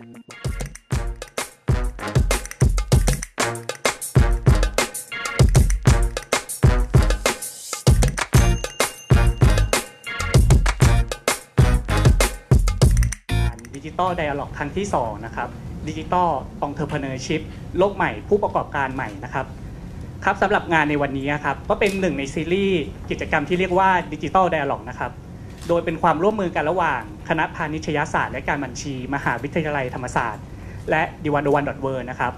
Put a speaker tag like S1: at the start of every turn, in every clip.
S1: Digital Dialogue ครั้งที่ 2 นะครับ Digital entrepreneurship โลกใหม่ผู้ประกอบการใหม่นะครับครับสำหรับงานในวันนี้ครับก็เป็นหนึ่งในซีรีส์กิจกรรมที่เรียกว่า Digital Dialogue นะครับ โดยเป็นความร่วมมือกันระหว่างคณะพาณิชยศาสตร์และการบัญชี มหาวิทยาลัยธรรมศาสตร์ และ The 101.world นะครับ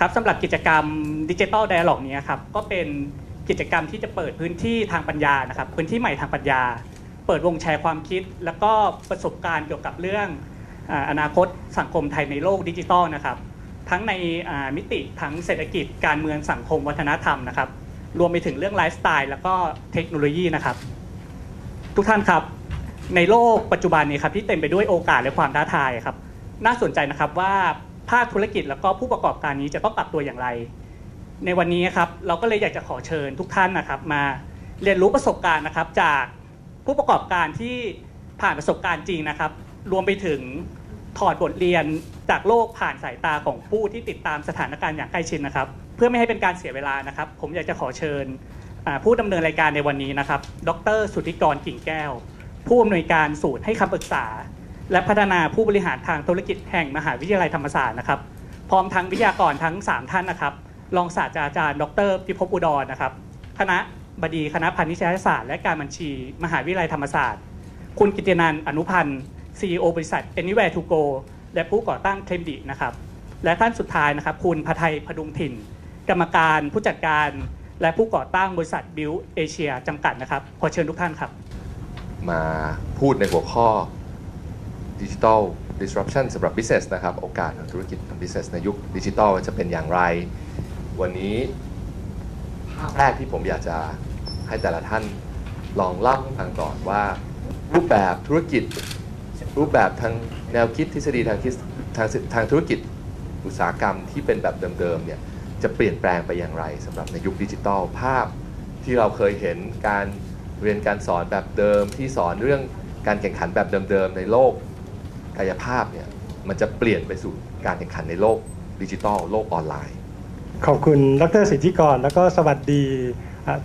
S1: ครับสำหรับกิจกรรม Digital Dialogue นี้ครับก็เป็นกิจกรรมที่จะเปิดพื้นที่ทางปัญญานะครับพื้นที่ใหม่ทางปัญญา เปิดวงแชร์ความคิด แล้วก็ประสบการณ์เกี่ยวกับเรื่องอนาคตสังคมไทยในโลกดิจิทัลนะครับทั้งในมิติทั้งเศรษฐกิจการเมืองสังคมวัฒนธรรมนะครับรวมไปถึงเรื่องไลฟ์สไตล์แล้วก็เทคโนโลยีนะครับ ทุกท่านครับ ในโลกปัจจุบันนี้ครับที่เต็มไปด้วยโอกาสและความท้าทายครับ น่าสนใจนะครับว่าภาคธุรกิจแล้วก็ผู้ประกอบการนี้จะต้องปรับตัวอย่างไร ในวันนี้ครับเราก็เลยอยากจะขอเชิญทุกท่านนะครับ มาเรียนรู้ประสบการณ์นะครับ จากผู้ประกอบการที่ผ่านประสบการณ์จริงนะครับ รวมไปถึงถอดบทเรียนจากโลกผ่านสายตาของผู้ที่ติดตามสถานการณ์อย่างใกล้ชิดนะครับ เพื่อไม่ให้เป็นการเสียเวลานะครับ ผมอยากจะขอเชิญ ผู้ดำเนินรายการในวันนี้นะครับ ดร สุทธิกรกิ่งแก้ว ผู้อำนวยการศูนย์ให้คำปรึกษา และพัฒนาผู้บริหารทางธุรกิจแห่งมหาวิทยาลัยธรรมศาสตร์นะครับ พร้อมทั้งวิทยากรทั้ง 3 ท่านนะครับ รองศาสตราจารย์ ดรพิภพอุดรนะครับ คณะบดีคณะพาณิชยศาสตร์และการบัญชี มหาวิทยาลัยธรรมศาสตร์ คุณกิตินันท์อนุพันธ์ CEO บริษัท Anywhere to Go และผู้ก่อตั้งเทมดินะครับ และท่านสุดท้ายนะครับ คุณพไทยพดุงถิ่น กรรมการผู้จัดการ และผู้ก่อตั้งบริษัทบิวเอเชียจำกัดนะครับ ขอเชิญทุกท่านครับ
S2: มาพูดในหัวข้อ Digital Disruption สำหรับ Business นะครับ โอกาสทางธุรกิจทาง Business ในยุคดิจิทัลจะเป็นอย่างไร วันนี้ภาพแรกที่ผมอยากจะให้แต่ละท่านลองเล่าให้ฟังก่อนว่า รูปแบบธุรกิจ รูปแบบทางแนวคิดทฤษฎีทางคิดทางทางธุรกิจอุตสาหกรรมที่เป็นแบบเดิมๆเนี่ย จะเปลี่ยนแปลงไปอย่างไรสำหรับในยุคดิจิทัลภาพที่เราเคยเห็นการเรียนการสอนแบบเดิมที่สอนเรื่องการแข่งขันแบบเดิมๆในโลกกายภาพเนี่ยมันจะเปลี่ยนไปสู่การแข่งขันในโลกดิจิทัลโลกออนไลน์
S3: ขอบคุณดรสิทธิกร แล้วก็สวัสดี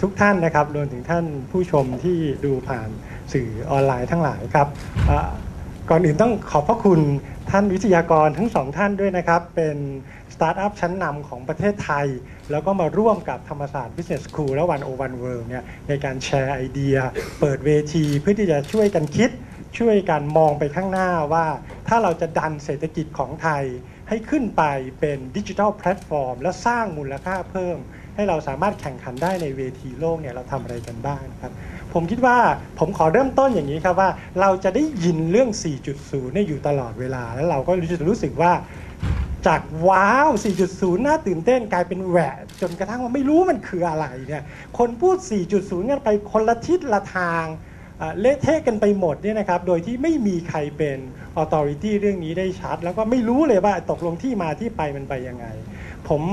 S3: ทุกท่านนะครับรวมถึงท่านผู้ชมที่ดูผ่านสื่อออนไลน์ทั้งหลายครับก่อนอื่นต้องขอบพระคุณท่านวิทยากรทั้งสองท่านด้วยนะครับ เป็นสตาร์ทอัพชั้นนำของประเทศไทย แล้วก็มาร่วมกับธรรมศาสตร์ Business School และวันโอวันเวิร์เนี่ยในการแชร์ไอเดีย เปิดเวทีเพื่อที่จะช่วยกันคิด ช่วยกันมองไปข้างหน้าว่า ถ้าเราจะดันเศรษฐกิจของไทย ให้ขึ้นไปเป็นดิจิทัลแพลตฟอร์ม และสร้างมูลค่าเพิ่ม ให้เราสามารถแข่งขันได้ในเวทีโลกเนี่ยเราทำอะไรกันบ้างครับผมคิดว่าผมขอเริ่มต้นอย่างนี้ครับว่า เราจะได้ยินเรื่อง 4.0 เนี่ยอยู่ตลอดเวลา แล้วเราก็รู้สึกรู้สึกว่า จากว้าว 4.0 น่าตื่นเต้นกลายเป็นแหวะ จนกระทั่งว่าไม่รู้มันคืออะไรเนี่ยคนพูด 4.0 กันไปคนละทิศละทางอะเละเทะกันไปหมดเนี่ยนะครับ โดยที่ไม่มีใครเป็น authority เรื่องนี้ได้ชัด แล้วก็ไม่รู้เลยว่าตกลงที่มาที่ไปมันไปยังไง ผม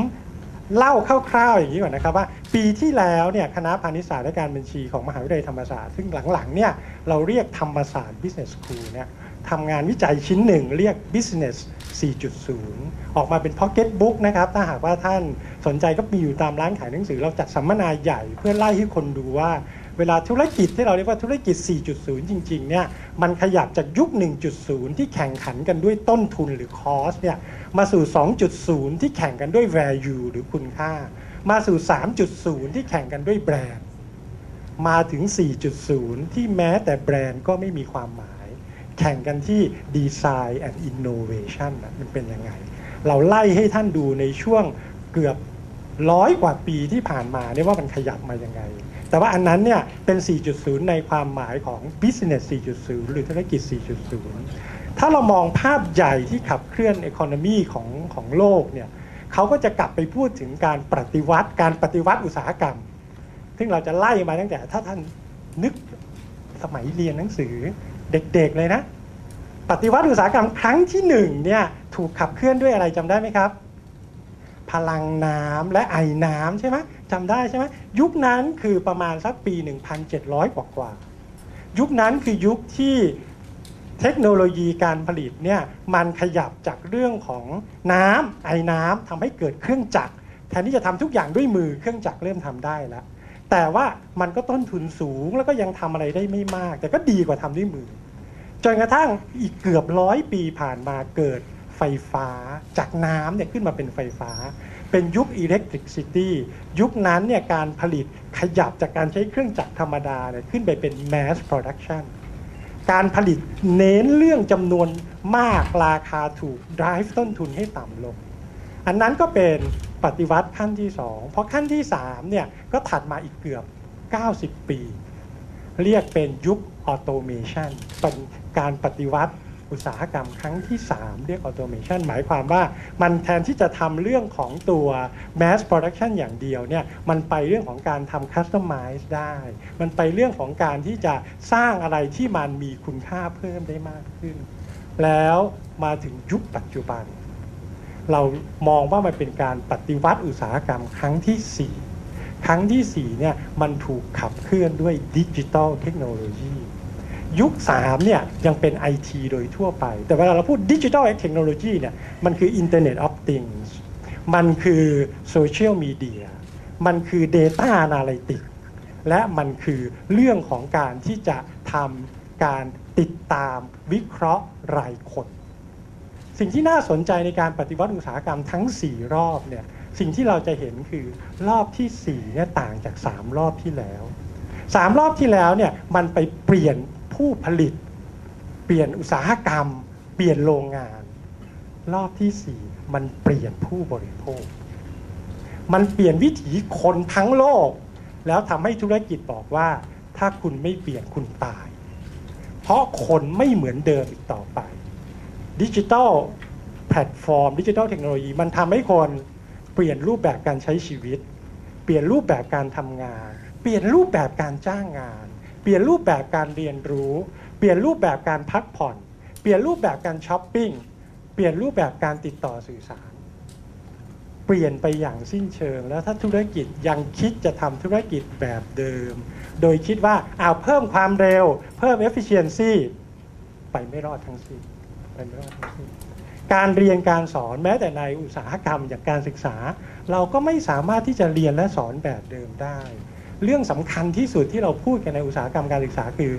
S3: เล่าคร่าวๆอย่างนี้ก่อนนะครับว่า ปีที่แล้วเนี่ยคณะพาณิชยศาสตร์และการบัญชีของมหาวิทยาลัยธรรมศาสตร์ซึ่งหลังๆเนี่ยเราเรียกธรรมศาสตร์ Business School เนี่ยทำงานวิจัยชิ้นหนึ่งเรียก Business 4.0 ออกมาเป็น Pocket Book นะครับถ้าหากว่าท่านสนใจก็มีอยู่ตามร้านขายหนังสือ เราจัดสัมมนาใหญ่เพื่อไล่ให้คนดูว่า เวลาธุรกิจที่เราเรียกว่าธุรกิจ 4.0 จริงๆเนี่ยมันขยับจากยุค 1.0 ที่แข่งขันกันด้วยต้นทุนหรือ cost เนี่ยมาสู่ 2.0 ที่แข่งกันด้วย value หรือคุณค่า มาสู่ 3.0 ที่แข่งกันด้วยแบรนด์มาถึง 4.0 ที่แม้แต่แบรนด์ก็ไม่มีความหมาย แข่งกันที่ Design and Innovation นะมันเป็นยังไง เราไล่ให้ท่านดูในช่วงเกือบร้อยกว่าปีที่ผ่านมาเนี่ยว่ามันขยับมายังไง แต่ว่าอันนั้นเนี่ยเป็น 4.0 ในความหมายของ Business 4.0 หรือธุรกิจ 4.0 ถ้าเรามองภาพใหญ่ที่ขับเคลื่อน Economy ของของโลกเนี่ยเขาก็จะกลับไปพูดถึงการปฏิวัติการปฏิวัติอุตสาหกรรม ซึ่งเราจะไล่มาตั้งแต่ถ้าท่านนึกสมัยเรียนหนังสือเด็กๆเลยนะ ปฏิวัติอุตสาหกรรมครั้งที่หนึ่งเนี่ยถูกขับเคลื่อนด้วยอะไรจำได้ไหมครับ พลังน้ำและไอน้ำใช่ไหมจำได้ใช่ไหมยุคนั้นคือประมาณสักปี 1,700 กว่ากว่า ยุคนั้นคือยุคที่เทคโนโลยีการผลิตเนี่ยมันขยับจากเรื่องของน้ำไอ้น้ำทำให้เกิดเครื่องจักรแทนที่จะทำทุกอย่างด้วยมือเครื่องจักรเริ่มทำได้แล้วแต่ว่ามันก็ต้นทุนสูงแล้วก็ยังทำอะไรได้ไม่มาก แต่ก็ดีกว่าทำด้วยมือ จนกระทั่งอีกเกือบร้อยปีผ่านมาเกิดไฟฟ้าจากน้ำเนี่ยขึ้นมาเป็นไฟฟ้า เป็นยุคอิเล็กทริกซิตี้ยุคนั้นเนี่ยการผลิตขยับจากการใช้เครื่องจักรธรรมดาเนี่ยขึ้นไปเป็น mass production การผลิตเน้นเรื่องจำนวนมากราคาถูก drive ต้นทุนให้ต่ำลง อันนั้นก็เป็นปฏิวัติขั้นที่ 2 เพราะขั้นที่3เนี่ยก็ถัดมาอีกเกือบ 90 ปี เรียกเป็นยุค automation เป็น การปฏิวัติอุตสาหกรรมครั้งที่ 3 เรียก automation หมายความว่ามันแทนที่จะทำเรื่องของตัว mass production อย่างเดียวเนี่ยมันไปเรื่องของการทำ customize ได้ มันไปเรื่องของการที่จะสร้างอะไรที่มันมีคุณค่าเพิ่มได้มากขึ้น แล้วมาถึงยุคปัจจุบัน เรามองว่ามันเป็นการปฏิวัติอุตสาหกรรมครั้งที่ 4 ครั้งที่4เนี่ยมันถูกขับเคลื่อนด้วยดิจิทัลเทคโนโลยี ยุค 3 เนี่ยยังเป็น IT โดยทั่วไป แต่เวลาเราพูดดิจิทัลเทคโนโลยีเนี่ยมันคือ Internet of Things มันคือโซเชียลมีเดียมันคือ Data Analytics และมันคือเรื่องของการที่จะทำการติดตามวิเคราะห์รายคน สิ่งที่น่าสนใจในการปฏิวัติอุตสาหกรรมทั้ง 4 รอบเนี่ยสิ่งที่เราจะเห็นคือรอบที่4เนี่ยต่างจาก 3 รอบที่แล้ว 3 รอบที่แล้วเนี่ยมันไปเปลี่ยน ผู้ผลิต เปลี่ยนอุตสาหกรรม เปลี่ยนโรงงาน รอบที่4มันเปลี่ยนผู้บริโภค มันเปลี่ยนวิถีคนทั้งโลก แล้วทำให้ธุรกิจบอกว่า ถ้าคุณไม่เปลี่ยนคุณตาย เพราะคนไม่เหมือนเดิมอีกต่อไปดิจิทัลแพลตฟอร์มดิจิทัลเทคโนโลยีมันทำให้คนเปลี่ยนรูปแบบการใช้ชีวิต เปลี่ยนรูปแบบการทำงาน เปลี่ยนรูปแบบการจ้างงาน เปลี่ยนรูปแบบการเรียนรู้ เปลี่ยนรูปแบบการพักผ่อน เปลี่ยนรูปแบบการช้อปปิ้ง เปลี่ยนรูปแบบการติดต่อสื่อสาร เปลี่ยนไปอย่างสิ้นเชิง แล้วถ้าธุรกิจยังคิดจะทำธุรกิจแบบเดิม โดยคิดว่าเอาเพิ่มความเร็ว เพิ่ม efficiency ไปไม่รอดทั้งสิ้นไปไม่รอดทั้งสิ้นการเรียนการสอนแม้แต่ในอุตสาหกรรมอย่างการศึกษา เราก็ไม่สามารถที่จะเรียนและสอนแบบเดิมได้ เรื่องสำคัญที่สุดที่เราพูดกันในอุตสาหกรรมการศึกษาคือ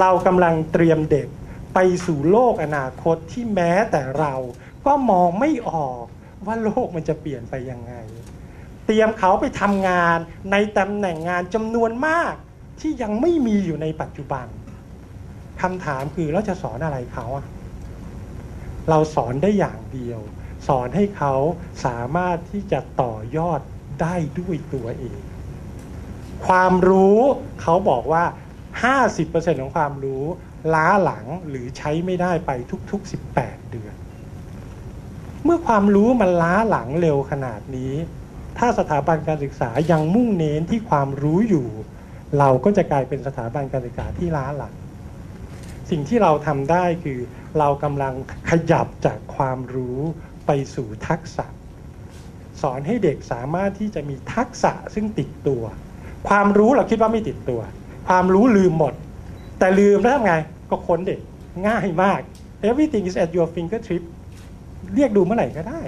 S3: เรากำลังเตรียมเด็กไปสู่โลกอนาคตที่แม้แต่เราก็มองไม่ออกว่าโลกมันจะเปลี่ยนไปยังไง เตรียมเขาไปทำงานในตำแหน่งงานจำนวนมากที่ยังไม่มีอยู่ในปัจจุบันคำถามคือเราจะสอนอะไรเขาเราสอนได้อย่างเดียว สอนให้เขาสามารถที่จะต่อยอดได้ด้วยตัวเอง ความรู้เขาบอกว่า 50%ของความรู้ ล้าหลังหรือใช้ไม่ได้ไปทุก ๆ 18 เดือน เมื่อความรู้มันล้าหลังเร็วขนาดนี้ ถ้าสถาบันการศึกษายังมุ่งเน้นที่ความรู้อยู่ เราก็จะกลายเป็นสถาบันการศึกษาที่ล้าหลัง สิ่งที่เราทำได้คือเรากำลังขยับจากความรู้ไปสู่ทักษะ สอนให้เด็กสามารถที่จะมีทักษะซึ่งติดตัว ความรู้เราคิดว่าไม่ติดตัว ความรู้ลืมหมด แต่ลืมแล้วทำไง ก็ค้นเด็กง่ายมาก everything is at your fingertip เรียกดูเมื่อไหร่ก็ได้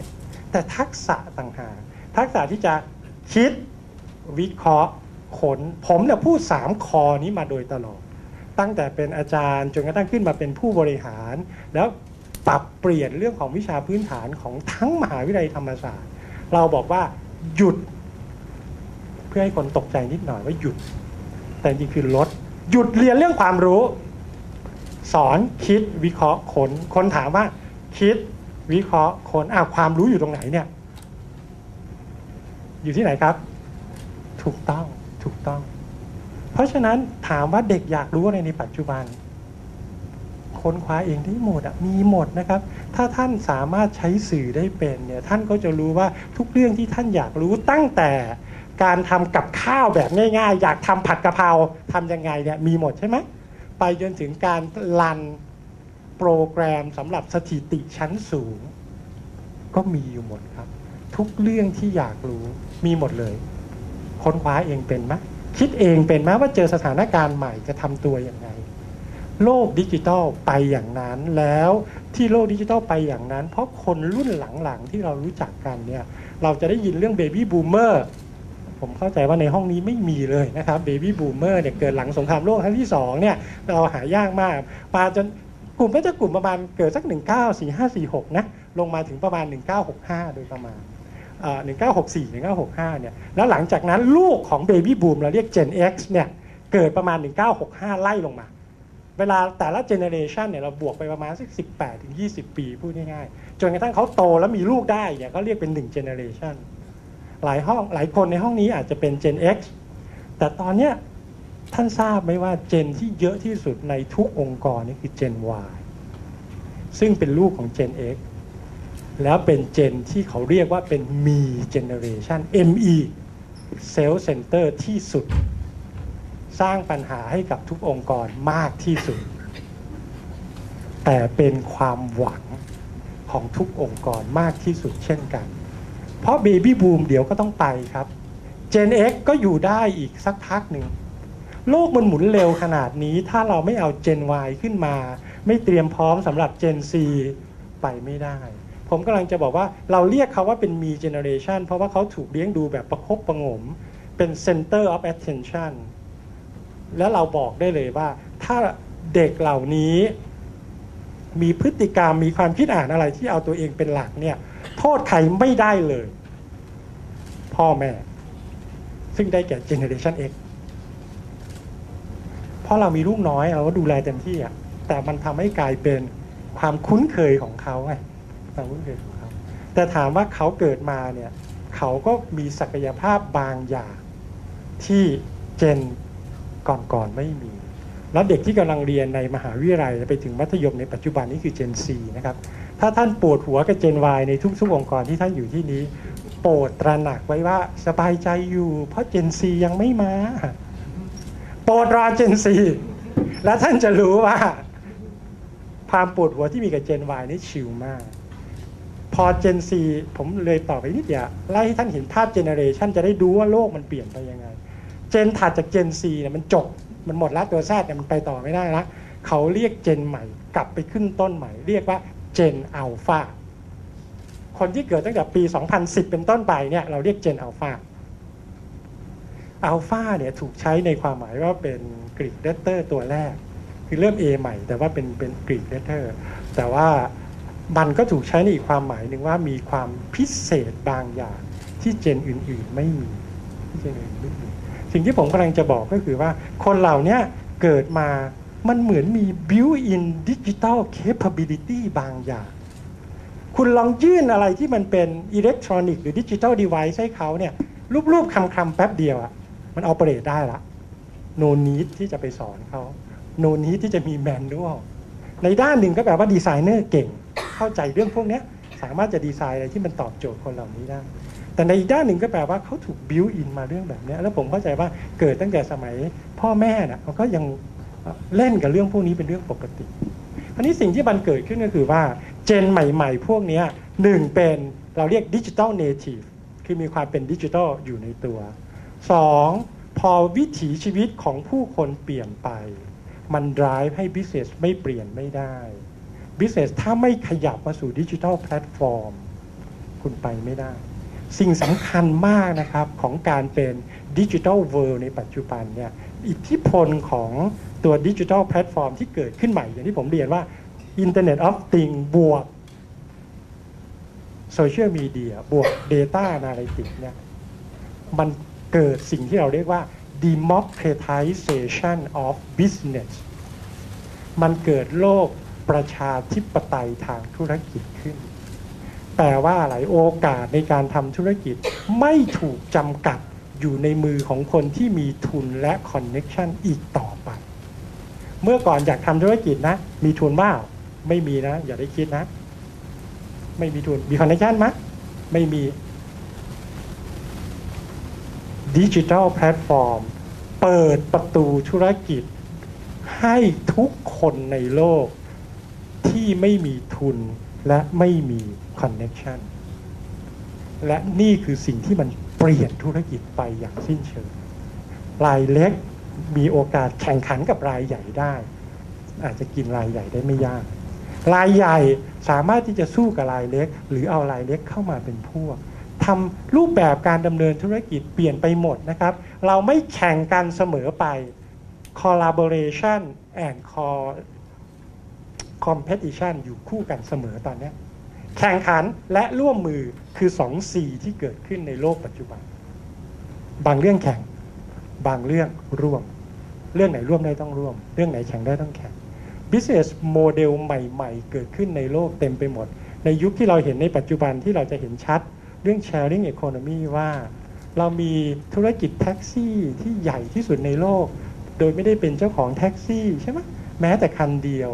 S3: แต่ทักษะต่างหากทักษะที่จะคิดวิเคราะห์ขน ผมเนี่ยพูดสามคอนี้มาโดยตลอด ตั้งแต่เป็นอาจารย์จนกระทั่งขึ้นมาเป็นผู้บริหาร แล้วปรับเปลี่ยนเรื่องของวิชาพื้นฐานของทั้งมหาวิทยาลัยธรรมศาสตร์ เราบอกว่าหยุด พื่อให้คนตกใจนิดหน่อยว่าหยุด แต่จริงคือลด หยุดเรียนเรื่องความรู้ สอนคิดวิเคราะห์ขนคนถามว่า คิดวิเคราะห์คนอ้าวความรู้อยู่ตรงไหนเนี่ย อยู่ที่ไหนครับ ถูกต้องถูกต้อง เพราะฉะนั้นถามว่าเด็กอยากรู้อะไรในปัจจุบันค้นคว้าเองได้หมดอะมีหมดนะครับ ถ้าท่านสามารถใช้สื่อได้เป็นเนี่ยท่านก็จะรู้ว่าทุกเรื่องที่ท่านอยากรู้ตั้งแต่ การทำกับข้าวแบบง่ายๆ อยากทำผัดกะเพราทำยังไงเนี่ยมีหมดใช่ไหมไปจนถึงการ run โปรแกรมสำหรับสถิติชั้นสูง ก็มีอยู่หมดครับ ทุกเรื่องที่อยากรู้มีหมดเลย ค้นคว้าเองเป็นไหมคิดเองเป็นไหมว่าเจอสถานการณ์ใหม่จะทำตัวยังไงโลกดิจิทัลไปอย่างนั้นแล้วที่โลกดิจิทัลไปอย่างนั้น เพราะคนรุ่นหลังๆ ที่เรารู้จักกันเนี่ย เราจะได้ยินเรื่อง baby boomer ผมเข้าใจว่าในห้องนี้ไม่มีเลยนะครับ baby boomer เนี่ยเกิดหลังสงครามโลกครั้งที่สองเนี่ยเราหายากมากมาจนกลุ่มก็จะกลุ่มประมาณเกิดสัก 194546นะลงมาถึงประมาณ 1965 โดยประมาณ1964 1965 เนี่ย แล้วหลังจากนั้นลูกของ Baby Boom เราเรียก Gen X เนี่ย เกิดประมาณ 1965 ไล่ลงมา เวลาแต่ละ generation เนี่ย เราบวกไปประมาณสัก 18 ถึง 20 ปี พูดง่ายๆ จนกระทั่งเขาโตแล้วมีลูกได้เนี่ยเขาเรียกเป็น 1 generation หลายห้องหลายคนในห้องนี้อาจจะเป็น Gen X แต่ตอนเนี้ยท่านทราบไหมว่าเจนที่เยอะที่สุดในทุกองค์กรนี่คือ Gen Y ซึ่งเป็นลูกของ Gen X แล้วเป็นเจนที่เขาเรียกว่าเป็น Me Generation ME Self Center ที่สุด สร้างปัญหาให้กับทุกองค์กรมากที่สุด แต่เป็นความหวังของทุกองค์กรมากที่สุดเช่นกัน เพราะ Baby Boom เดี๋ยวก็ต้องไปครับ Gen X ก็อยู่ได้อีกสักพักหนึ่ง โลกมันหมุนเร็วขนาดนี้ ถ้าเราไม่เอา Gen Y ขึ้นมา ไม่เตรียมพร้อมสำหรับ Gen C ไปไม่ได้ ผมกำลังจะบอกว่าเราเรียกเขาว่าเป็น Me Generation เพราะว่าเขาถูกเลี้ยงดูแบบประคบประงม เป็น Center of Attention แล้วเราบอกได้เลยว่า ถ้าเด็กเหล่านี้มีพฤติกรรมมีความคิดอ่านอะไรที่เอาตัวเองเป็นหลักเนี่ย โทษใครไม่ได้เลย พ่อแม่ ซึ่งได้แก่ Generation X เพราะเรามีลูกน้อยเราก็ดูแลเต็มที่อะแต่มันทำให้กลายเป็นความคุ้นเคยของเขาไงความคุ้นเคยของเขาแต่ถามว่าเขาเกิดมาเนี่ย เขาก็มีศักยภาพบางอย่างที่เจนก่อนๆไม่มี แล้วเด็กที่กำลังเรียนในมหาวิทยาลัยไปถึงมัธยมในปัจจุบันนี้คือ Gen C นะครับ ถ้าท่านปวดหัวกับ Gen Y ในทุกๆองค์กรที่ท่านอยู่ที่นี้ โปรดตระหนักไว้ว่าสบายใจอยู่ เพราะ Gen C ยังไม่มา โปรดรอ Gen C แล้วท่านจะรู้ว่าความปวดหัวที่มีกับ Gen Y นี่ชิลมาก พอ Gen C ผมเลยต่อไปนิดเดียวไล่ให้ท่านเห็นภาพ generation จะได้ดูว่าโลกมันเปลี่ยนไปยังไง Gen ถัดจาก Gen Z เนี่ยมันจบ มันหมดแล้วตัว Z เนี่ยมันไปต่อไม่ได้ละเขาเรียก Gen ใหม่ กลับไปขึ้นต้นใหม่ เรียกว่า Gen Alpha คนที่เกิดตั้งแต่ปี 2010 เป็นต้นไปเนี่ยเราเรียก Gen Alpha Alpha เนี่ยถูกใช้ในความหมายว่าเป็น Greek letter ตัวแรก คือเริ่ม A ใหม่ แต่ว่าเป็นเป็น Greek letterแต่ว่ามันก็ถูกใช้ในอีกความหมายหนึ่งว่ามีความพิเศษบางอย่างที่เจนอื่นๆไม่มีที่เจนอื่นไม่มีสิ่งที่ผมกำลังจะบอกก็คือว่าคนเหล่านี้เกิดมา มันเหมือนมี built-in digital capability บางอย่าง คุณลองยื่นอะไรที่มันเป็นอิเล็กทรอนิกส์หรือดิจิ t a ลเด v i c e ให้เขาเนี่ยรูปๆคำๆแป๊บเดียวอะมัน o p e r a t e ได้ละ no need ที่จะไปสอนเขา no need ที่จะมี manual ในด้านหนึ่งก็แปลว่าดีไซเนอร์เก่ง เข้าใจเรื่องพวกนี้สามารถจะดีไซน์อะไรที่มันตอบโจทย์คนเหล่านี้ได้ แต่ในอีกด้านหนึ่งก็แปลว่าเขาถูก built-in มาเรื่องแบบนี้แล้วผมเข้าใจว่าเกิดตั้งแต่สมัยพ่อแม่น่ะเขาก็ยัง เล่นกับเรื่องพวกนี้เป็นเรื่องปกติอันนี้สิ่งที่มันเกิดขึ้นก็คือว่า Gen ใหม่ ๆ พวกนี้หนึ่งเป็นเราเรียกดิจิ t a ลเนทีฟคือมีความเป็นดิจิ t a ลอยู่ในตัวสองพอวิถีชีวิตของผู้คนเปลี่ยนไป มัน drive ให้ business ไม่เปลี่ยนไม่ได้ business ถ้าไม่ขยับมาสู่ดิจิ t a ลแพลตฟอร์มคุณไปไม่ได้ สิ่งสำคัญมากนะครับของการเป็นดิจิ t a ลเวิลด์ในปัจจุบันเนี่ยอิทธิพลของ ตัวดิจิทัลแพลตฟอร์มที่เกิดขึ้นใหม่อย่างที่ผมเรียนว่า Internet of Things บวกโซเชียลมีเดียบวก Data Analytics เนี่ยมันเกิดสิ่งที่เราเรียกว่า democratization of business มันเกิดโลกประชาธิปไตยทางธุรกิจขึ้น แปลว่าอะไรโอกาสในการทำธุรกิจไม่ถูกจำกัดอยู่ในมือของคนที่มีทุนและคอนเน็ชันอีกต่อไป เมื่อก่อนอยากทำธุรกิจนะ มีทุนบ้าไม่มีนะ อย่าได้คิดนะ ไม่มีทุน มี connection ไหมไม่มีดิจิทัลแพลตฟอร์มเปิดประตูธุรกิจ ให้ทุกคนในโลก ที่ไม่มีทุนและไม่มี connection และนี่คือสิ่งที่มันเปลี่ยนธุรกิจไปอย่างสิ้นเชิงรายเล็ก มีโอกาสแข่งขันกับรายใหญ่ได้ อาจจะกินรายใหญ่ได้ไม่ยาก รายใหญ่สามารถที่จะสู้กับรายเล็ก หรือเอารายเล็กเข้ามาเป็นพวกทำรูปแบบการดำเนินธุรกิจเปลี่ยนไปหมดนะครับ เราไม่แข่งกันเสมอไป collaboration and competition อยู่คู่กันเสมอตอนนี้แข่งขันและร่วมมือคือสองสีที่เกิดขึ้นในโลกปัจจุบัน บางเรื่องแข่ง บางเรื่องร่วม เรื่องไหนร่วมได้ต้องร่วม เรื่องไหนแข่งได้ต้องแข่ง business model ใหม่ ๆ เกิดขึ้นในโลกเต็มไปหมด ในยุคที่เราเห็นในปัจจุบันที่เราจะเห็นชัด เรื่อง sharing economy ว่า เรามีธุรกิจแท็กซี่ที่ใหญ่ที่สุดในโลก โดยไม่ได้เป็นเจ้าของแท็กซี่ใช่ไหมแม้แต่คันเดียว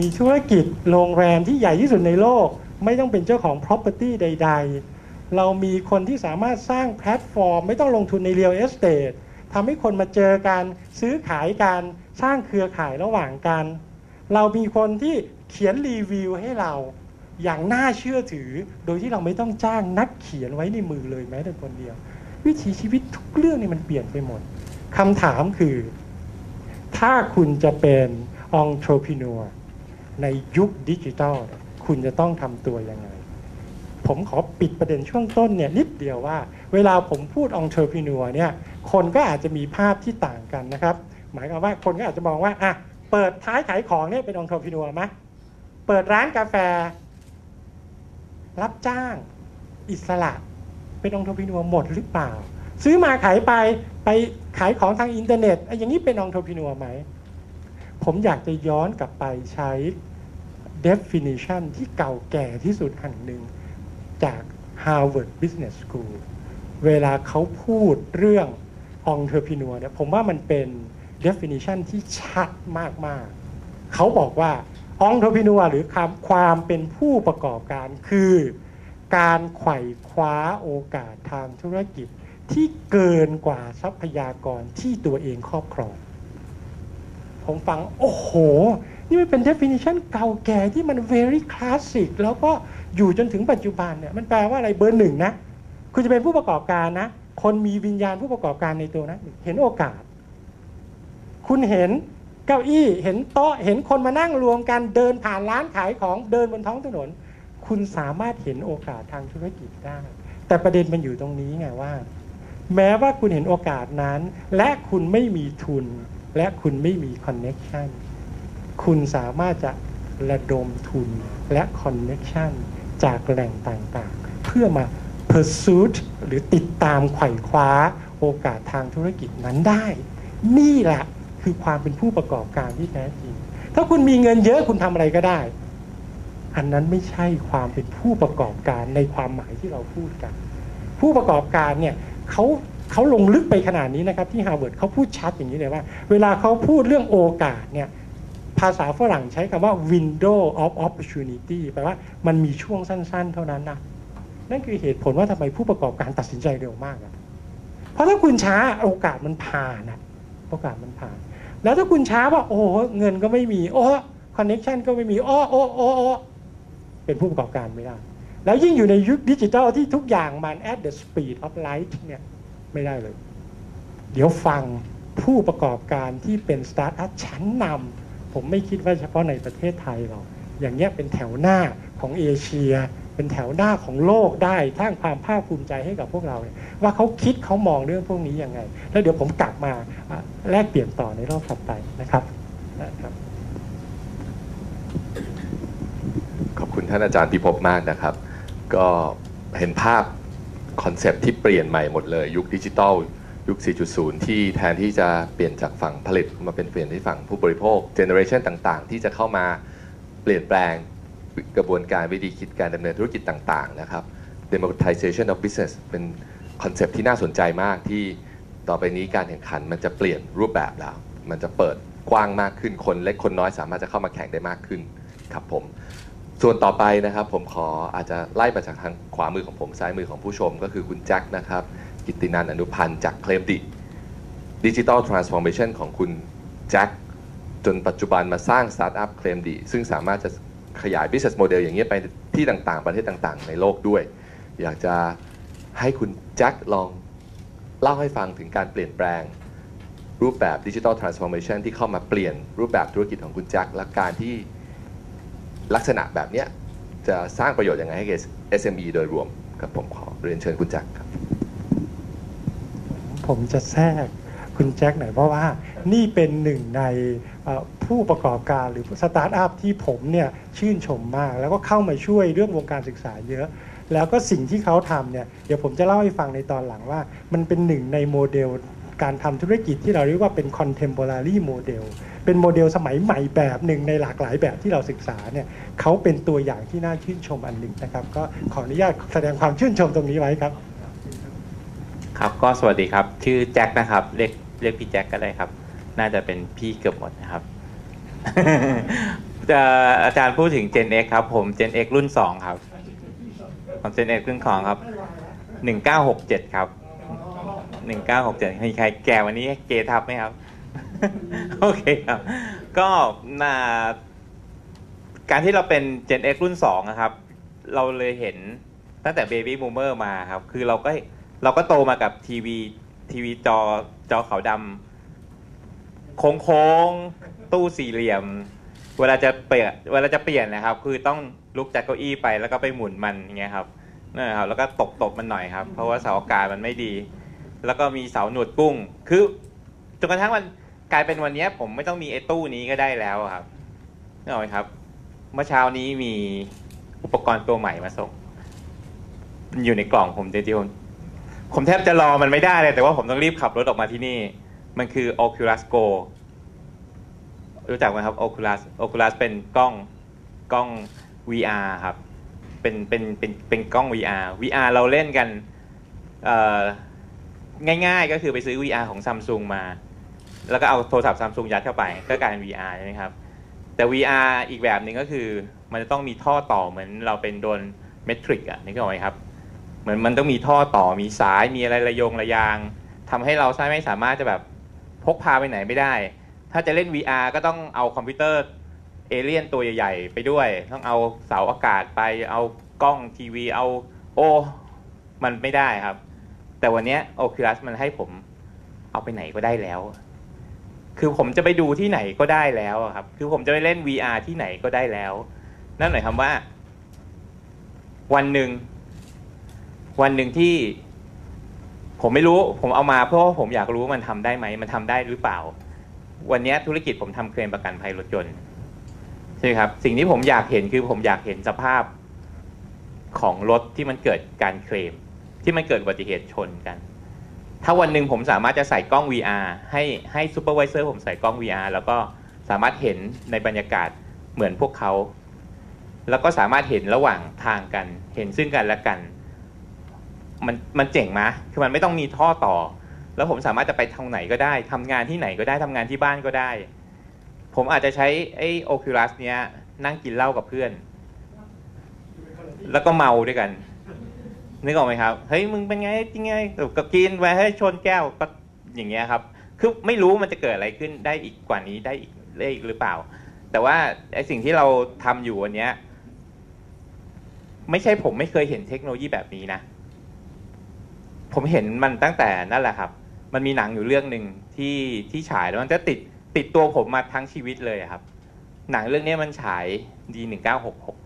S3: มีธุรกิจโรงแรมที่ใหญ่ที่สุดในโลก ไม่ต้องเป็นเจ้าของ property ใด ๆ เรามีคนที่สามารถสร้างแพลตฟอร์ม ไม่ต้องลงทุนใน real estate ทำให้คนมาเจอกันซื้อขายกันสร้างเครือข่ายระหว่างกัน เรามีคนที่เขียนรีวิวให้เราอย่างน่าเชื่อถือ โดยที่เราไม่ต้องจ้างนักเขียนไว้ในมือเลยแม้แต่คนเดียว วิถีชีวิตทุกเรื่องนี่มันเปลี่ยนไปหมดคำถามคือ ถ้าคุณจะเป็น entrepreneur ในยุคดิจิทัลคุณจะต้องทำตัวยังไง ผมขอปิดประเด็นช่วงต้นเนี่ยนิดเดียวว่า เวลาผมพูด entrepreneur เนี่ย คนก็อาจจะมีภาพที่ต่างกันนะครับ หมายความว่าคนก็อาจจะมองว่าอะเปิดท้ายขายของเนี่ยเป็น entrepreneur ไหมเปิดร้านกาแฟ รับจ้าง อิสระ เป็นองค์ทพินัวหมดหรือเปล่า ซื้อมาขายไปไปขายของทางอินเทอร์เน็ตไอ้อย่างนี้เป็นองค์ทพินัวไหมผมอยากจะย้อนกลับไปใช้ definition ที่เก่าแก่ที่สุดอันหนึ่งจาก Harvard Business School เวลาเขาพูดเรื่อง entrepreneur เนี่ยผมว่ามันเป็น definition ที่ชัดมากๆ เขาบอกว่า entrepreneur หรือคำความเป็นผู้ประกอบการคือ การไขว่คว้าโอกาสทางธุรกิจที่เกินกว่าทรัพยากรที่ตัวเองครอบครอง ผมฟัง โอ้โห นี่มันเป็น definition เก่าแก่ที่มัน very classic แล้วก็อยู่จนถึงปัจจุบันเนี่ย มันแปลว่าอะไรเบอร์หนึ่งนะ คุณจะเป็นผู้ประกอบการนะ คนมีวิญญาณผู้ประกอบการในตัวนะเห็นโอกาส คุณเห็นเก้าอี้เห็นโต๊ะเห็นคนมานั่งรวมกันเดินผ่านร้านขายของเดินบนท้องถนน คุณสามารถเห็นโอกาสทางธุรกิจได้ แต่ประเด็นมันอยู่ตรงนี้ไงว่า แม้ว่าคุณเห็นโอกาสนั้น และคุณไม่มีทุน และคุณไม่มี connection คุณสามารถจะระดมทุนและ connection จากแหล่งต่างๆ เพื่อมา pursuit หรือติดตามไขว่คว้าโอกาสทางธุรกิจนั้นได้ นี่แหละคือความเป็นผู้ประกอบการที่แท้จริง ถ้าคุณมีเงินเยอะคุณทำอะไรก็ได้ อันนั้นไม่ใช่ความเป็นผู้ประกอบการในความหมายที่เราพูดกัน ผู้ประกอบการเนี่ยเขาเขาลงลึกไปขนาดนี้นะครับที่ฮาร์วาร์ดเขาพูดชัดอย่างนี้เลยว่า เวลาเขาพูดเรื่องโอกาสเนี่ยภาษาฝรั่งใช้คำว่า window of opportunity แปลว่ามันมีช่วงสั้น ๆ เท่านั้นนะ นั่นคือเหตุผลว่าทำไมผู้ประกอบการตัดสินใจเร็วมากอะเพราะถ้าคุณช้าโอกาสมันผ่านอะโอกาสมันผ่าน แล้วถ้าคุณช้าว่า โอ้เงินก็ไม่มี โอ้ connection ก็ไม่มีโอ้โอ้โอ้โอ้เป็นผู้ประกอบการไม่ได้ แล้วยิ่งอยู่ในยุคดิจิทัลที่ทุกอย่างมัน at the speed of light เนี่ยไม่ได้เลย เดี๋ยวฟังผู้ประกอบการที่เป็นสตาร์ทอัพชั้นนำผมไม่คิดว่าเฉพาะในประเทศไทยหรอกอย่างเงี้ยเป็นแถวหน้าของเอเชีย เป็นแถวหน้าของโลกได้สร้างความภาคภูมิใจให้กับพวกเราเนี่ยว่าเขาคิดเขามองเรื่องพวกนี้ยังไง แล้วเดี๋ยวผมกลับมาแลกเปลี่ยนต่อในรอบถัดไปนะครับนะครับ
S2: ขอบคุณท่านอาจารย์พิภพมากนะครับ ก็เห็นภาพ concept ที่เปลี่ยนใหม่หมดเลย ยุคดิจิทัลยุค 4.0 ที่แทนที่จะเปลี่ยนจากฝั่งผลิตมาเป็นเปลี่ยนที่ฝั่งผู้บริโภค generation ต่างๆ ที่จะเข้ามาเปลี่ยนแปลง กระบวนการวิธีคิดการดำเนินธุรกิจต่างๆนะครับ democratization of business เป็น concept ที่น่าสนใจมากที่ต่อไปนี้การแข่งขันมันจะเปลี่ยนรูปแบบแล้ว มันจะเปิดกว้างมากขึ้นคนเล็กคนน้อยสามารถจะเข้ามาแข่งได้มากขึ้นครับผม ส่วนต่อไปนะครับผมขออาจจะไล่มาจากทางขวามือของผมซ้ายมือของผู้ชมก็คือคุณแจ็คนะครับ กิตตินันท์อนุพันธ์จากเคลมดิดิจิ t a ลทรานส์ฟอร์เมชันของคุณแจ็คจนปัจจุบันมาสร้างสตาร์ทอัพเคลมดิซึ่งสามารถจะ ขยาย business model อย่างเนี้ยไปที่ต่างๆ ประเทศต่างๆ ในโลกด้วย อยากจะให้คุณแจ็คลองเล่าให้ฟังถึงการเปลี่ยนแปลงรูปแบบดิจิ t a ลทรานส์ฟอร์เมชันที่เข้ามาเปลี่ยนรูปแบบธุรกิจของคุณแจ็คและการที่ลักษณะแบบเนี้ยจะสร้างประโยชน์ยังไงให้กับ SME โดยรวมครับผมขอเรียนเชิญคุณแจ็คครับ
S3: ผมจะแทรกคุณแจ็คหน่อยเพราะว่านี่เป็นหนึ่งใน ผู้ประกอบการหรือสตาร์ทอัพที่ผมเนี่ยชื่นชมมาก แล้วก็เข้ามาช่วยเรื่องวงการศึกษาเยอะ แล้วก็สิ่งที่เขาทำเนี่ยเดี๋ยวผมจะเล่าให้ฟังในตอนหลังว่า มันเป็นหนึ่งในโมเดลการทำธุรกิจที่เราเรียกว่าเป็น contemporary model เป็นโมเดลสมัยใหม่แบบหนึ่งในหลากหลายแบบที่เราศึกษาเนี่ยเขาเป็นตัวอย่างที่น่าชื่นชมอันหนึ่งนะครับ ก็ขออนุญาตแสดงความชื่นชมตรงนี้ไว้ครับ
S4: ครับก็สวัสดีครับ ชื่อแจ็คนะครับเรียกเรียกพี่แจ็คก็ได้ครับ น่าจะเป็นพี่เกือบหมดนะครับจะอาจารย์พูดถึง Gen X ครับ ผม Gen X รุ่น2ครับของ Gen X รุ่น2ครับ1967ครับ1967มีใครแก่วันนี้เกทับไหมครับ โอเคครับ ก็นาการที่เราเป็น Gen X รุ่น2นะครับ เราเลยเห็นตั้งแต่ Baby Boomer มาครับ คือเราก็เราก็โตมากับทีวีทีวีจอจอขาวดำ โค้งๆตู้สี่เหลี่ยม เวลาจะเปลี่ยนเวลาจะเปลี่ยนนะครับ คือต้องลุกจากเก้าอี้ไปแล้วก็ไปหมุนมันอย่างเงี้ยครับนั่นครับ แล้วก็ตบตบมันหน่อยครับ เพราะว่าเสาอากาศมันไม่ดี แล้วก็มีเสาหนวดกุ้ง คือจนกระทั่งมันกลายเป็นวันนี้ผมไม่ต้องมีไอ้ตู้นี้ก็ได้แล้วครับนึกออครับ เมื่อเช้านี้มีอุปกรณ์ตัวใหม่มาส่งมันอยู่ในกล่องผมจริงๆผมผมแทบจะรอมันไม่ได้เลย แต่ว่าผมต้องรีบขับรถออกมาที่นี่ มันคือ Oculus Go รู้จักไหมครับ Oculus Oculus เป็นกล้องกล้อง VR ครับ เป็นเป็นเป็นเป็นกล้อง VR VR เราเล่นกันง่ายๆก็คือไปซื้อ VR ของ Samsung มา แล้วก็เอาโทรศัพท์ Samsung ยัดเข้าไปก็กลายเป็น VR ใช่ไหมครับ แต่ VR อีกแบบหนึ่งก็คือ มันจะต้องมีท่อต่อเหมือนเราเป็นโดนเมทริกอะนึกออกไหมครับ เหมือนมันต้องมีท่อต่อมีสายมีอะไรระยงระยางทำให้เราใช้ไม่สามารถจะแบบ พกพาไปไหนไม่ได้ ถ้าจะเล่น VR ก็ต้องเอาคอมพิวเตอร์เอเลี่ยนตัวใหญ่ ๆ ไปด้วย ต้องเอาเสาอากาศไปเอากล้องทีวีเอาโอ้มันไม่ได้ครับ แต่วันนี้ย Oculus มันให้ผมเอาไปไหนก็ได้แล้ว คือผมจะไปดูที่ไหนก็ได้แล้วครับ คือผมจะไปเล่น VR ที่ไหนก็ได้แล้ว นั่นหมายความว่า วันหนึ่งวันหนึ่งที่ ผมไม่รู้ผมเอามาเพราะว่าผมอยากรู้ว่ามันทำได้ไหมมันทำได้หรือเปล่า วันนี้ธุรกิจผมทำเคลมประกันภัยรถยนต์ใช่ไหมครับสิ่งที่ผมอยากเห็นคือผมอยากเห็นสภาพของรถที่มันเกิดการเคลม ที่มันเกิดอุบัติเหตุชนกัน ถ้าวันหนึ่งผมสามารถจะใส่กล้อง VR ให้ให้ supervisor ผมใส่กล้อง VR แล้วก็สามารถเห็นในบรรยากาศเหมือนพวกเขา แล้วก็สามารถเห็นระหว่างทางกัน เห็นซึ่งกันและกัน มันมันเจ๋งมะคือมันไม่ต้องมีท่อต่อ แล้วผมสามารถจะไปทางไหนก็ได้ทำงานที่ไหนก็ได้ทำงานที่บ้านก็ได้ ผมอาจจะใช้ไอ้ Oculus เนี้ยนั่งกินเหล้ากับเพื่อน แล้วก็เมาด้วยกันนึกออกไหมครับ เฮ้ยมึงเป็นไงจริงไงก็กินไปให้ยชนแก้วก็อย่างเงี้ยครับ คือไม่รู้มันจะเกิดอะไรขึ้นได้อีกกว่านี้ได้อีกได้อีกหรือเปล่า แต่ว่าไอสิ่งที่เราทำอยู่วันเนี้ย ไม่ใช่ผมไม่เคยเห็นเทคโนโลยีแบบนี้นะ ผมเห็นมันตั้งแต่นั่นแหละครับ มันมีหนังอยู่เรื่องหนึ่งที่ที่ฉายแล้วมันจะติดติดตัวผมมาทั้งชีวิตเลยครับ หนังเรื่องนี้มันฉายดีหนึ่งเก้าหกหก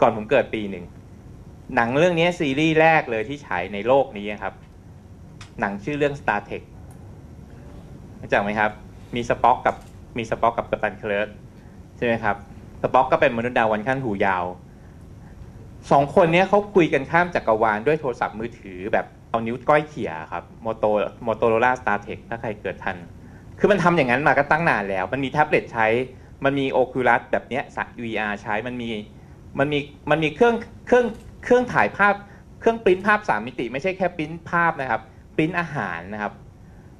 S4: ก่อนผมเกิดปีหนึ่งหนังเรื่องนี้ซีรีส์แรกเลยที่ฉายในโลกนี้ครับ หนังชื่อเรื่อง Star Trek รู้จักไหมครับ มีสป็อกกับมีสป็อกกับกัปตันเคลิร์กใช่ไหมครับสป็อกก็เป็นมนุษย์ดาววันขั้นหูยาว สองคนเนี้ยเขาคุยกันข้ามจักรวาลด้วยโทรศัพท์มือถือแบบเอานิ้วก้อยเขี่ยครับโมโตMotorola StarTAC ถ้าใครเกิดทัน คือมันทำอย่างนั้นมาก็ตั้งนานแล้ว มันมีแท็บเล็ตใช้ มันมี Oculus แบบเนี้ยสัก VR ใช้มันมีมันมีมันมีเครื่องเครื่องเครื่องถ่ายภาพเครื่องปริ้นภาพสามมิติ ไม่ใช่แค่ปริ้นภาพนะครับปริ้นอาหารนะครับ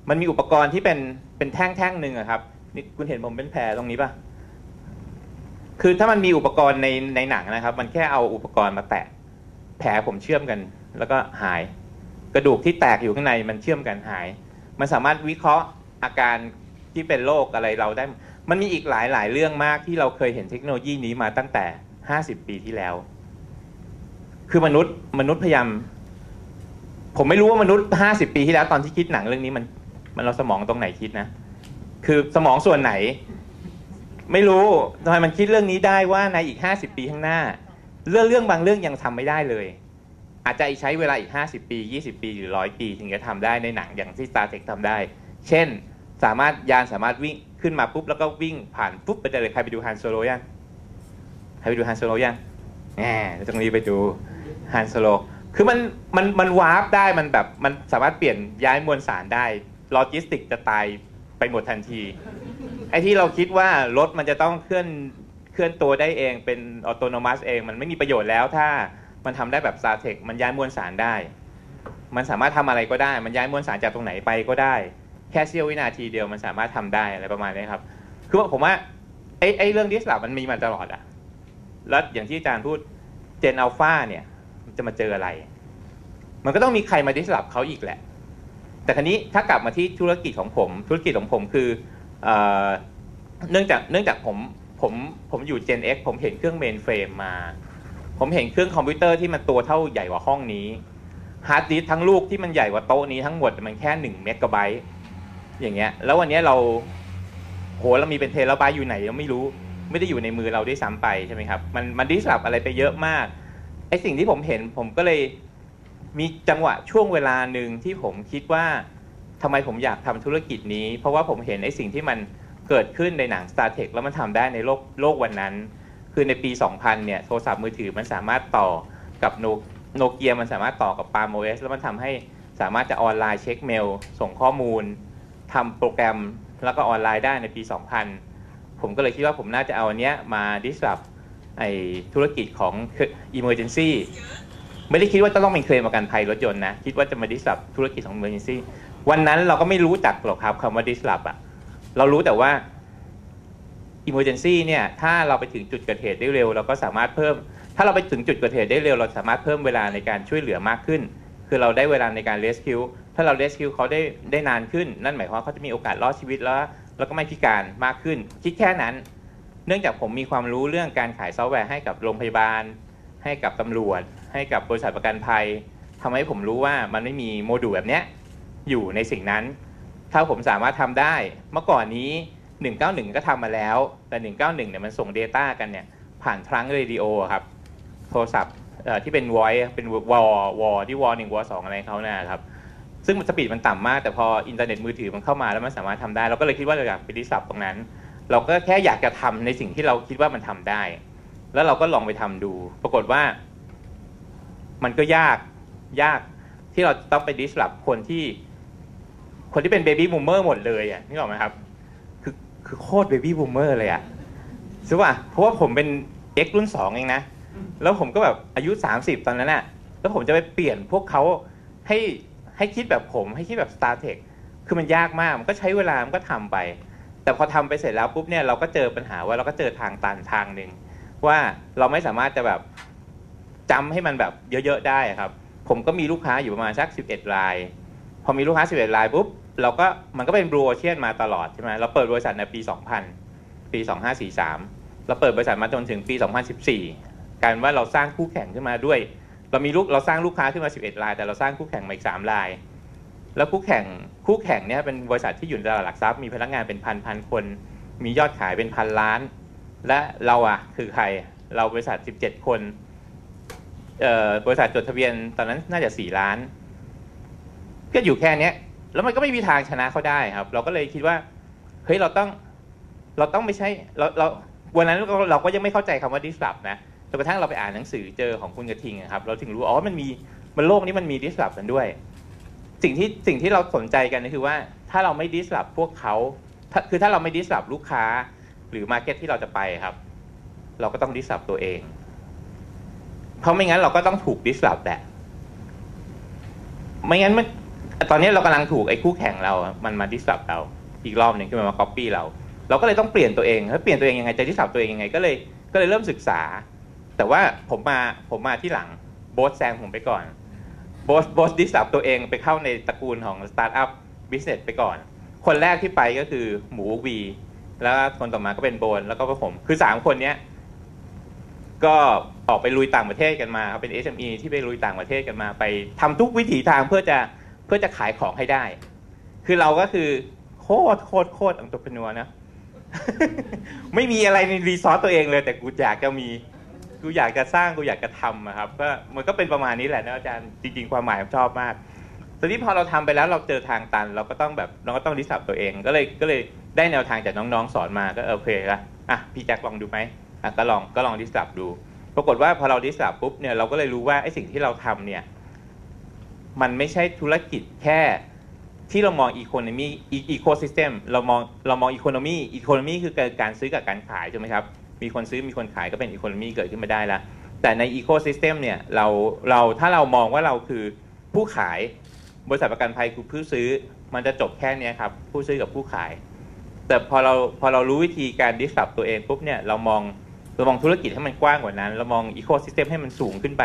S4: มันมีอุปกรณ์ที่เป็นเป็นแท่งแท่งหนึ่งครับนี่คุณเห็นผมเป็นแผลตรงนี้ปะ คือถ้ามันมีอุปกรณ์ในในหนังนะครับ มันแค่เอาอุปกรณ์มาแตะแผลผมเชื่อมกัน แล้วก็หาย กระดูกที่แตกอยู่ข้างในมันเชื่อมกันหาย มันสามารถวิเคราะห์อาการที่เป็นโรคอะไรเราได้ มันมีอีกหลายหลายเรื่องมากที่เราเคยเห็นเทคโนโลยีนี้มาตั้งแต่ 50 ปีที่แล้ว คือมนุษย์มนุษย์พยายาม ผมไม่รู้ว่ามนุษย์ 50 ปีที่แล้วตอนที่คิดหนังเรื่องนี้มัน มันเราสมองตรงไหนคิดนะ คือสมองส่วนไหน ไม่รู้ทำไมมันคิดเรื่องนี้ได้ว่าในอีกห้าสิบปีข้างหน้า เรื่องเรื่องบางเรื่องยังทำไม่ได้เลย อาจจะใช้เวลาอีก 50 ปี 20 ปีหรือร้อยปี ถึงจะทำได้ในหนังอย่างที่ Star Trek ทำได้ เช่น สามารถยานสามารถวิ่งขึ้นมาปุ๊บแล้วก็วิ่งผ่านปุ๊บไปได้เลยใครไปดูฮันโซโลยังใครไปดูฮันโซโลยังแหมตรงนี้ไปดูฮันโซโลคือมันมันมัน warp ได้มันแบบมันสามารถเปลี่ยนย้ายมวลสารได้โลจิสติกจะตายไปหมดทันที ไอ้ที่เราคิดว่ารถมันจะต้องเคลื่อนเคลื่อนตัวได้เองเป็นออโตโนมัสเอง มันไม่มีประโยชน์แล้วถ้ามันทำได้แบบซาเทคมันย้ายมวลสารได้ มันสามารถทำอะไรก็ได้ มันย้ายมวลสารจากตรงไหนไปก็ได้ แค่เสี้ยววินาทีเดียวมันสามารถทำได้อะไรประมาณนี้ครับ คือว่าผมว่าไอ้ไอ้เรื่องดิสลอฟมันมีมาตลอดอะแล้วอย่างที่อาจารย์พูดเจนอัลฟาเนี่ยมันจะมาเจออะไร มันก็ต้องมีใครมา disrupt เขาอีกแหละ แต่คราวนี้ถ้ากลับมาที่ธุรกิจของผม ธุรกิจของผมคือ เนื่องจากเนื่องจากผมผมผมอยู่ Gen X ผมเห็นเครื่อง mainframe มา ผมเห็นเครื่องคอมพิวเตอร์ที่มันตัวเท่าใหญ่กว่าห้องนี้ harddisk ทั้งลูกที่มันใหญ่กว่าโต๊ะนี้ทั้งหมดมันแค่หนึ่งเมกะไบต์อย่างเงี้ย แล้ววันนี้เราโหเรามีเป็นเทราไบต์อยู่ไหนเราไม่รู้ไม่ได้อยู่ในมือเราด้วยซ้ำไปใช่ไหมครับ มันมัน disrupt อะไรไปเยอะมากไอสิ่งที่ผมเห็นผมก็เลยมีจังหวะช่วงเวลาหนึ่งที่ผมคิดว่า ทำไมผมอยากทำธุรกิจนี้ เพราะว่าผมเห็นไอสิ่งที่มันเกิดขึ้นในหนัง Star Trek แล้วมันทำได้ในโลกโลกวันนั้น คือในปี 2000 เนี่ย โทรศัพท์มือถือมันสามารถต่อกับโนโนเกียมันสามารถต่อกับ Palm OS แล้วมันทำให้สามารถจะออนไลน์เช็คเมล ส่งข้อมูลทำโปรแกรมแล้วก็ออนไลน์ได้ในปี 2000 ผมก็เลยคิดว่าผมน่าจะเอาอันเนี้ยมา disruptไอธุรกิจของ Emergency ไม่ได้คิดว่าจะต้องเป็นเคลมประกันภัยรถยนต์นะ คิดว่าจะมาดิสรับธุรกิจของ Emergency วันนั้นเราก็ไม่รู้จักหรอกครับคำว่าดิสรับอะเรารู้แต่ว่า Emergency เนี่ย ถ้าเราไปถึงจุดเกิดเหตุได้เร็ว เราก็สามารถเพิ่ม ถ้าเราไปถึงจุดเกิดเหตุได้เร็ว เราสามารถเพิ่มเวลาในการช่วยเหลือมากขึ้น คือเราได้เวลาในการ rescue ถ้าเรา rescue เขาได้ได้นานขึ้น นั่นหมายความว่าเขาจะมีโอกาสรอดชีวิตแล้ว แล้วก็ไม่พิการมากขึ้น คิดแค่นั้น เนื่องจากผมมีความรู้เรื่องการขายซอฟต์แวร์ให้กับโรงพยาบาล ให้กับตำรวจ ให้กับบริษัทประกันภัยทำให้ผมรู้ว่ามันไม่มีโมดูลแบบเนี้ย อยู่ในสิ่งนั้น ถ้าผมสามารถทำได้ เมื่อก่อนนี้ 191 ก็ทำมาแล้ว แต่ 191เนี่ยมันส่ง Data กันเนี่ยผ่าน trunk radio ครับโทรศัพท์ที่เป็น voice เป็นวอลวอลที่วอลหนึ่งวอลสองอะไรเขาเนี่ยครับซึ่ง speed มันต่ำมาก แต่พออินเทอร์เน็ตมือถือมันเข้ามาแล้วมันสามารถทำได้ เราก็เลยคิดว่าเราอยากไป disrupt ตรงนั้น เราก็แค่อยากจะทำในสิ่งที่เราคิดว่ามันทำได้ แล้วเราก็ลองไปทำดู ปรากฏว่า มันก็ยากยากที่เราต้องไป disrupt คนที่ คนที่เป็น baby boomer หมดเลยอะนึกออกไหมครับคือคือโคตร baby boomer เลยอะใช่ป่ะเพราะว่าผมเป็น X รุ่นสองเองนะ แล้วผมก็แบบอายุ 30 ตอนนั้นน่ะแล้วผมจะไปเปลี่ยนพวกเขาให้ให้คิดแบบผมให้คิดแบบ Star Tech คือมันยากมากมันก็ใช้เวลามันก็ทำไป แต่พอทำไปเสร็จแล้วปุ๊บเนี่ยเราก็เจอปัญหาว่าเราก็เจอทางตันทางหนึ่งว่าเราไม่สามารถจะแบบจำให้มันแบบเยอะๆได้ครับ ผมก็มีลูกค้าอยู่ประมาณสัก11ราย พอมีลูกค้า 11รายปุ๊บ เราก็มันก็เป็นบรูเชียนมาตลอดใช่ไหมเราเปิดบริษัทในปี 2000 ปี 2543 เราเปิดบริษัทมาจนถึงปี 2014 การว่าเราสร้างคู่แข่งขึ้นมาด้วย เรามีลูกเราสร้างลูกค้าขึ้นมา 11ราย แต่เราสร้างคู่แข่งมาอีก3ราย แล้วคู่แข่งคู่แข่งเนี่ยเป็นบริษัทที่อยู่ในตลาดหลักทรัพย์มีพนักงานเป็นพันพันคน มียอดขายเป็นพันล้าน และเราอะคือใครเราบริษัท 17 คนบริษัทจดทะเบียนตอนนั้นน่าจะ 4 ล้าน ก็อยู่แค่เนี้ย แล้วมันก็ไม่มีทางชนะเขาได้ครับ เราก็เลยคิดว่าเฮ้ยเราต้องเราต้องไม่ใช่เราเราวันนั้นเราเราก็ยังไม่เข้าใจคำว่า disrupt นะจนกระทั่งเราไปอ่านหนังสือเจอของคุณกระทิงครับเราถึงรู้อ๋อมันมีมันโลกนี้มันมี disrupt กันด้วย สิ่งที่สิ่งที่เราสนใจกันก็คือว่าถ้าเราไม่ disrupt พวกเขาถ้าคือถ้าเราไม่ disrupt ลูกค้า หรือ market ที่เราจะไปครับ เราก็ต้อง disrupt ตัวเอง เพราะไม่งั้นเราก็ต้องถูก disrupt แหละไม่งั้นมัน ตอนนี้เรากำลังถูกไอ้คู่แข่งเรา มันมา disrupt เรา อีกรอบหนึ่งคือมันมา copy เรา เราก็เลยต้องเปลี่ยนตัวเองแล้วเปลี่ยนตัวเองยังไงจะ disrupt ตัวเองยังไงก็เลยก็เลยเริ่มศึกษา แต่ว่าผมมาผมมาที่หลังโบสแซงผมไปก่อนโบสโบส disrupt ตัวเองไปเข้าในตระกูลของ startup business ไปก่อน คนแรกที่ไปก็คือหมูวีแล้วคนต่อมาก็เป็นโบนแล้วก็ผมคือสามคนเนี้ยก็ออกไปลุยต่างประเทศกันมาเป็น SME ที่ไปลุยต่างประเทศกันมา ไปทำทุกวิถีทางเพื่อจะ พื่อจะขายของให้ได้ คือเราก็คือโคตรโคตรโคตรอังตพนัวนะ ไม่มีอะไรในรีซอสตัวเองเลย แต่กูอยากจะมี กูอยากจะสร้างกูอยากจะทำอะครับ ก็มันก็เป็นประมาณนี้แหละนะอาจารย์ จริง ๆ ความหมายผมชอบมากตอนนี้พอเราทำไปแล้วเราเจอทางตัน เราก็ต้องแบบเราก็ต้องดิสับตัวเอง ก็เลยก็เลยได้แนวทางจากน้องๆสอนมาก็โอเคละอะพี่แจ็คลองดูไหมอะก็ลองก็ลอง disrupt ดู ปรากฏว่าพอเรา disrupt ปุ๊บเนี่ยเราก็เลยรู้ว่าไอ้สิ่งที่เราทำเนี่ย มันไม่ใช่ธุรกิจแค่ที่เรามอง economy ecosystem เรามองเรามอง economy economy คือการซื้อกับการขายใช่ไหมครับ มีคนซื้อมีคนขายก็เป็น economy เกิดขึ้นมาได้แล้วแต่ใน ecosystem เนี่ยเราเราถ้าเรามองว่าเราคือผู้ขายบริษัทประกันภัยคือผู้ซื้อมันจะจบแค่นี้ครับ ผู้ซื้อกับผู้ขาย แต่พอเราพอเรารู้วิธีการ disrupt ตัวเองปุ๊บเนี่ยเรามองเรามองธุรกิจให้มันกว้างกว่านั้น เรามอง ecosystem ให้มันสูงขึ้นไป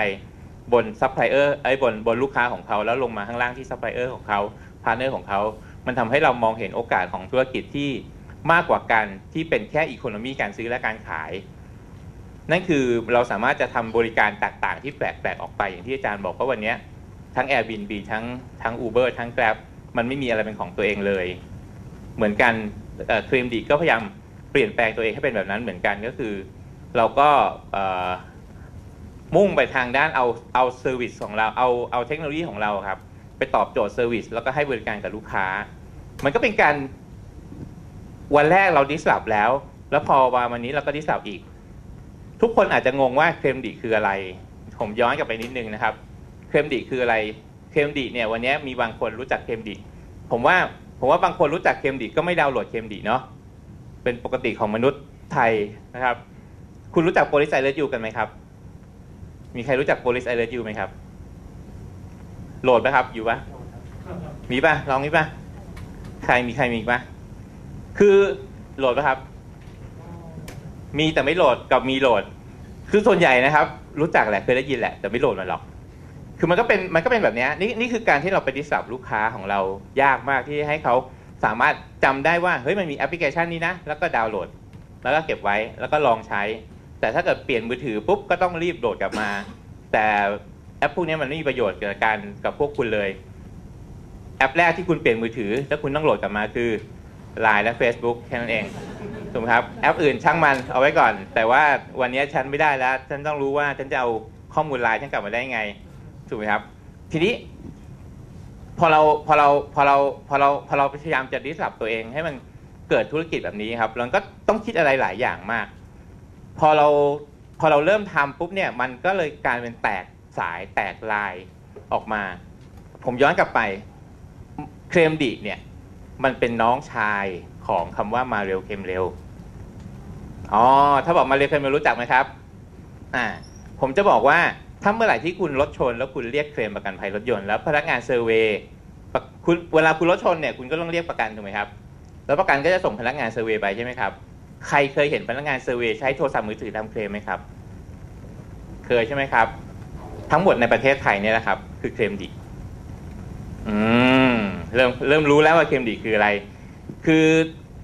S4: บนซัพพลายเออร์ไอ้บนบนลูกค้าของเขาแล้วลงมาข้างล่างที่ซัพพลายเออร์ของเขา partner ของเขา มันทำให้เรามองเห็นโอกาสของธุรกิจที่มากกว่าการที่เป็นแค่ economy การซื้อและการขาย นั่นคือเราสามารถจะทำบริการต่างๆ ที่แปลกๆออกไปอย่างที่อาจารย์บอกว่าวันนี้ทั้ง Airbnb ทั้งทั้ง Uber ทั้ง Grab มันไม่มีอะไรเป็นของตัวเองเลย เหมือนกัน Claim Di ก็พยายามเปลี่ยนแปลงตัวเองให้เป็นแบบนั้นเหมือนกันก็คือ เราก็ มุ่งไปทางด้านเอาเอา service ของเราเอาเอาเทคโนโลยีของเราครับ ไปตอบโจทย์ service แล้วก็ให้บริการกับลูกค้า มันก็เป็นการวันแรกเรา disrupt แล้ว แล้วพอวันนี้เราก็ disrupt อีก ทุกคนอาจจะงงว่า Claim Di คืออะไร ผมย้อนกลับไปนิดนึงนะครับ Claim Di คืออะไร Claim Di เนี่ยวันนี้มีบางคนรู้จัก Claim Di ผมว่าผมว่าบางคนรู้จัก Claim Di ก็ไม่ดาวน์โหลด Claim Di เนาะเป็นปกติของมนุษย์ไทยนะครับ คุณรู้จัก Police I Lert U กันไหมครับ มีใครรู้จัก Police I Lert U ไหมครับ โหลดไหมครับ อยู่ปะมีปะลองนี้ปะใครมีใครมีปะคือโหลดปะครับ มีแต่ไม่โหลดกับมีโหลด คือส่วนใหญ่นะครับ รู้จักแหละเคยได้ยินแหละ แต่ไม่โหลดมันหรอก คือมันก็เป็นมันก็เป็นแบบนี้นี่นี่คือการที่เราไป disrupt ลูกค้าของเรายากมากที่ให้เขาสามารถจำได้ว่าเฮ้ยมันมีแอปพลิเคชันนี้นะ แล้วก็ดาวน์โหลด แล้วก็เก็บไว้แล้วก็ลองใช้ แต่ถ้าเกิดเปลี่ยนมือถือปุ๊บก็ต้องรีบโหลดกลับมา แต่แอปพวกนี้มันไม่มีประโยชน์กับการกับพวกคุณเลย แอปแรกที่คุณเปลี่ยนมือถือ แล้วคุณต้องโหลดกลับมาคือ Line และ Facebook แค่นั้นเองถูกไหมครับแอปอื่นช่างมันเอาไว้ก่อน แต่ว่าวันนี้ฉันไม่ได้แล้ว ฉันต้องรู้ว่าฉันจะเอาข้อมูลไลน์ฉันกลับมาได้ไงถูกไหมครับ ทีนี้ พอเราพอเราพอเราพอเราพอเราพยายามจะดิสลอฟตัวเองให้มันเกิดธุรกิจแบบนี้ครับ เราก็ต้องคิดอะไรหลายอย่างมาก พอเราพอเราเริ่มทำปุ๊บเนี่ยมันก็เลยกลายเป็นแตกสายแตกลายออกมา ผมย้อนกลับไป Claim Di เนี่ยมันเป็นน้องชายของคำว่ามาเร็วเคลมเร็วอ๋อถ้าบอกมาเร็วเคลมเร็วรู้จักไหมครับอ่าผมจะบอกว่าถ้าเมื่อไหร่ที่คุณรถชน แล้วคุณเรียกเคลมประกันภัยรถยนต์แล้วพนักงาน survey คุณเวลาคุณรถชนเนี่ยคุณก็ต้องเรียกประกันถูกไหมครับ แล้วประกันก็จะส่งพนักงาน survey ไปใช่ไหมครับ ใครเคยเห็นพนักงาน survey ใช้โทรศัพท์มือถือทำเคลมไหมครับ เคยใช่ไหมครับ ทั้งหมดในประเทศไทยเนี่ยนะครับ คือเคลมดีอืมเริ่มเริ่มรู้แล้วว่าเคลมดีคืออะไร คือ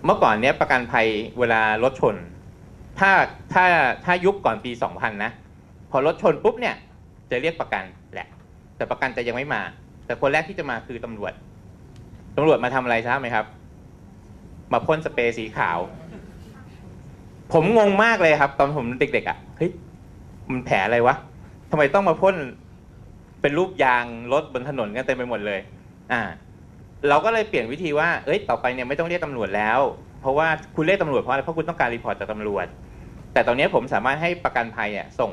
S4: เมื่อก่อนเนี้ยประกันภัยเวลารถชน ถ้าถ้าถ้ายุคก่อนปี2000นะ พอรถชนปุ๊บเนี่ย จะเรียกประกันแหละ แต่ประกันจะยังไม่มา แต่คนแรกที่จะมาคือตำรวจตำรวจมาทำอะไรทราบไหมครับ มาพ่นสเปรย์สีขาว ผมงงมากเลยครับ ตอนผมเด็กๆอะเฮ้ยมันแผลอะไรวะทำไมต้องมาพ่นเป็นรูปยางรถบนถนนกันเต็มไปหมดเลย อ่า เราก็เลยเปลี่ยนวิธีว่า เอ้ย ต่อไปเนี่ยไม่ต้องเรียกตำรวจแล้ว เพราะว่าคุณเรียกตำรวจเพราะอะไร เพราะคุณต้องการรีพอร์ตจากตำรวจ แต่ตอนนี้ผมสามารถให้ประกันภัยอะส่ง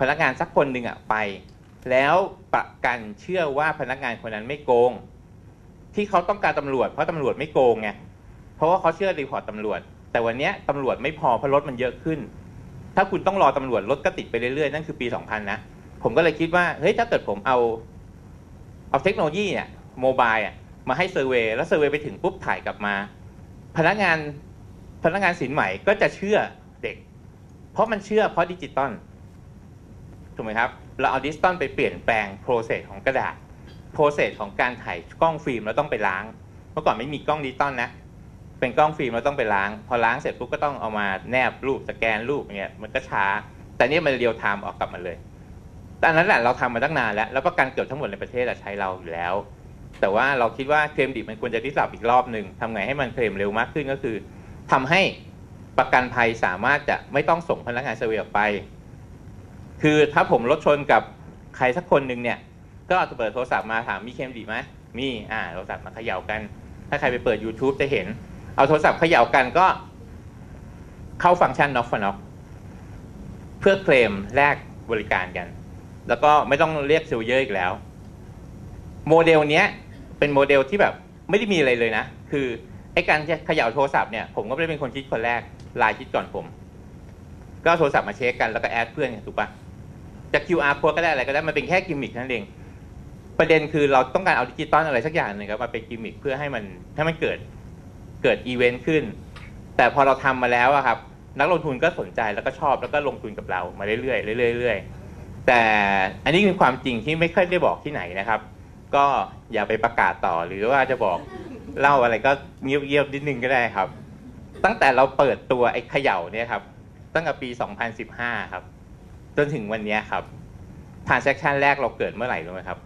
S4: พนักงานสักคนหนึ่งอะไป แล้วประกันเชื่อว่าพนักงานคนนั้นไม่โกง ที่เขาต้องการตำรวจเพราะตำรวจไม่โกงไง เพราะว่าเขาเชื่อ report ตำรวจ แต่วันนี้ตำรวจไม่พอเพราะรถมันเยอะขึ้น ถ้าคุณต้องรอตำรวจรถก็ติดไปเรื่อยๆ นั่นคือปี 2000 นะ ผมก็เลยคิดว่า เฮ้ย ถ้าเกิดผมเอาเอาเทคโนโลยีเนี่ย mobile อะมาให้ survey แล้ว survey ไปถึงปุ๊บถ่ายกลับมา พนักงานพนักงานสินไหมก็จะเชื่อเด็ก เพราะมันเชื่อเพราะดิจิตอลถูกไหมครับ เราเอาดิจิตอลไปเปลี่ยนแปลง process ของกระดาษprocess ของการถ่ายกล้องฟิล์มแล้วต้องไปล้าง เมื่อก่อนไม่มีกล้องดิจิตอลนะ เป็นกล้องฟิล์มเราต้องไปล้าง พอล้างเสร็จปุ๊บก็ต้องเอามาแนบรูปสแกนรูปเงี้ยมันก็ช้า แต่นี่มัน real-time ออกกลับมาเลยแต่อันนั้นแหละเราทำมาตั้งนานแล้วแล้วประกันเกือบทั้งหมดในประเทศใช้เราอยู่แล้ว แต่ว่าเราคิดว่า Claim Di มันควรจะ disrupt อีกรอบหนึ่งทำไงให้มันเคลมเร็วมากขึ้นก็คือทำให้ประกันภัยสามารถจะไม่ต้องส่งพนักงาน survey ออกไป คือถ้าผมรถชนกับใครสักคนหนึ่งเนี่ย ก็เอาเปิดโทรศัพท์มาถามมี Claim Di ไหมมีอ่าโทรศัพท์มาเขย่ากัน ถ้าใครไปเปิด YouTube จะเห็น เอาโทรศัพท์เขย่ากันก็เข้าฟังก์ชัน knock for knock เพื่อเคลมแลกบริการกัน แล้วก็ไม่ต้องเรียก surveyor อีกแล้ว โมเดลเนี้ยเป็นโมเดลที่แบบไม่ได้มีอะไรเลยนะ คือไอ้การเขย่าโทรศัพท์เนี่ยผมก็ไม่ได้เป็นคนคิดคนแรกลน์คิดก่อนผม ก็โทรศัพท์มาเช็คกันแล้วก็ add เพื่อนถูกปะจาก QR code ก็ได้อะไรก็ได้มันเป็นแค่กิมมิคนั่นเอง ประเด็นคือเราต้องการเอาดิจิตอลอะไรสักอย่างหนึ่งครับมาเป็นกิมมิคเพื่อให้มันให้มันเกิด เกิดอีเวนต์ขึ้น แต่พอเราทำมาแล้วอะครับ นักลงทุนก็สนใจแล้วก็ชอบแล้วก็ลงทุนกับเรามาเรื่อยๆเรื่อยๆแต่อันนี้คือความจริงที่ไม่ค่อยได้บอกที่ไหนนะครับ ก็อย่าไปประกาศต่อหรือว่าจะบอกเล่าอะไรก็เงียบๆนิดนึงก็ได้ครับ ตั้งแต่เราเปิดตัวไอ้เขย่าเนี่ยครับ ตั้งแต่ปี 2015 ครับ จนถึงวันนี้ครับ transaction แรกเราเกิดเมื่อไหร่รู้ไหมครับ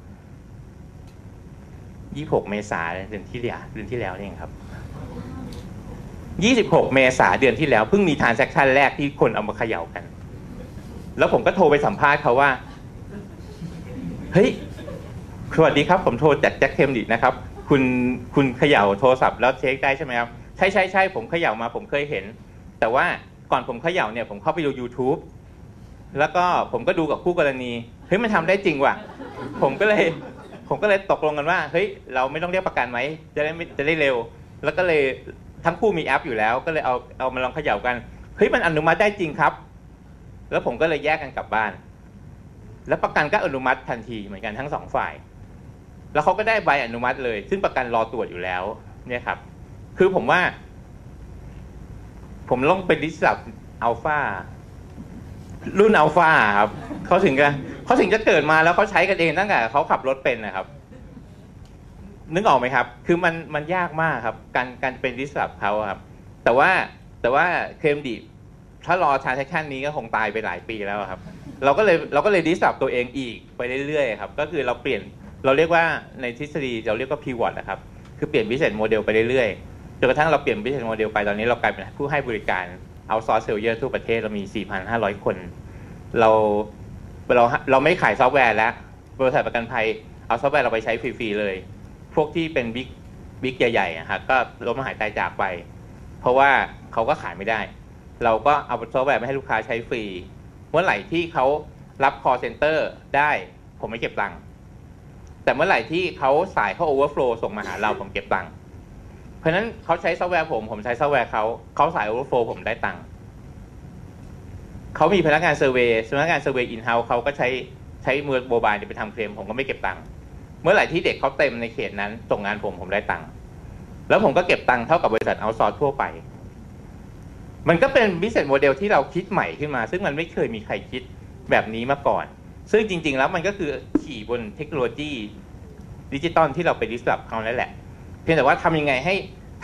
S4: 26 เมษายนเดือนที่แล้วเดือนที่แล้วนี่เองครับ 26 เมษาเดือนที่แล้วเพิ่งมี transaction แรกที่คนเอามาเขย่ากัน แล้วผมก็โทรไปสัมภาษณ์เขาว่า เฮ้ย สวัสดีครับ ผมโทรจากแจ็คเคมดินะครับ คุณคุณเขย่าโทรศัพท์แล้วเช็คได้ใช่ไหมครับ ใช่ใช่ใช่ผมเขย่ามาผมเคยเห็น แต่ว่าก่อนผมเขย่าเนี่ยผมเข้าไปดู YouTube แล้วก็ผมก็ดูกับคู่กรณี เฮ้ยมันทำได้จริงว่ะ ผมก็เลย ผมก็เลยตกลงกันว่า เฮ้ย เราไม่ต้องเรียกประกันไหม จะได้จะได้เร็ว แล้วก็เลย ทั้งคู่มีแอปอยู่แล้ว ก็เลยเอาเอามาลองเขย่ากันเฮ้ยมันอนุมัติได้จริงครับ แล้วผมก็เลยแยกกันกลับบ้าน แล้วประกันก็อนุมัติทันทีเหมือนกันทั้งสองฝ่าย แล้วเขาก็ได้ใบอนุมัติเลย ซึ่งประกันรอตรวจอยู่แล้ว เนี่ยครับ คือผมว่า ผมลงเป็นดิสลับอัลฟารุ่นอัลฟาครับเขาถึงจะเขาถึงจะเกิดมาแล้วเขาใช้กันเองตั้งแต่เขาขับรถเป็นนะครับ นึกออกไหมครับ คือมันมันยากมากครับ การการเป็นดิสลับเขาครับ แต่ว่าแต่ว่า Claim Di ถ้ารอ transaction นี้ก็คงตายไปหลายปีแล้วครับ เราก็เลยเราก็เลย disrupt ตัวเองอีกไปเรื่อยๆครับ ก็คือเราเปลี่ยนเราเรียกว่าในทฤษฎีเราเรียกว่า pivot นะครับ คือเปลี่ยน business model ไปเรื่อยๆ จนกระทั่งเราเปลี่ยน business model ไปตอนนี้เรากลายเป็นผู้ให้บริการ outsource surveyor ทั่วประเทศเรามี 4,500 คน เราเราเราไม่ขายซอฟต์แวร์แล้ว บริษัทประกันภัยเอาซอฟต์แวร์เราไปใช้ฟรีๆเลย พวกที่เป็น big big ใหญ่ๆอะครับก็ล้มหายตายจากไป เพราะว่าเขาก็ขายไม่ได้ เราก็เอาซอฟต์แวร์มาให้ลูกค้าใช้ฟรี เมื่อไหร่ที่เขารับ call center ได้ผมไม่เก็บตังค์แต่เมื่อไหร่ที่เขาสายเขา overflow ส่งมาหาเราผมเก็บตังค์เพราะนั้นเขาใช้ซอฟต์แวร์ผมผมใช้ซอฟต์แวร์เขาเขาสาย overflow ผมได้ตังค์เขามีพนักงาน survey พนักงาน survey in-house เขาก็ใช้ใช้มือ mobile ไปทำเคลมผมก็ไม่เก็บตังค์ เมื่อไหร่ที่เด็กเขาเต็มในเขตนั้นส่งงานผมผมได้ตังค์แล้วผมก็เก็บตังค์เท่ากับบริษัท outsource ทั่วไป มันก็เป็น business model ที่เราคิดใหม่ขึ้นมา ซึ่งมันไม่เคยมีใครคิดแบบนี้มาก่อน ซึ่งจริง ๆ แล้วมันก็คือขี่บนเทคโนโลยีดิจิตอลที่เราไป disrupt เขานั่นแหละ เพียงแต่ว่าทำยังไงให้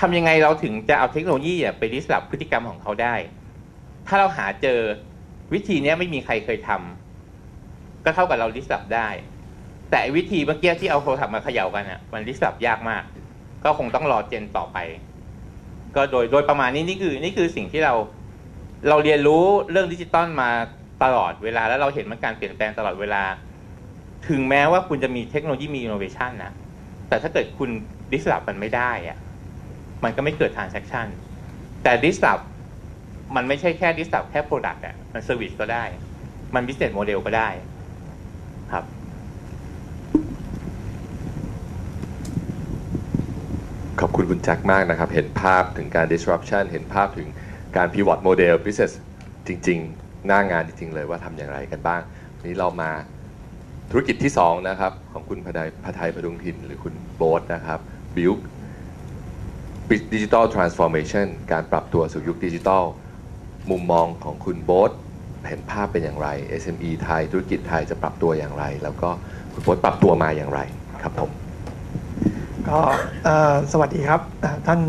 S4: ทำยังไงเราถึงจะเอาเทคโนโลยีไป disrupt พฤติกรรมของเขาได้ ถ้าเราหาเจอวิธีนี้ไม่มีใครเคยทำก็เท่ากับเรา disrupt ได้ แต่วิธีเมื่อกี้ที่เอาโทรศัพท์มาเขย่ากันอะมัน disrupt ยากมาก ก็คงต้องรอ gen ต่อไป ก็โดยโดยประมาณนี้นี่คือนี่คือสิ่งที่เราเราเรียนรู้เรื่องดิจิตอลมาตลอดเวลาแล้วเราเห็นมันการเปลี่ยนแปลงตลอดเวลา ถึงแม้ว่าคุณจะมีเทคโนโลยีมีอินโนเวชันนะแต่ถ้าเกิดคุณ disrupt มันไม่ได้อะมันก็ไม่เกิด transaction แต่ดิสลอฟมันไม่ใช่แค่ดิสลอฟแค่ product อะมัน service ก็ได้ มัน business model ก็ได้
S2: ขอบคุณคุณแจ็คมากนะครับ เห็นภาพถึงการ disruption เห็นภาพถึงการ pivot model business จริง ๆ หน้างานจริง ๆ เลยว่าทำอย่างไรกันบ้าง วันนี้เรามาธุรกิจที่ 2 นะครับ ของคุณพไทยพไทยพดุงทินหรือคุณโบ๊ทนะครับ build digital transformation การปรับตัวสู่ยุคดิจิทัลมุมมองของคุณโบ๊ทเห็นภาพเป็นอย่างไร SME ไทย ธุรกิจไทยจะปรับตัวอย่างไร แล้วก็คุณโบ๊ทปรับตัวมาอย่างไรครับผม
S3: ก็สวัสดีครับท่าน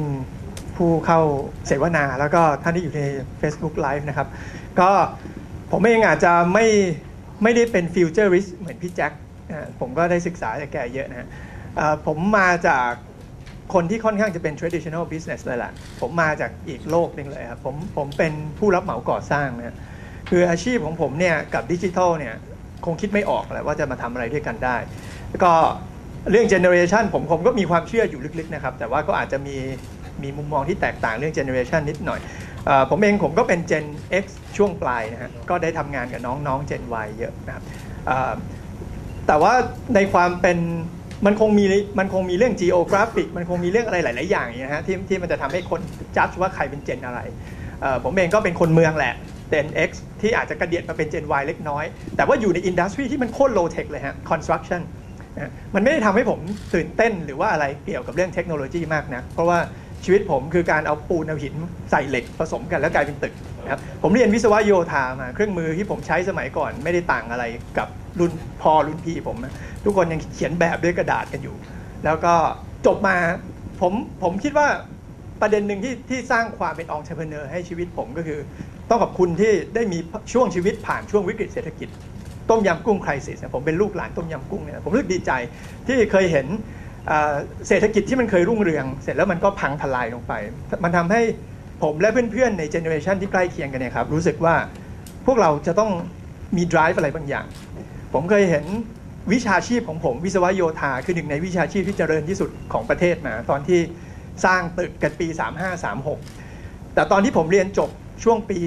S3: ผู้เข้าเสวนา แล้วก็ท่านที่อยู่ใน Facebook Live นะครับ ก็ผมเองอาจจะไม่ไม่ได้เป็นฟิวเจอริสเหมือนพี่แจ็คผมก็ได้ศึกษาจากแกเยอะนะฮะ
S5: ผมมาจากคนที่ค่อนข้างจะเป็น traditional business เลยแหละผมมาจากอีกโลกหนึ่งเลยครับผมผมเป็นผู้รับเหมาก่อสร้างนะคืออาชีพของผมเนี่ยกับดิจิทัลเนี่ยคงคิดไม่ออกแหละว่าจะมาทำอะไรด้วยกันได้ แล้วก็ เรื่อง generation ผมผมก็มีความเชื่ออยู่ลึกๆนะครับ แต่ว่าก็อาจจะมีมีมุมมองที่แตกต่างเรื่อง generation นิดหน่อยอผมเองผมก็เป็น Gen X ช่วงปลายนะฮะก็ได้ทำงานกับน้องๆ Gen Y เยอะนะครับแต่ว่าในความเป็นมันคงมีมันคงมีเรื่อง geographic มันคงมีเรื่องอะไรหลาย ๆ อย่างนะฮะที่ที่มันจะทำให้คนจัดว่าใครเป็น Gen อะไร ผมเองก็เป็นคนเมืองแหละ Gen X ที่อาจจะกระเดียดมาเป็น Gen Y เล็กน้อย แต่ว่าอยู่ในอินดัสทรีที่มันโคตร low tech เลยฮะ construction นะมันไม่ได้ทำให้ผมตื่นเต้นหรือว่าอะไรเกี่ยวกับเรื่องเทคโนโลยีมากนะเพราะว่าชีวิตผมคือการเอาปูนเอาหินใส่เหล็กผสมกันแล้วกลายเป็นตึกนะครับผมเรียนวิศวะโยธามา เครื่องมือที่ผมใช้สมัยก่อนไม่ได้ต่างอะไรกับรุ่นพอรุ่นพี่ผมนะทุกคนยังเขียนแบบด้วยกระดาษกันอยู่ แล้วก็จบมาผมผมคิดว่าประเด็นหนึ่งที่ที่สร้างความเป็นองค์ชเ p เนอร์ให้ชีวิตผมก็คือ ต้องขอบคุณที่ได้มีช่วงชีวิตผ่านช่วงวิกฤตเศรษฐกิจ ต้มยำกุ้งคริสิสผมเป็นลูกหลานต้มยำกุ้งเนี่ยผมรู้สึกดีใจที่เคยเห็นเศรษฐกิจที่มันเคยรุ่งเรือง เสร็จแล้วมันก็พังทลายลงไป มันทำให้ผมและเพื่อนๆในเจเนอเรชันที่ใกล้เคียงกันเนี่ยครับรู้สึกว่าพวกเราจะต้องมี drive อะไรบางอย่าง ผมเคยเห็นวิชาชีพของผมวิศวโยธาคือหนึ่งในวิชาชีพที่เจริญที่สุดของประเทศมาตอนที่สร้างตึกกันปี 3536 แต่ตอนที่ผมเรียนจบช่วงปี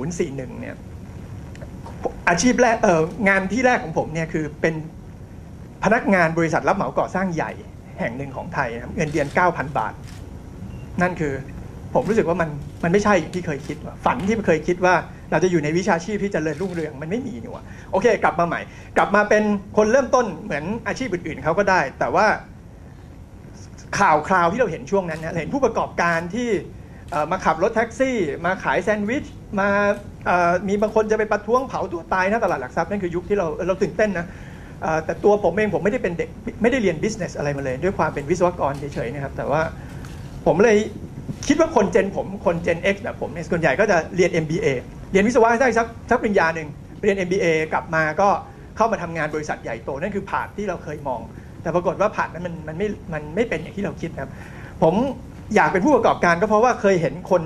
S5: 4041เนี่ย อาชีพแรกเอองานที่แรกของผมเนี่ยคือเป็นพนักงานบริษัทรับเหมาก่อสร้างใหญ่แห่งหนึ่งของไทยนะครับเงินเดือน 9,000 บาท นั่นคือผมรู้สึกว่ามันมันไม่ใช่อย่างที่เคยคิดว่าฝันที่เคยคิดว่าเราจะอยู่ในวิชาชีพที่จเจริญรุ่งเรืองมันไม่มีนี่ว่าโอเค กลับมาใหม่ กลับมาเป็นคนเริ่มต้นเหมือนอาชีพอื่นๆเขาก็ได้ แต่ว่าข่าวคราวที่เราเห็นช่วงนั้นนะเห็นผู้ประกอบการที่ มาขับรถแท็กซี่ มาขายแซนด์วิชมามีบางคนจะไปประท้วงเผาตัวตายหนะตลาดหลักทรัพย์นั่นคือยุคที่เราเราตื่นเต้นนะแต่ตัวผมเองผมไม่ได้เป็นเด็กไม่ได้เรียน business อะไรมาเลย ด้วยความเป็นวิศวกรเฉยๆนะครับ แต่ว่าผมเลยคิดว่าคนเจนผมคนเจน X แบบผมเนี่ยส่วนใหญ่ก็จะเรียน MBA เรียนวิศวะได้สักสักปริญญาหนึ่งเรียน MBA กลับมาก็เข้ามาทำงานบริษัทใหญ่โตนั่นคือผ่านที่เราเคยมอง แต่ปรากฏว่าผ่านนั้นมันมันไม่มันไม่เป็นอย่างที่เราคิดครับ ผม อยากเป็นผู้ประกอบการก็เพราะว่าเคยเห็นคน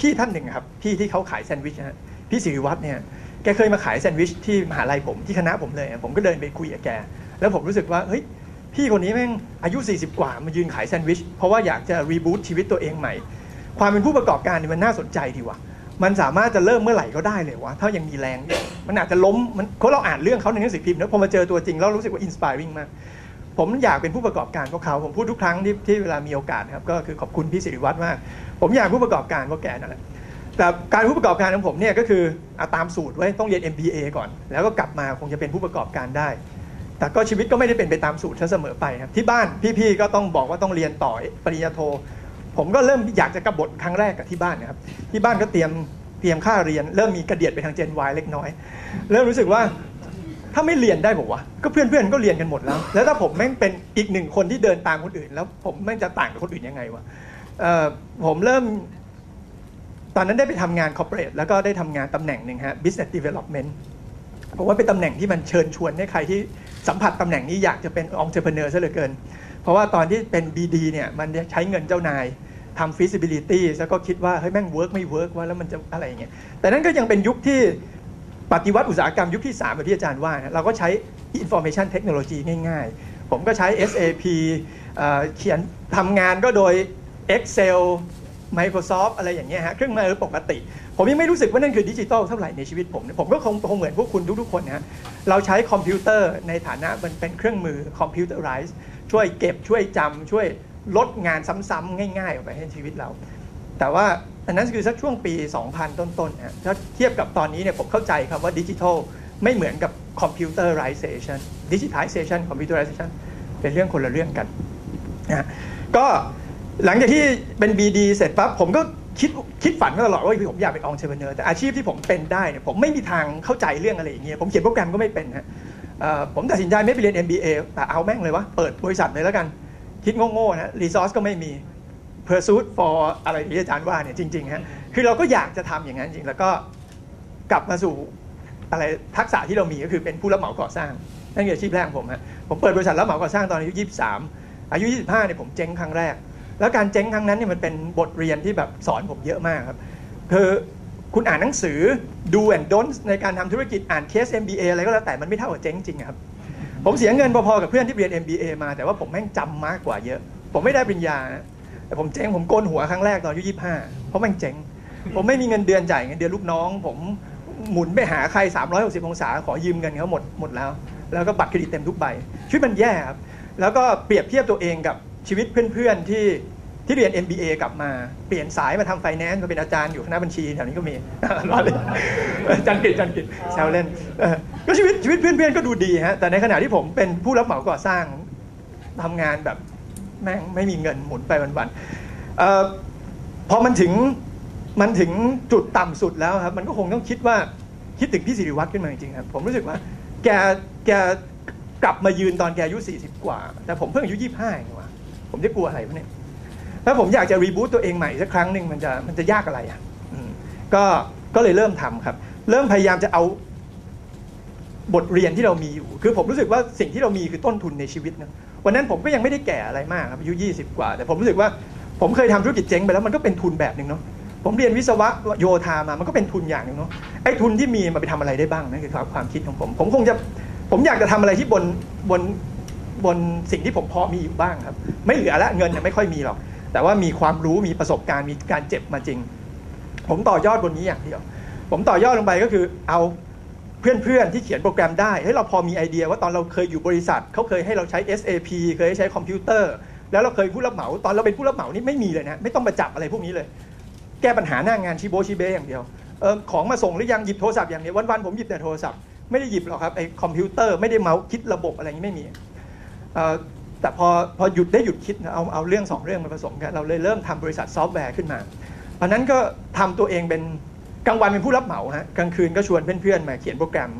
S5: พี่ท่านหนึ่งครับ พี่ที่เขาขายแซนด์วิชนะพี่สิริวัฒน์เนี่ยแกเคยมาขายแซนด์วิชที่มหาลัยผมที่คณะผมเลย ผมก็เดินไปคุยกับแก แล้วผมรู้สึกว่าเฮ้ยพี่คนนี้แม่งอายุ 40 กว่ามายืนขายแซนด์วิชเพราะว่าอยากจะ reboot ชีวิตตัวเองใหม่ ความเป็นผู้ประกอบการนี่มันน่าสนใจดีว่ะมันสามารถจะเริ่มเมื่อไหร่ก็ได้เลยวะถ้ายังมีแรง มันอาจจะล้มมันเพราะเราอ่านเรื่องเขาในหนังสือพิมพ์แล้วพอมาเจอตัวจริงแล้วรู้สึกว่า inspiring มาก ผมอยากเป็นผู้ประกอบการเพราะเขา ผมพูดทุกครั้งที่ที่เวลามีโอกาสครับก็คือขอบคุณพี่ศิริวัฒน์มาก ผมอยากผู้ประกอบการเพราะแกนั่นแหละแต่การผู้ประกอบการของผมเนี่ยก็คือเอาตามสูตรไว้ต้องเรียน MBA ก่อน แล้วก็กลับมาคงจะเป็นผู้ประกอบการได้ แต่ก็ชีวิตก็ไม่ได้เป็นไปตามสูตรเสมอไปครับที่บ้านพี่ๆก็ต้องบอกว่าต้องเรียนต่อปริญญาโท ผมก็เริ่มอยากจะกบฏครั้งแรกกับที่บ้านนะครับที่บ้านก็เตรียมเตรียมค่าเรียน เริ่มมีกระเดียดไปทางเจน Y เล็กน้อย เริ่มรู้สึกว่า ถ้าไม่เรียนได้บอกว่าวะก็เพื่อนๆก็เรียนกันหมดแล้ว แล้วถ้าผมแม่งเป็นอีกหนึ่งคนที่เดินตามคนอื่น แล้วผมแม่งจะต่างกับคนอื่นยังไงวะผมเริ่ม ตอนนั้นได้ไปทำงานคอร์เปอเรทแล้วก็ได้ทำงานตำแหน่งหนึ่งฮะ business development ผมว่าเป็นตำแหน่งที่มันเชิญชวนให้ใครที่สัมผัสตำแหน่งนี้อยากจะเป็น entrepreneur ซะเหลือเกิน เพราะว่าตอนที่เป็น BD เนี่ยมันใช้เงินเจ้านายทำ feasibility แล้วก็คิดว่าเฮ้ยแม่ง work ไม่ work ว่าแล้วมันจะอะไรอย่างเงี้ยแต่นั่นก็ยังเป็นยุคที่ ปฏิวัติอุตสาหกรรมยุคที่3แบบที่อาจารย์ว่านะเราก็ใช้ information technology ง่าย ๆ ผมก็ใช้ SAP เอ่อเขียนทำงานก็โดย Excel Microsoft อะไรอย่างเงี้ยฮะเครื่องมือปกติ ผมยังไม่รู้สึกว่านั่นคือดิจิทัลเท่าไหร่ในชีวิตผม ผมก็คงคงเหมือนพวกคุณทุกๆคนนะฮะเราใช้คอมพิวเตอร์ในฐานะมันเป็นเครื่องมือคอมพิวเตอร์ไรซ์ช่วยเก็บช่วยจำช่วยลดงานซ้ำๆง่ายๆออกไปให้ชีวิตเรา แต่ว่าันนั้นคือสักช่วงปี 2000 ต้นๆนะถ้าเทียบกับตอนนี้เนี่ยผมเข้าใจครับว่าดิจิทัลไม่เหมือนกับcomputerization digitalization computerization เป็นเรื่องคนละเรื่องกันนะก็หลังจากที่เป็น ป.ตรี เสร็จปั๊บผมก็คิดคิดฝันมาตลอดว่าผมอยากเป็น entrepreneur แต่อาชีพที่ผมเป็นได้เนี่ยผมไม่มีทางเข้าใจเรื่องอะไรอย่างเงี้ยผมเขียนโปรแกรมก็ไม่เป็นฮะผมตัดสินใจไม่ไปเรียน MBA แต่เอาแม่งเลยวะเปิดบริษัทเลยแล้วกัน คิดโง่ๆนะ resource ก็ไม่มี pursuit for อะไรที่อาจารย์ว่าเนี่ยจริงๆฮะคือเราก็อยากจะทำอย่างนั้นจริงแล้วก็กลับมาสู่อะไรทักษะที่เรามีก็คือเป็นผู้รับเหมาก่อสร้างนั่นคืออาชีพแรกของผมฮะผมเปิดบริษัทรับเหมาก่อสร้างตอนอายุ 23 อายุ 25เนี่ยผมเจ๊งครั้งแรก แล้วการเจ๊งครั้งนั้นเนี่ยมันเป็นบทเรียนที่แบบสอนผมเยอะมากครับคือคุณอ่านหนังสือ do and don't ในการทำธุรกิจอ่านเคส MBA อะไรก็แล้วแต่มันไม่เท่ากับเจ๊งจริงอะครับผมเสียเงินพอๆกับเพื่อนที่เรียน MBA มาแต่ว่าผมแม่งจำมากกว่าเยอะ ผมไม่ได้ปริญญานะ แต่ผมเจ๊งผมโกนหัวครั้งแรกตอนอายุ25เพราะม่งเจ๊งผมไม่มีเงินเดือนจ่ายเงินเดือนลูกน้อง ผมหมุนไปหาใคร 360 องศา ขอยืมเงินเขาหมดหมดแล้ว แล้วก็บัตรเครดิตเต็มทุกใบชีวิตมันแย่ครับแล้วก็เปรียบเทียบตัวเองกับชีวิตเพื่อนๆที่ที่เรียน MBA กลับมาเปลี่ยนสายมาทำไฟแนนซ์มาเป็นอาจารย์อยู่คณะบัญชีแถวนี้ก็มีล้อเล่นอาจารย์กิจจารย์กิจแซวเล่นก็ชีวิตชีวิตเพื่อนๆก็ดูดีฮะแต่ในขณะที่ผมเป็นผู้รับเหมาก่อสร้างทำงานแบบ แม่งไม่มีเงินหมุนไปวันๆพอมันถึงมันถึงจุดต่ำสุดแล้วครับ มันก็คงต้องคิดว่าคิดถึงพี่สิริวัตรขึ้นมาจริงๆครับผมรู้สึกว่า แกแกกลับมายืนตอนแกอายุ 40 กว่า แต่ผมเพิ่งอายุ 25เองว่ะผมจะกลัวอะไรวะเนี่ยถ้าผมอยากจะรีบูตตัวเองใหม่สักครั้งหนึ่งมันจะมันจะยากอะไรอะก็ก็เลยเริ่มทำครับ เริ่มพยายามจะเอาบทเรียนที่เรามีอยู่ คือผมรู้สึกว่าสิ่งที่เรามีคือต้นทุนในชีวิตนะ วันนั้นผมก็ยังไม่ได้แก่อะไรมากครับอายุ20 กว่า แต่ผมรู้สึกว่าผมเคยทำธุรกิจเจ๊งไปแล้วมันก็เป็นทุนแบบหนึ่งเนาะผมเรียนวิศวะโยธามามันก็เป็นทุนอย่างหนึ่งเนาะไอ้ทุนที่มีมาไปทำอะไรได้บ้างนั่นคือความความคิดของผม ผมคงจะผมอยากจะทำอะไรที่บนบนบนสิ่งที่ผมพอมีอยู่บ้างครับ ไม่เหลือละเงินเนี่ยไม่ค่อยมีหรอก แต่ว่ามีความรู้มีประสบการณ์มีการเจ็บมาจริง ผมต่อยอดบนนี้อย่างเดียว ผมต่อยอดลงไปก็คือเอา เพื่อนๆ ที่เขียนโปรแกรมได้เฮ้ยเราพอมีไอเดียว่าตอนเราเคยอยู่บริษัทเขาเคยให้เราใช้ SAP เคยให้ใช้คอมพิวเตอร์ แล้วเราเคยผู้รับเหมา ตอนเราเป็นผู้รับเหมานี่ไม่มีเลยนะไม่ต้องมาจับอะไรพวกนี้เลย แก้ปัญหาหน้างานชิโบชิเบอย่างเดียวเออของมาส่งหรือยังหยิบโทรศัพท์อย่างเดียววันๆผมหยิบแต่โทรศัพท์ไม่ได้หยิบหรอกครับไอ้คอมพิวเตอร์ไม่ได้เมาส์คิดระบบอะไรอย่างนี้ไม่มีแต่พอพอหยุดได้หยุดคิดเอาเอาเรื่องสองเรื่องมาผสมกันเราเลยเริ่มทำบริษัทซอฟต์แวร์ขึ้นมาตอนนั้นก็ทำตัวเองเป็น กลางวันเป็นผู้รับเหมาฮะกลางคืนก็ชวนเพื่อนๆมาเขียนโปรแกรม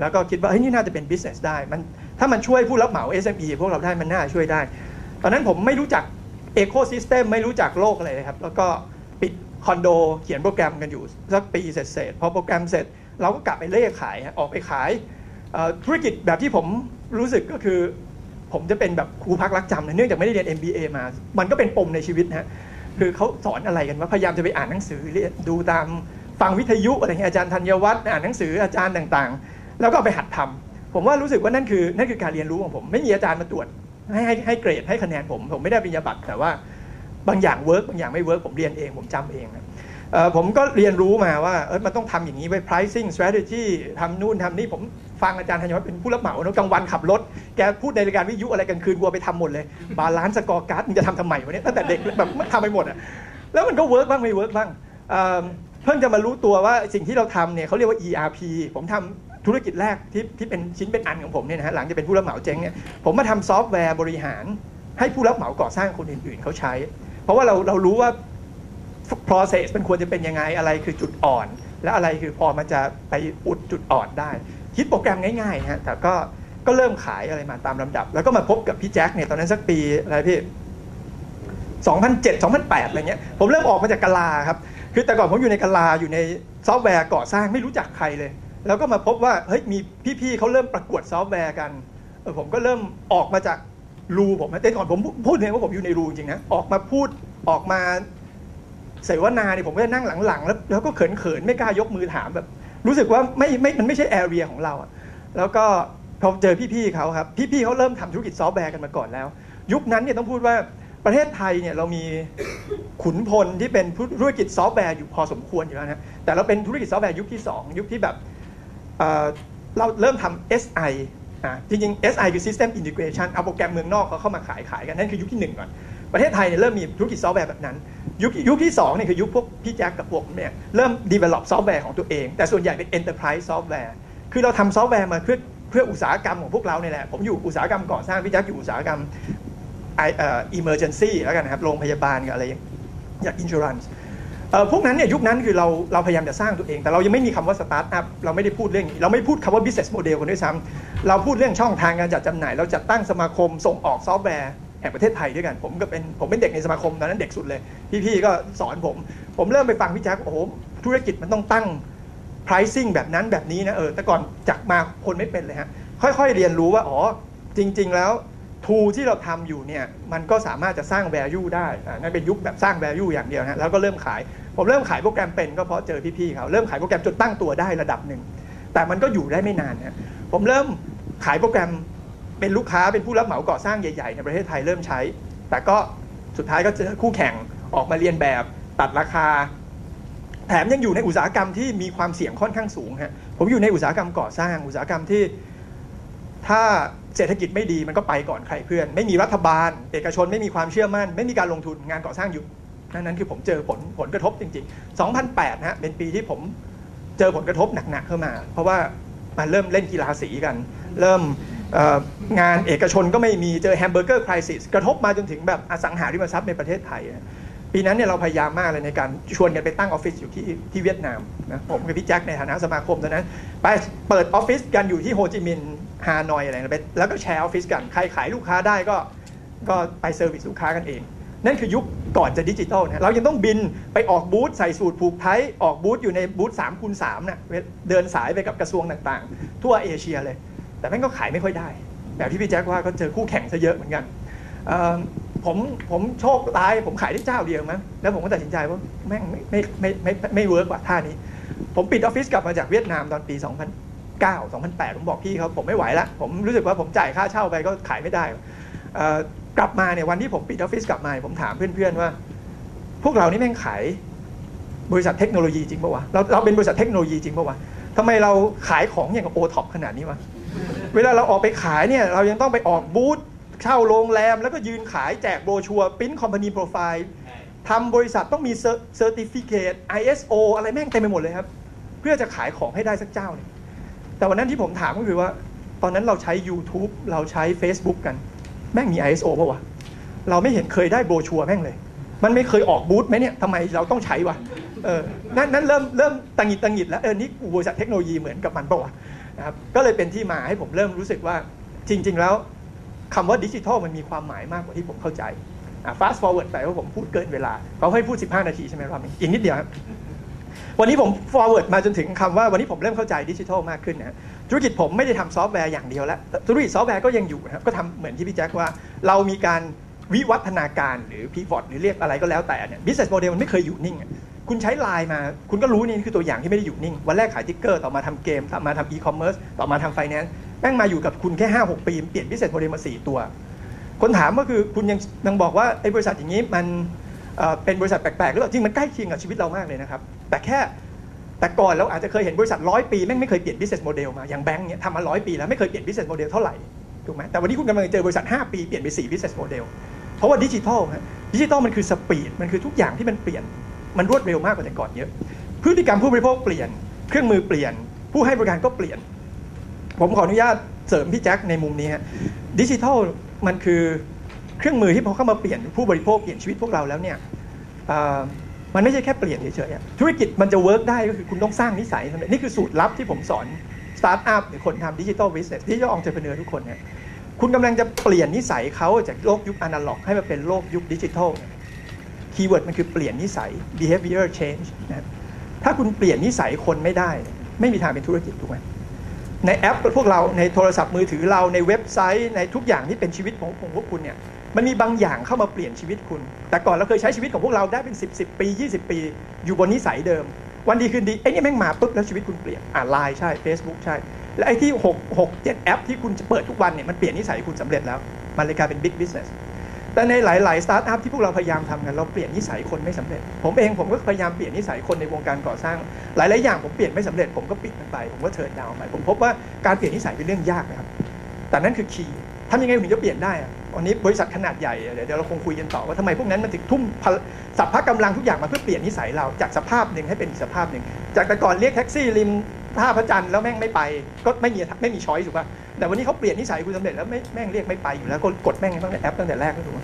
S5: แล้วก็คิดว่าเฮ้ยนี่น่าจะเป็น business ได้มันถ้ามันช่วยผู้รับเหมา SME พวกเราได้มันน่าช่วยได้ ตอนนั้นผมไม่รู้จัก Ecosystem ไม่รู้จักโลกอะไรเลยครับ แล้วก็ปิดคอนโดเขียนโปรแกรมกันอยู่สักปีเสร็จๆพอโปรแกรมเสร็จเราก็กลับไปเล่ขายออกไปขายธุรกิจแบบที่ผมรู้สึกก็คือ ผมจะเป็นแบบครูพักรักจำเนื่องจากไม่ได้เรียน MBA มา มันก็เป็นปมในชีวิตนะฮะคือเขาสอนอะไรกันว่าพยายามจะไปอ่านหนังสือเรียนดูตาม ฟังวิทยุอะไรเงี้ยอาจารย์ธัญวัฒน์อ่านหนังสืออาจารย์ต่างๆ แล้วก็ไปหัดทำผมว่ารู้สึกว่านั่นคือนั่นคือการเรียนรู้ของผม ไม่มีอาจารย์มาตรวจให้ให้ให้เกรดให้คะแนนผม ผมไม่ได้ปริญญาบัตรแต่ว่าบางอย่าง work บางอย่างไม่ work ผมเรียนเองผมจำเองเออผมก็เรียนรู้มาว่าเออมันต้องทำอย่างนี้ไว้ pricing strategy ทำนู่นทำนี่ผมฟังอาจารย์ธัญวัฒน์เป็นผู้รับเหมาเนอะกลางวันขับรถ แกพูดในรายการวิทยุอะไรกลางคืนกลับไปทำหมดเลย balanced scorecard มึงจะทำทำไมวะเนี่ยตั้งแต่เด็กแบบทำไปหมดอะแล้วมันก็ work บ้างไม่ work บ้างเพิ่งจะมารู้ตัวว่าสิ่งที่เราทำเนี่ยเขาเรียกว่า ERP ผมทำธุรกิจแรกที่ที่เป็นชิ้นเป็นอันของผมเนี่ยนะฮะหลังจะเป็นผู้รับเหมาเจ๊งเนี่ยผมมาทำซอฟต์แวร์บริหาร ให้ผู้รับเหมาก่อสร้างคนอื่น ๆเขาใช้ เพราะว่าเราเรารู้ว่า process มันควรจะเป็นยังไงอะไรคือจุดอ่อน และอะไรคือพอมันจะไปอุดจุดอ่อนได้ คิดโปรแกรมง่ายๆฮะแต่ก็ก็เริ่มขายอะไรมาตามลำดับ แล้วก็มาพบกับพี่แจ็คเนี่ยตอนนั้นสักปีอะไรพี่2007 2008อะไรเงี้ยผมเริ่มออกมาจากกะลาครับ คือแต่ก่อนผมอยู่ในกลาอยู่ในซอฟต์แวร์ก่อสร้างไม่รู้จักใครเลย แล้วก็มาพบว่าเฮ้ยมีพี่ๆเขาเริ่มประกวดซอฟต์แวร์กันเออผมก็เริ่มออกมาจากรูผมแต่ก่อนผมพูดเลยว่าผมอยู่ในรูจริงนะออกมาพูดออกมาเสวนาเนี่ยผมก็จะนั่งหลังๆ แล้วแล้วก็เขินๆไม่กล้ายกมือถามแบบ รู้สึกว่าไม่ไม่มันไม่ใช่ area ของเราอะแล้วก็พอเจอพี่ๆเขาครับ พี่ๆเขาเริ่มทำธุรกิจซอฟต์แวร์กันมาก่อนแล้ว ยุคนั้นเนี่ยต้องพูดว่า ประเทศไทยเนี่ยเรามีขุนพลที่เป็นธุรกิจซอฟต์แวร์อยู่พอสมควรอยู่แล้วนะแต่เราเป็นธุรกิจซอฟต์แวร์ยุคที่ 2 ยุคที่แบบเราเริ่มทำ SI อะจริงๆ SI คือ System Integration เอาโปรแกรมเมืองนอกเขาเข้ามาขายขายกัน นั่นคือยุคที่หนึ่งก่อน ประเทศไทยเนี่ยเริ่มมีธุรกิจซอฟต์แวร์แบบนั้น ยุคยุคที่2เนี่ยคือยุคพวกพี่แจ็คกับพวกเนี่ยเริ่ม develop ซอฟต์แวร์ของตัวเอง แต่ส่วนใหญ่เป็น enterprise ซอฟต์แวร์คือเราทำซอฟต์แวร์มาเพื่อเพื่ออุตสาหกรรมของพวกเราเนี่ยแหละ ผมอยู่อุตสาหกรรมก่อสร้างพี่แจ็คอยู่อุตสาหกรรม ไอเอ่อ emergency แล้วกันนะครับ โรงพยาบาลกับอะไรอย่าง insurance เอ่อพวกนั้นเนี่ยยุคนั้นคือเราเราพยายามจะสร้างตัวเอง แต่เรายังไม่มีคำว่าสตาร์ทอัพเราไม่ได้พูดเรื่องนี้เราไม่พูดคำว่า business model กันด้วยซ้ำเราพูดเรื่องช่องทางการจัดจำหน่าย เราจัดตั้งสมาคมส่งออกซอฟต์แวร์แห่งประเทศไทยด้วยกัน ผมก็เป็นผมเป็นเด็กในสมาคมตอนนั้นเด็กสุดเลย พี่ๆก็สอนผม ผมเริ่มไปฟังพี่แจ๊คโอ้โหธุรกิจมันต้องตั้ง pricing แบบนั้นแบบนี้นะเออแต่ก่อนจากมาคนไม่เป็นเลยฮะค่อยๆเรียนรู้ว่าอ๋อจริง ๆ แล้ว ทูที่เราทำอยู่เนี่ยมันก็สามารถจะสร้าง value ได้นั่นเป็นยุคแบบสร้าง value อย่างเดียวฮะแล้วก็เริ่มขาย ผมเริ่มขายโปรแกรมเป็นก็เพราะเจอพี่ๆเขาเริ่มขายโปรแกรมจนตั้งตัวได้ระดับหนึ่ง แต่มันก็อยู่ได้ไม่นานนะผมเริ่มขายโปรแกรมเป็นลูกค้าเป็นผู้รับเหมาก่อสร้างใหญ่ๆ ในประเทศไทยเริ่มใช้ แต่ก็สุดท้ายก็เจอคู่แข่งออกมาเรียนแบบตัดราคา แถมยังอยู่ในอุตสาหกรรมที่มีความเสี่ยงค่อนข้างสูงฮะผมอยู่ในอุตสาหกรรมก่อสร้างอุตสาหกรรมที่ถ้า เศรษฐกิจไม่ดีมันก็ไปก่อนใครเพื่อน ไม่มีรัฐบาล เอกชนไม่มีความเชื่อมั่น ไม่มีการลงทุนงานก่อสร้างหยุดนั่นนั้นคือผมเจอผลผลกระทบจริง ๆ 2008นะฮะเป็นปีที่ผมเจอผลกระทบหนักๆเข้ามา เพราะว่ามันเริ่มเล่นกีฬาสีกัน เริ่มงานเอกชนก็ไม่มีเจอ hamburger crisis กระทบมาจนถึงแบบอสังหาริมทรัพย์ในประเทศไทย ปีนั้นเนี่ยเราพยายามมากเลยในการชวนกันไปตั้งออฟฟิศอยู่ที่ที่เวียดนามนะผมกับพี่แจ็คในฐานะสมาคมตอนนั้น ไปเปิดออฟฟิศกันอยู่ที่โฮจิมินห์ ฮานอยอะไรนะไปแล้วก็แชร์ออฟฟิศกัน ใครขายลูกค้าได้ก็ก็ไป service ลูกค้ากันเอง นั่นคือยุคก่อนจะดิจิทัลนะเรายังต้องบินไปออกบูธใส่สูตรผูกไทยออกบูธอยู่ในบูธ3คูณ3นะเดินสายไปกับกระทรวงต่างๆ ทั่วเอเชียเลย แต่แม่งก็ขายไม่ค่อยได้ แบบที่พี่แจ็คว่าก็เจอคู่แข่งซะเยอะเหมือนกันผมผมโชคร้ายผมขายได้เจ้าเดียวมั้งแล้วผมก็ตัดสินใจว่าแม่งไม่ไม่ไม่ไม่ไม่เวิร์กว่าท่านี้ ผมปิดออฟฟิศกลับมาจากเวียดนามตอนปี 2009 2008 ผมบอกพี่เขาผมไม่ไหวละผมรู้สึกว่าผมจ่ายค่าเช่าไปก็ขายไม่ได้ กลับมาเนี่ยวันที่ผมปิดออฟฟิศกลับมาผมถามเพื่อนๆว่า พวกเรานี่แม่งขายบริษัทเทคโนโลยีจริงปะวะเราเราเป็นบริษัทเทคโนโลยีจริงปะวะทำไมเราขายของอย่างกับโอท็อปขนาดนี้วะเวลาเราออกไปขายเนี่ยเรายังต้องไปออกบูธเช่าโรงแรม แล้วก็ยืนขายแจกโบรชัวร์ print company profile ทำบริษัทต้องมี certificate ISO อะไรแม่งเต็มไปหมดเลยครับ เพื่อจะขายของให้ได้สักเจ้าหนึง แต่วันนั้นที่ผมถามก็คือว่า ตอนนั้นเราใช้ YouTube เราใช้ Facebook กัน แม่งมี ISO ป่าวะ เราไม่เห็นเคยได้โบชัวแม่งเลย มันไม่เคยออกบูธไหมเนี่ยทำไมเราต้องใช้วะเออนั่นนั่นเริ่มเริ่มตังหิดตังหิดแล้วเออนี่กูบริษัทเทคโนโลยีเหมือนกับมันป่าวะนะครับก็เลยเป็นที่มาให้ผมเริ่มรู้สึกว่าจริง ๆ แล้วคำว่าดิจิทัลมันมีความหมายมากกว่าที่ผมเข้าใจอะ fast forward ไปว่าผมพูดเกินเวลาเขาให้พูด 15 นาทีใช่ไหมรอบนี้อีกนิดเดียวครับ วันนี้ผม forward มาจนถึงคำว่าวันนี้ผมเริ่มเข้าใจดิจิทัลมากขึ้นนะธุรกิจผมไม่ได้ทำซอฟต์แวร์อย่างเดียวแล้วธุรกิจซอฟต์แวร์ก็ยังอยู่นะครับก็ทำเหมือนที่พี่แจ็คว่า เรามีการวิวัฒนาการหรือ pivot หรือเรียกอะไรก็แล้วแต่เนี่ย business model มันไม่เคยอยู่นิ่งอะคุณใช้ไลน์มา คุณก็รู้นี่คือตัวอย่างที่ไม่ได้อยู่นิ่ง วันแรกขายสติ๊กเกอร์ ต่อมาทำเกม ต่อมาทำ e-commerce ต่อมาทำ finance แม่งมาอยู่กับคุณแค่ 5-6 ปี เปลี่ยน business model มา 4 ตัว คนถามก็คือคุณยังยังบอกว่าไอ้บริษัทอย่างนี้มัน เป็นบริษัทแปลกๆหรือเปล่าจริงมันใกล้เคียงกับชีวิตเรามากเลยนะครับ แต่แค่แต่ก่อนเราอาจจะเคยเห็นบริษัทร้อยปีแม่งไม่เคยเปลี่ยน business model มาอย่างแบงก์เนี่ยทำมาร้อยปีแล้วไม่เคยเปลี่ยน business model เท่าไหร่ถูกไหมแต่วันนี้คุณกำลังเจอบริษัท 5 ปีเปลี่ยนไป 4 business model เพราะว่าดิจิทัลฮะดิจิทัลมันคือสปีดมันคือทุกอย่างที่มันเปลี่ยนมันรวดเร็วมากกว่าแต่ก่อนเยอะพฤติกรรมผู้บริโภคเปลี่ยน เครื่องมือเปลี่ยน ผู้ให้บริการก็เปลี่ยน ผมขออนุญาตเสริมพี่แจ็คในมุมนี้ฮะดิจิทัลมันคือ เครื่องมือที่พอเข้ามาเปลี่ยนผู้บริโภคเปลี่ยนชีวิตพวกเราแล้วเนี่ยมันไม่ใช่แค่เปลี่ยนเฉยๆธุรกิจมันจะ work ได้ก็คือคุณต้องสร้างนิสัยสำนี่คือสูตรลับที่ผมสอนสตาร์ทอัพหรือคนทำ digital business digital entrepreneur ทุกคนเนี่ยคุณกำลังจะเปลี่ยนนิสัยเขาจากโลกยุคอนาล็อก ให้มาเป็นโลกยุคดิจิทัล keyword มันคือเปลี่ยนนิสัย behavior change นะครับถ้าคุณเปลี่ยนนิสัยคนไม่ได้ ไม่มีทางเป็นธุรกิจถูกไหมในแอปพวกเราในโทรศัพท์มือถือเราในเว็บไซต์ในทุกอย่างที่เป็นชีวิตของของพวกคุณเนี่ย มันมีบางอย่างเข้ามาเปลี่ยนชีวิตคุณ แต่ก่อนเราเคยใช้ชีวิตของพวกเราได้เป็น 10 10 ปี 20 ปี อยู่บนนิสัยเดิม วันดีคืนดีไอ้นี่แม่งมาปุ๊บแล้วชีวิตคุณเปลี่ยนอ่าไลน์ใช่ Facebook ใช่ และไอ้ที่6 6 7 แอปที่คุณจะเปิดทุกวันเนี่ยมันเปลี่ยนนิสัยคุณสำเร็จแล้ว มันเลยกลายเป็น big business แต่ในหลายๆสตาร์ทอัพที่พวกเราพยายามทำกันเราเปลี่ยนนิสัยคนไม่สำเร็จ ผมเองผมก็พยายามเปลี่ยนนิสัยคนในวงการก่อสร้าง หลายๆอย่างผมเปลี่ยนไม่สำเร็จผมก็ปิดมันไป ผมก็ turn down ไปผมพบว่าการเปลี่ยนนิสัยเป็นเรื่องยากนะครับแต่นั่นคือ key ทำยังไงถึงจะเปลี่ยนได้ วันนี้บริษัทขนาดใหญ่เดี๋ยวเราคงคุยกันต่อว่าทำไมพวกนั้นมันถึงทุ่มสรรพกำลังทุกอย่างมาเพื่อเปลี่ยนนิสัยเราจากสภาพหนึ่งให้เป็นอีกสภาพหนึ่งจากแต่ก่อนเรียกแท็กซี่ริมท่าพระจันทร์แล้วแม่งไม่ไปก็ไม่มีไม่มี choice ถูกป่ะแต่วันนี้เขาเปลี่ยนนิสัยคุณสำเร็จแล้วไม่แม่งเรียกไม่ไปอยู่แล้วก็กดแม่งตั้งแต่แอปตั้งแต่แรกก็ถูก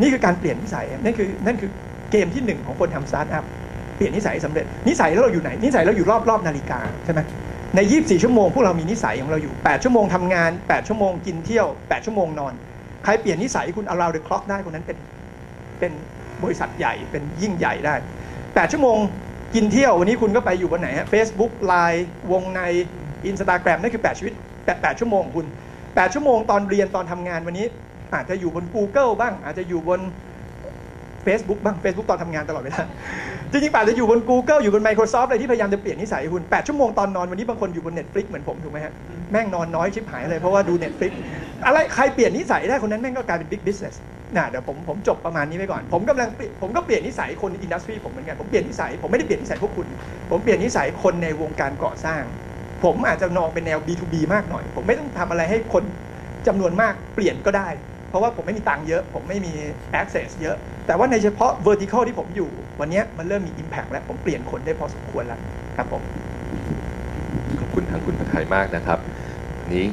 S5: นี่คือการเปลี่ยนนิสัยนั่นคือนั่นคือเกมที่หนึ่งของคนทำสตาร์ทอัพเปลี่ยนนิสัยสำเร็จนิสัยแล้วเราอยู่ไหนนิสัยเราอยู่รอบรอบนาฬิกาใช่ไหมใน 24 ชั่วโมงพวกเรามีนิสัยของเราอยู่ 8 ชั่วโมงทำงาน 8 ชั่วโมงกินเที่ยว 8 ชั่วโมงนอน ใครเปลี่ยนนิสัยคุณ allow the clock ได้คนนั้นเป็นเป็นบริษัทใหญ่เป็นยิ่งใหญ่ได้ 8 ชั่วโมงกินเที่ยววันนี้คุณก็ไปอยู่บนไหนฮะ Facebook Line วงใน Instagram นั่นคือ 8 ชีวิต 8 8 ชั่วโมงคุณ 8 ชั่วโมงตอนเรียนตอนทำงานวันนี้ อาจจะอยู่บน Google บ้าง อาจจะอยู่บน Facebook บ้าง Facebook ตอนทำงานตลอดเวลา จริงๆป่าจจะอยู่บน Google อยู่บน Microsoft อะไรที่พยายามจะเปลี่ยนนิสัยคุณ 8 ชั่วโมงตอนนอนวันนี้บางคนอยู่บน Netflix เหมือนผมถูกไหมฮะ แม่งนอนน้อยชิบหายเลยเพราะว่าดู Netflix อะไรใครเปลี่ยนนิสัยได้คนนั้นแม่งก็กลายเป็น big business นะเดี๋ยวผมผมจบประมาณนี้ไว้ก่อน ผมกำลังผมก็เปลี่ยนนิสัยคนอินดัสทรีผมเหมือนกันผมเปลี่ยนนิสัยผมไม่ได้เปลี่ยนนิสัยพวกคุณ ผมเปลี่ยนนิสัยคนในวงการก่อสร้าง ผมอาจจะนองเป็นแนว B2B มากหน่อย ผมไม่ต้องทำอะไรให้คนจำนวนมากเปลี่ยนก็ได้ เพราะว่าผมไม่มีตังค์เยอะ ผมไม่มี access เยอะ แต่ว่าในเฉพาะ vertical ที่ผมอยู่ วันนี้มันเริ่มมี impact แล้วผมเปลี่ยนคนได้พอสมควรแล้วครับผม
S2: ขอบคุณทางคุณประไทยมากนะครับ นี้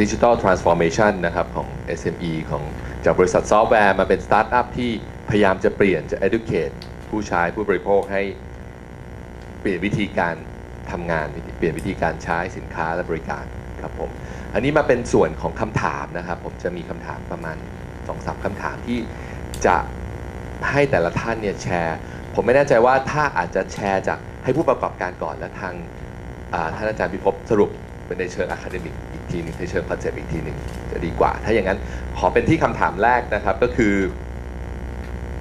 S2: Digital Transformation นะครับของ SME ของจากบริษัทซอฟต์แวร์มาเป็นสตาร์ทอัพที่พยายามจะเปลี่ยนจะ educate ผู้ใช้ผู้บริโภคให้เปลี่ยนวิธีการทำงาน เปลี่ยนวิธีการใช้สินค้าและบริการครับผม อันนี้มาเป็นส่วนของคำถามนะครับ ผมจะมีคำถามประมาณ2อสคำถามที่จะให้แต่ละท่านเนี่ยแชร์ ผมไม่แน่ใจว่าถ้าอาจจะแชร์จากให้ผู้ประกอบการก่อนและทางท่านอาจารย์พิภพสรุปเป็นในเชิง academic อีกทีหนึงในเชิง concept อีกทีหนึ่งจะดีกว่า ถ้าอย่างนั้นขอเป็นที่คำถามแรกนะครับก็คือ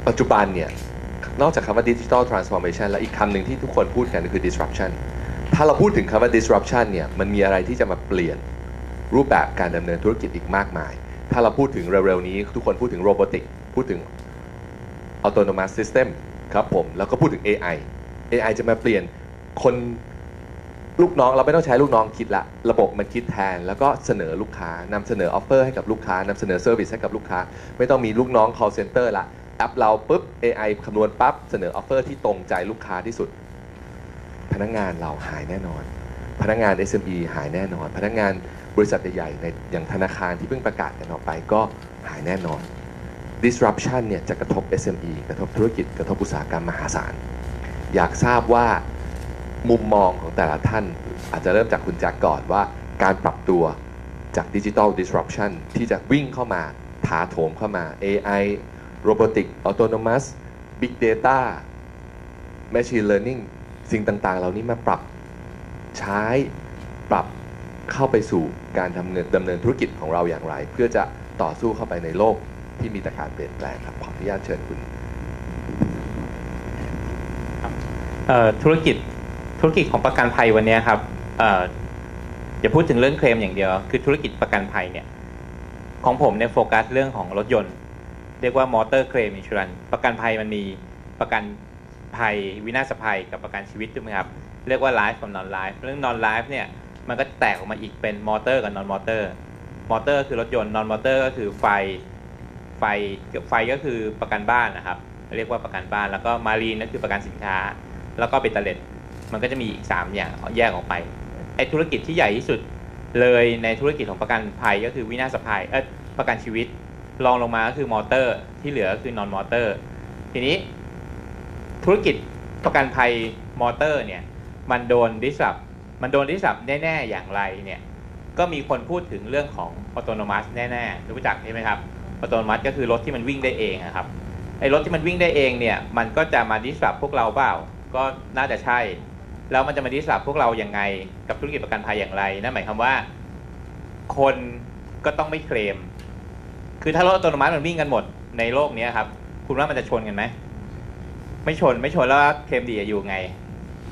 S2: ปัจจุบันเนี่ยนอกจากคำว่า digital transformation แล้วอีกคำหนึ่งที่ทุกคนพูดกันก็คือ disruption ถ้าเราพูดถึงคำว่า disruption เนี่ยมันมีอะไรที่จะมาเปลี่ยน รูปแบบการดำเนินธุรกิจอีกมากมาย ถ้าเราพูดถึงเร็วๆนี้ทุกคนพูดถึง robotic พูดถึง autonomous system ครับผม แล้วก็พูดถึง AI AI จะมาเปลี่ยนคนลูกน้องเราไม่ต้องใช้ลูกน้องคิดละ ระบบมันคิดแทน แล้วก็เสนอลูกค้านำเสนอ offer ให้กับลูกค้านำเสนอ service ให้กับลูกค้า ไม่ต้องมีลูกน้อง call center ละแอปเราปุ๊บ AI คำนวณปั๊บเสนอ offer ที่ตรงใจลูกค้าที่สุด พนักงานเราหายแน่นอน พนักงาน SME หายแน่นอน พนักงาน บริษัทใหญ่ๆในอย่างธนาคารที่เพิ่งประกาศกันออกไปก็หายแน่นอน disruption เนี่ยจะกระทบ SME กระทบธุรกิจกระทบอุตสาหกรรมมหาศาล อยากทราบว่ามุมมองของแต่ละท่าน อาจจะเริ่มจากคุณแจ็คก่อนว่าการปรับตัวจากดิจิ t a ล disruption ที่จะวิ่งเข้ามาถาโถมเข้ามา AI robotic autonomous big data machine learning สิ่งต่างๆ เหล่านี้มาปรับใช้ปรับ เข้าไปสู่การดำเนินดำเนินธุรกิจของเราอย่างไร เพื่อจะต่อสู้เข้าไปในโลกที่มีแต่การเปลี่ยนแปลงครับขออนุญาตเชิญคุณ
S4: ธุรกิจธุรกิจของประกันภัยวันนี้ครับอย่าพูดถึงเรื่องเคลมอย่างเดียว คือธุรกิจประกันภัยเนี่ยของผมเนี่ยโฟกัสเรื่องของรถยนต์ เรียกว่า motor claim insurance ประกันภัยมันมีประกันภัยวินาศภัยกับประกันชีวิตถูกไหมครับ เรียกว่า life กับ non life เรื่อง non life เนี่ย มันก็แตกออกมาอีกเป็น motor กับ non motor motor คือรถยนต์ non motor ก็คือไฟ ไฟไฟก็คือประกันบ้านนะครับ เรียกว่าประกันบ้าน แล้วก็มารีนก็คือประกันสินค้า แล้วก็เบตเตอร์เลตมันก็จะมีอีก3อย่างแยกออกไป ไอธุรกิจที่ใหญ่ที่สุดเลยในธุรกิจของประกันภัยก็คือวินาศภัย เออประกันชีวิต รองลงมาก็คือมอเตอร์ ที่เหลือก็คือ non-motor ทีนี้ธุรกิจประกันภัยมอเตอร์เนี่ยมันโดน disrupt มันโดน disrupt แน่ ๆ อย่างไรเนี่ยก็มีคนพูดถึงเรื่องของ autonomous แน่ๆรู้จักใช่ไหมครับ autonomous ก็คือรถที่มันวิ่งได้เองครับไอ้รถที่มันวิ่งได้เองเนี่ยมันก็จะมา disrupt พวกเราเปล่า ก็น่าจะใช่ แล้วมันจะมาดิสรับพวกเรายังไง กับธุรกิจประกันภัยอย่างไรนั่นหมายความว่า คนก็ต้องไม่เคลม คือถ้ารถอัตโนมัติมันวิ่งกันหมดในโลกนี้ครับคุณว่ามันจะชนกันไหมไม่ชนไม่ชนแล้วเคลมดีอยู่ไง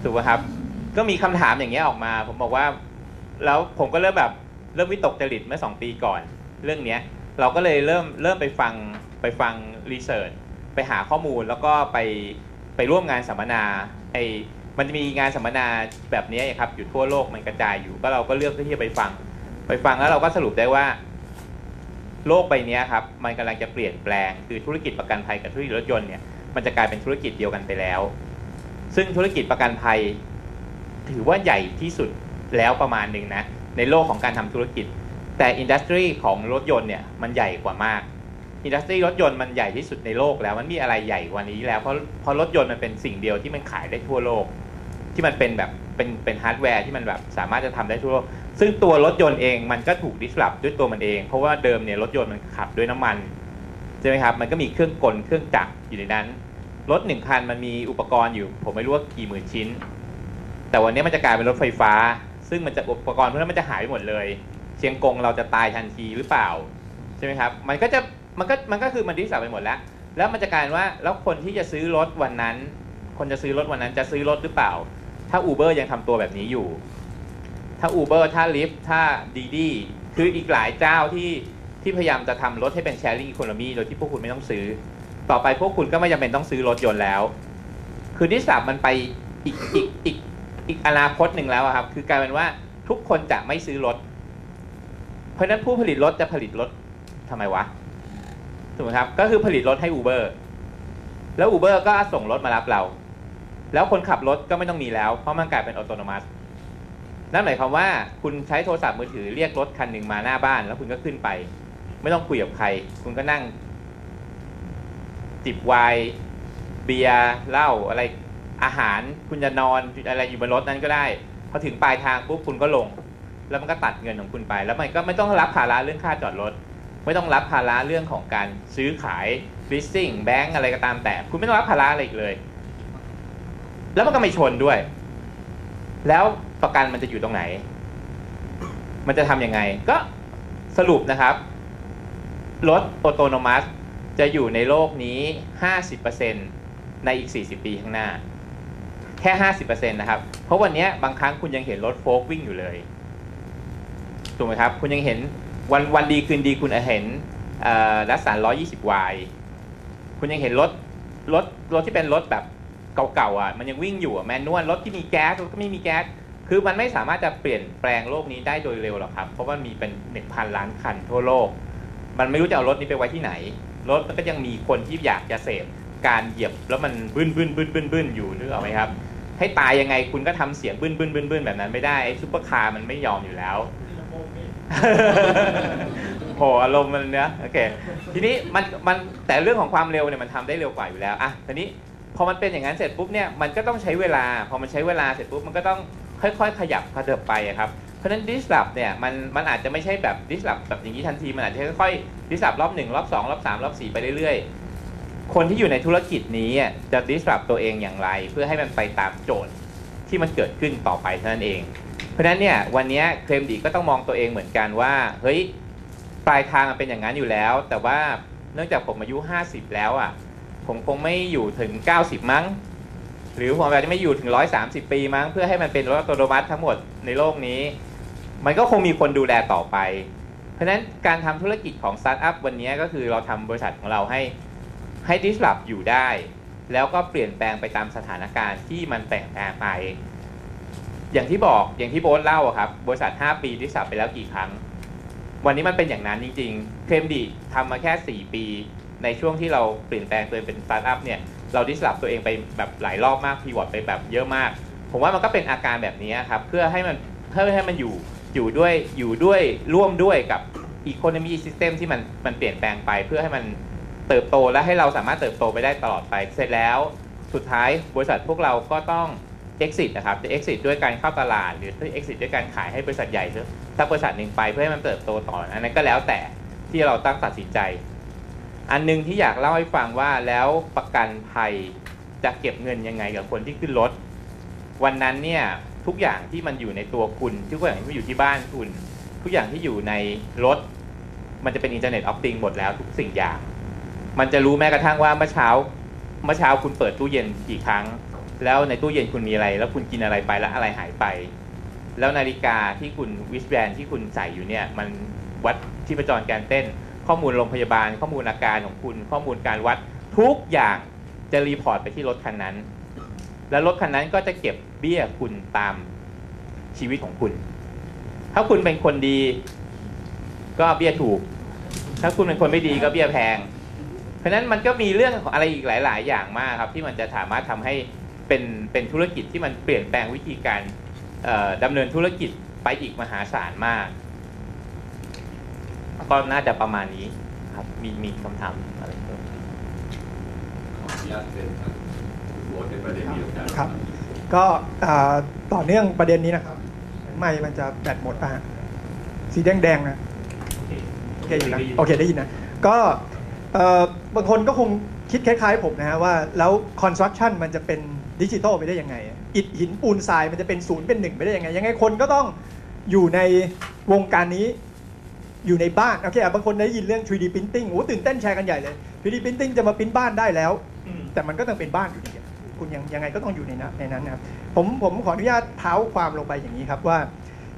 S4: ถูกไหมครับ ก็มีคำถามอย่างเงี้ยออกมา ผมบอกว่า แล้วผมก็เริ่มแบบเริ่มวิตกจริตเมื่อสองปีก่อน เรื่องเนี้ย เราก็เลยเริ่มเริ่มไปฟังไปฟังรีเสิร์ชไปหาข้อมูลแล้วก็ไปไปร่วมงานสัมมนาไอมันจะมีงานสัมมนาแบบนี้ครับอยู่ทั่วโลกมันกระจายอยู่ก็เราก็เลือกที่จะไปฟัง ไปฟังแล้วเราก็สรุปได้ว่า โลกใบนี้ครับมันกำลังจะเปลี่ยนแปลง คือธุรกิจประกันภัยกับธุรกิจรถยนต์เนี่ยมันจะกลายเป็นธุรกิจเดียวกันไปแล้ว ซึ่งธุรกิจประกันภัย ถือว่าใหญ่ที่สุดแล้วประมาณหนึ่งนะ ในโลกของการทำธุรกิจ แต่ industry ของรถยนต์เนี่ยมันใหญ่กว่ามาก industry รถยนต์มันใหญ่ที่สุดในโลกแล้วมันมีอะไรใหญ่กว่านี้แล้วเพราะเพราะรถยนต์มันเป็นสิ่งเดียวที่มันขายได้ทั่วโลก ที่มันเป็นแบบเป็นเป็นฮาร์ดแวร์ที่มันแบบสามารถจะทำได้ทั่วโลก ซึ่งตัวรถยนต์เองมันก็ถูก disrupt ด้วยตัวมันเอง เพราะว่าเดิมเนี่ยรถยนต์มันขับด้วยน้ำมันใช่ไหมครับมันก็มีเครื่องกลเครื่องจักรอยู่ในนั้นรถหนึ่งคันมันมีอุปกรณ์อยู่ ผมไม่รู้ว่ากี่หมื่นชิ้น แต่วันนี้มันจะกลายเป็นรถไฟฟ้า ซึ่งมันจะอุปกรณ์พวกนั้นมันจะหายไปหมดเลย เชียงกงเราจะตายทันทีหรือเปล่าใช่ไหมครับมันก็จะมันก็มันก็คือมันดิสสับไปหมดแล้ว แล้วมันจะกลายว่าแล้วคนที่จะซื้อรถวันนั้น คนจะซื้อรถวันนั้นจะซื้อรถหรือเปล่า ถ้า Uber ยังทำตัวแบบนี้อยู่ ถ้า Uber ถ้า Lyft ถ้า Didi คืออีกหลายเจ้าที่ที่พยายามจะทำรถให้เป็น sharing economy โดยที่พวกคุณไม่ต้องซื้อ ต่อไปพวกคุณก็ไม่จำเป็นต้องซื้อรถยนต์แล้ว คือดิสสับมันไปอีกอีกอีก อีกอนาคตหนึ่งแล้วครับ คือกลายเป็นว่าทุกคนจะไม่ซื้อรถ เพราะนั้นผู้ผลิตรถจะผลิตรถทำไมวะถูกไหมครับ ก็คือผลิตรถให้ Uber แล้ว Uber ก็ส่งรถมารับเรา แล้วคนขับรถก็ไม่ต้องมีแล้ว เพราะมันกลายเป็นอัตโนมัตินั่นหมายความว่าคุณใช้โทรศัพท์มือถือเรียกรถคันหนึ่งมาหน้าบ้าน แล้วคุณก็ขึ้นไป ไม่ต้องคุยกับใคร คุณก็นั่ง จิบไวน์เบียร์เหล้าอะไร อาหารคุณจะนอนอะไรอยู่บนรถนั้นก็ได้พอถึงปลายทางปุ๊บคุณก็ลง แล้วมันก็ตัดเงินของคุณไป แล้วมันก็ไม่ต้องรับภาระเรื่องค่าจอดรถ ไม่ต้องรับภาระเรื่องของการซื้อขาย leasing แบงก์อะไรก็ตามแต่ คุณไม่ต้องรับภาระอะไรอีกเลย แล้วมันก็ไม่ชนด้วย แล้วประกันมันจะอยู่ตรงไหน มันจะทำยังไง ก็สรุปนะครับ รถออโตโนมัสจะอยู่ในโลกนี้ 50%ในอีก 40 ปีข้างหน้า แค่ 50%นะครับ เพราะวันนี้บางครั้งคุณยังเห็นรถโฟล์กวิ่งอยู่เลย ถูกไหมครับ คุณยังเห็นวันวันดีคืนดีคุณเห็นดัสสัน120 y คุณยังเห็นรถรถรถที่เป็นรถแบบเก่าๆอะมันยังวิ่งอยู่แมนนวลรถที่มีแก๊สรถก็ไม่มีแก๊สคือมันไม่สามารถจะเปลี่ยนแปลงโลกนี้ได้โดยเร็วหรอกครับ เพราะว่ามีเป็นหนึ่งพันล้านคันทั่วโลก มันไม่รู้จะเอารถนี้ไปไว้ที่ไหน รถมันก็ยังมีคนที่อยากจะเสพการเหยียบแล้วมันบึ้นบึ้นบึ้นบึ้นบึ้นอยู่นึกออกไหมครับ ให้ตายยังไงคุณก็ทำเสียงบึ้นบึ้นบึ้นบึ้นแบบนั้นไม่ได้ไอ้ซุปเปอร์คาร์มันไม่ยอมอยู่แล้วโหอารมณ์มันเนี้ยโอเคทีนี้มันมันแต่เรื่องของความเร็วเนี่ยมันทำได้เร็วกว่าอยู่แล้วอะทีนี้พอมันเป็นอย่างนั้นเสร็จปุ๊บเนี่ยมันก็ต้องใช้เวลา พอมันใช้เวลาเสร็จปุ๊บมันก็ต้องค่อยๆ ขยับขยับไปอะครับเพราะฉะนั้นดิสล p เนี่ยมันมันอาจจะไม่ใช่แบบดิสล p แบบอย่างนี้ทันทีมันอาจจะค่อยๆดิสล p รอบหนึ่งรอบสองรอบสามรอบสี่ไปเรื่อยๆ คนที่อยู่ในธุรกิจนี้อะจะดิสล p ตัวเองอย่างไร เพื่อให้มันไปตามโจทย์ที่มันเกิดขึ้นต่อไปเท่านั้นเอง เพราะฉะนั้นเนี่ยวันนี้เคลมดีก็ต้องมองตัวเองเหมือนกันว่าเฮ้ยปลายทางมันเป็นอย่างนั้นอยู่แล้ว แต่ว่าเนื่องจากผมอายุ 50 แล้วอะผมคงไม่อยู่ถึง 90 มั้ง หรือผมอาจจะไม่อยู่ถึง 130 ปีมั้ง เพื่อให้มันเป็นรถอัตโนมัติทั้งหมดในโลกนี้ มันก็คงมีคนดูแลต่อไป เพราะฉะนั้นการทำธุรกิจของสตาร์ทอัพวันนี้ก็คือเราทำบริษัทของเราให้ ให้ disrupt อยู่ได้ แล้วก็เปลี่ยนแปลงไปตามสถานการณ์ที่มันแปลงแปลงไป อย่างที่บอกอย่างที่โบ๊ทเล่าครับ บริษัท 5 ปี disrupt ไปแล้วกี่ครั้ง วันนี้มันเป็นอย่างนั้นจริง ๆ เคลมดีทำมาแค่ 4 ปี ในช่วงที่เราเปลี่ยนแปลงตัวเองเป็นสตาร์ทอัพเนี่ยเราดิสล p ตัวเองไปแบบหลายรอบมาก pivot ไปแบบเยอะมาก ผมว่ามันก็เป็นอาการแบบนี้ครับเพื่อให้มันเพื่อให้มันอยู่อยู่ด้วยอยู่ด้วยร่วมด้วยกับ economy system ที่มันมันเปลี่ยนแปลงไปเพื่อให้มัน เติบโตและให้เราสามารถเติบโตไปได้ตลอดไป เสร็จแล้วสุดท้ายบริษัทพวกเราก็ต้อง exit นะครับจะ exit ด้วยการเข้าตลาด หรือ exit ด้วยการขายให้บริษัทใหญ่สักบริษัทหนึ่งไปเพื่อให้มันเติบโตต่ออันนั้นก็แล้วแต่ที่เราตั้งตัดสินใจ อันหนึงที่อยากเล่าให้ฟังว่าแล้วประกันภัยจะเก็บเงินยังไงกับคนที่ขึ้นรถ วันนั้นเนี่ยทุกอย่างที่มันอยู่ในตัวคุณ ทุกอย่างที่อยู่ที่บ้านคุณ ทุกอย่างที่อยู่ในรถ มันจะเป็นอินเทอร์เน็ตออฟติงหมดแล้วทุกสิ่งอย่าง มันจะรู้แม้กระทั่งว่าเมื่อเช้าเมื่อเช้าคุณเปิดตู้เย็นกี่ครั้ง แล้วในตู้เย็นคุณมีอะไร แล้วคุณกินอะไรไปแล้วอะไรหายไป แล้วนาฬิกาที่คุณ wristband ที่คุณใส่อยู่เนี่ยมันวัดที่ประจรการเต้น ข้อมูลโรงพยาบาล ข้อมูลอาการของคุณ ข้อมูลการวัดทุกอย่างจะ report ไปที่รถคันนั้น แล้วรถคันนั้นก็จะเก็บเบี้ยคุณตามชีวิตของคุณ ถ้าคุณเป็นคนดี ก็เบี้ยถูก ถ้าคุณเป็นคนไม่ดีก็เบี้ยแพง ราะนั้นมันก็มีเรื่องของอะไรอีกหลาย ๆ อย่างมากครับ ที่มันจะสามารถทำให้เป็นเป็นธุรกิจที่มันเปลี่ยนแปลงวิธีการเอ่อดำเนินธุรกิจไปอีกมหาศาลมาก ก็น่าจะประมาณนี้ครับมีมีคำถามอะไรเพิ่ม
S5: ครับ ก็ต่อเนื่องประเด็นนี้นะครับ ไม่มันจะแบตหมดป่ะสีแดงๆนะโอเคอยู่นะโอเคได้ยินนะก็ บางคนก็คงคิดคล้ายๆผมนะฮะว่าแล้ว construction มันจะเป็นดิจิทัลไปได้ยังไง อิฐหินปูนทรายมันจะเป็นศูนย์เป็นหนึ่งไปได้ยังไง ยังไงคนก็ต้องอยู่ในวงการนี้อยู่ในบ้าน โอเคอะบางคนได้ยินเรื่อง 3D printing โอ้ตื่นเต้นแชร์กันใหญ่เลย 3D printing จะมาปริ้นบ้านได้แล้ว แต่มันก็ต้องเป็นบ้านอยู่ดีอะคุณยังยังไงก็ต้องอยู่ในนั้นในนั้นนะครับผมผมขออนุญาตเท้าความลงไปอย่างนี้ครับว่า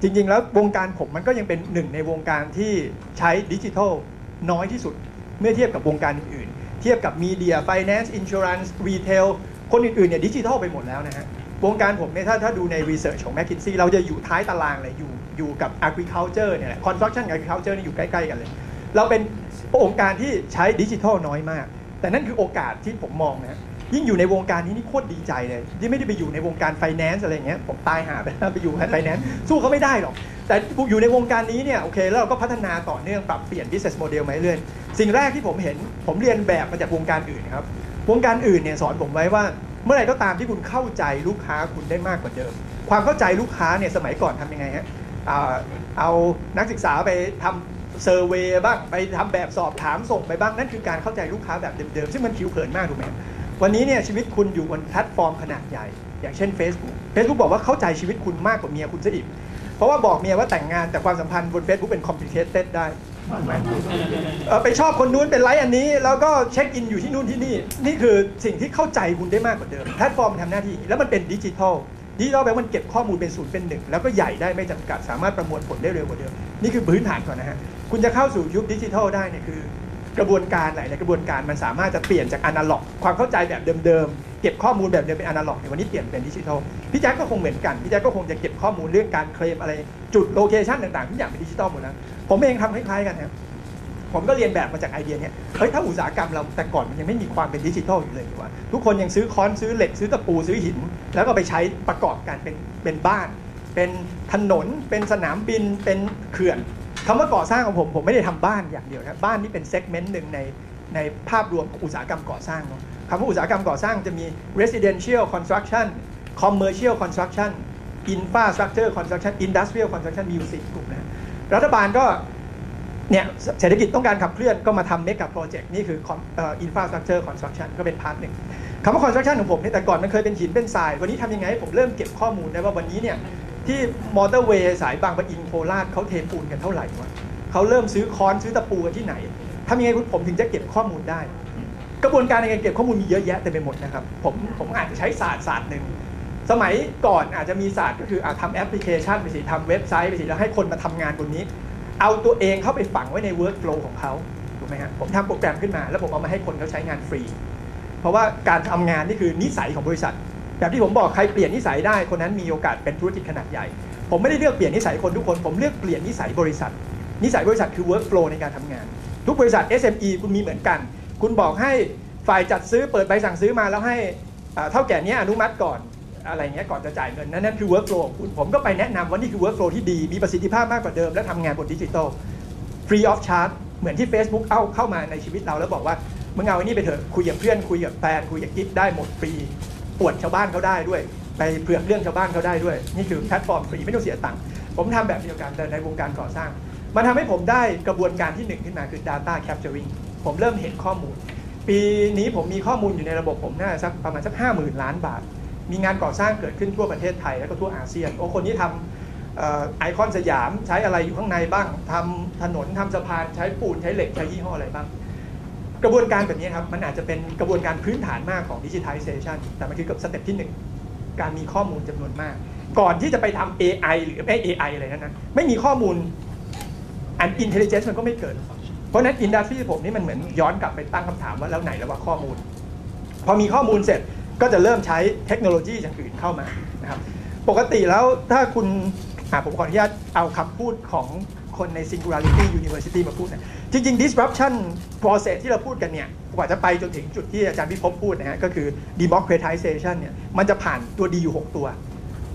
S5: จริง ๆ แล้ววงการผมมันก็ยังเป็นหนึ่งในวงการที่ใช้ดิจิทัลน้อยที่สุด เมื่อเทียบกับวงการอื่นๆ เทียบกับ media finance insurance retail คนอื่นๆเนี่ยดิจิทัลไปหมดแล้วนะฮะวงการผมเนี่ยถ้าถ้าดูใน research ของ m c k คินซี่เราจะอยู่ท้ายตารางเลยอยู่อยู่กับ agriculture เนี่ยแหละ construction กับ agriculture นี่อยู่ใกล้ๆกันเลย เราเป็นองค์การที่ใช้ดิจิทัลน้อยมาก แต่นั่นคือโอกาสที่ผมมองนะ ยิ่งอยู่ในวงการนี้นี่โคตรดีใจเลยที่ไม่ได้ไปอยู่ในวงการ finance อะไรเงี้ยผมตายหาไปไปอยู่ finance สู้เขาไม่ได้หรอก แต่อยู่ในวงการนี้เนี่ยโอเคแล้วเราก็พัฒนาต่อเนื่องปรับเปลี่ยน business model มาเรื่อยสิ่งแรกที่ผมเห็นผมเรียนแบบมาจากวงการอื่นครับวงการอื่นเนี่ยสอนผมไว้ว่าเมื่อไหร่ก็ตามที่คุณเข้าใจลูกค้าคุณได้มากกว่าเดิม ความเข้าใจลูกค้าเนี่ยสมัยก่อนทำยังไงฮะอ่าเอานักศึกษาไปทำ survey บ้างไปทำแบบสอบถามส่งไปบ้างนั่นคือการเข้าใจลูกค้าแบบเดิมๆซึ่งมันผิวเผินมากถูกไหม วันนี้เนี่ยชีวิตคุณอยู่บนแพลตฟอร์มขนาดใหญ่ อย่างเช่น Facebook Facebook บอกว่าเข้าใจชีวิตคุณมากกว่าเมียคุณซะอีก เพราะว่าบอกเมียว่าแต่งงานแต่ความสัมพันธ์บน Facebook เป็น complicated ได้ไหมเออไปชอบคนนู้นเป็นไลค์อันนี้ แล้วก็เช็คอินอยู่ที่นู่นที่นี่ นี่คือสิ่งที่เข้าใจคุณได้มากกว่าเดิมแพลตฟอร์มทำหน้าที่แล้วมันเป็นดิจิทัลดิจิทัลแปลว่ามันเก็บข้อมูลเป็นศูนย์เป็นหนึ่งแล้วก็ใหญ่ได้ไม่จำกัดสามารถประมวลผลได้เร็วกว่าเดิม นี่คือพื้นฐานก่อนนะฮะ คุณจะเข้าสู่ยุคดิจิทัลได้เนี่ยคือ กระบวนการหลายๆกระบวนการมันสามารถจะเปลี่ยนจากอนาล็อก ความเข้าใจแบบเดิมๆ เก็บข้อมูลแบบเดิมเป็นอนาล็อกในวันนี้เปลี่ยนเป็นดิจิทัลพี่แจ๊คก็คงเหมือนกันพี่แจ๊คก็คงจะเก็บข้อมูลเรื่องการเคลมอะไรจุดโลเคชันต่างๆทุกอย่างเป็นดิจิทัลหมดแล้วผมเองทำคล้ายๆกันครับผมก็เรียนแบบมาจากไอเดียเนี้ยเฮ้ยถ้าอุตสาหกรรมเราแต่ก่อนมันยังไม่มีความเป็นดิจิทัลอยู่เลยว่าทุกคนยังซื้อค้อนซื้อเหล็กซื้อตะปูซื้อหิน แล้วก็ไปใช้ประกอบกันเป็นเป็นบ้าน เป็นถนน เป็นสนามบินเป็นเขื่อน คำว่าก่อสร้างของผมผมไม่ได้ทำบ้านอย่างเดียวนะบ้านนี่เป็น segment หนึ่งในในภาพรวมอุตสาหกรรมก่อสร้างเนาะคำว่าอุตสาหกรรมก่อสร้างจะมี residential construction commercial construction infrastructure construction industrial construction มีอยู่สี่กลุ่มนะรัฐบาลก็เนี่ยเศรษฐกิจต้องการขับเคลื่อนก็มาทำเมกะโปรเจกต์นี่คือ infrastructure construction ก็เป็น part หนึ่งคำว่า construction ของผมเนี่ยแต่ก่อนมันเคยเป็นหินเป็นทราย วันนี้ทำยังไงให้ผมเริ่มเก็บข้อมูลได้ว่าวันนี้เนี่ย ที่มอเตอร์เวย์สายบางปะอินโคราชเขาเทปูนกันเท่าไหร่วะเขาเริ่มซื้อค้อนซื้อตะปูกันที่ไหนทำยังไงผมถึงจะเก็บข้อมูลได้ กระบวนการในการเก็บข้อมูลมีเยอะแยะเต็มไปหมดนะครับผมผมอาจจะใช้ศาสตร์ศาสตร์หนึ่งสมัยก่อนอาจจะมีศาสตร์ก็คืออาทำแอปพลิเคชันไปสิทำเว็บไซต์ไปสิแล้วให้คนมาทำงานบนนี้ เอาตัวเองเข้าไปฝังไว้ใน workflow ของเขาถูกไหมฮะผมทำโปรแกรมขึ้นมา แล้วผมเอามาให้คนเขาใช้งานฟรี เพราะว่าการทำงานนี่คือนิสัยของบริษัท แบบที่ผมบอกใครเปลี่ยนนิสัยได้คนนั้นมีโอกาสเป็นธุรกิจขนาดใหญ่ ผมไม่ได้เลือกเปลี่ยนนิสัยคนทุกคน ผมเลือกเปลี่ยนนิสัยบริษัท นิสัยบริษัทคือ workflow ในการทำงาน ทุกบริษัท SME คุณมีเหมือนกัน คุณบอกให้ฝ่ายจัดซื้อเปิดใบสั่งซื้อมาแล้วให้เท่าแก่นี้อนุมัติก่อนอะไรเงี้ยก่อนจะจ่ายเงินนั่นนั่นคือ workflow คุณผมก็ไปแนะนำว่านี่คือ workflow ที่ดีมีประสิทธิภาพมากกว่าเดิม และทำงานบนดิจิทัล free of charge เหมือนที่ Facebook เอาเข้ามาในชีวิตเราแล้วบอกว่ามึงเอาไอ้นี่ไปเถอะคุยกับเพื่อนคุยกับแฟนคุยกับกิ๊กได้หมดฟรี ปวดชาวบ้านเขาได้ด้วย ไปเผือกเรื่องชาวบ้านเขาได้ด้วย นี่คือแพลตฟอร์มฟรีไม่ต้องเสียตังค์ผมทำแบบเดียวกันแต่ในวงการก่อสร้าง มันทำให้ผมได้กระบวนการที่หนึ่งขึ้นมาคือ data capturing ผมเริ่มเห็นข้อมูล ปีนี้ผมมีข้อมูลอยู่ในระบบผมน่าจะสักประมาณสักห้าหมื่นล้านบาท มีงานก่อสร้างเกิดขึ้นทั่วประเทศไทยแล้วก็ทั่วอาเซียนโอ้คนนี้ทเอ่อไอคอนสยามใช้อะไรอยู่ข้างในบ้างทำถนนทำสะพานใช้ปูนใช้เหล็กใช้ยี่ห้ออะไรบ้าง กระบวนการแบบนี้ครับมันอาจจะเป็นกระบวนการพื้นฐานมากของ digitalization แต่มันคือกับ step ที่หนึ่งการมีข้อมูลจำนวนมาก ก่อนที่จะไปทำ AI หรือไม่ AI อะไรนั้นนะไม่มีข้อมูลอัน intelligence มันก็ไม่เกิด เพราะนั้น industry ผมนี่มันเหมือนย้อนกลับไปตั้งคำถามว่าแล้วไหนแล้วว่าข้อมูล พอมีข้อมูลเสร็จก็จะเริ่มใช้เทคโนโลยีอย่างอื่นเข้ามานะครับปกติแล้วถ้าคุณผมขออนุญาตเอาคำพูดของคนใน Singularity University มาพูดนะ จริงๆ disruption process ที่เราพูดกันเนี่ยกว่าจะไปจนถึงจุดที่อาจารย์พิภพพูดนะฮะก็คือ democratization เนี่ยมันจะผ่านตัวดีอยู่ 6 ตัว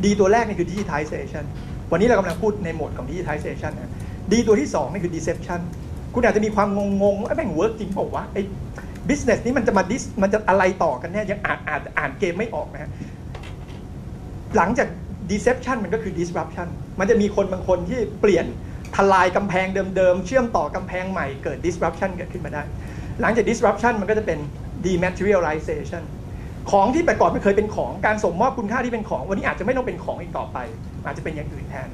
S5: ดีตัวแรกนี่คือ digitization วันนี้เรากำลังพูดในโหมดของ digitization นะดีตัวที่ 2 นี่คือ deception คุณอาจจะมีความงงๆไอ้แม่งเวิร์กจริงเปล่าวะไอ้ business นี้มันจะมาดิสมันจะอะไรต่อกันแน่ยังอ่านอ่านอ่านเกมไม่ออกนะฮะหลังจาก deception มันก็คือ disruption มันจะมีคนบางคนที่เปลี่ยน ทลายกำแพงเดิมๆ เชื่อมต่อกำแพงใหม่เกิด disruption เกิดขึ้นมาได้ หลังจาก disruption มันก็จะเป็น dematerialization ของที่แต่ก่อนไม่เคยเป็นของการส่งมอบคุณค่าที่เป็นของ วันนี้อาจจะไม่ต้องเป็นของอีกต่อไป อาจจะเป็นอย่างอื่นแทน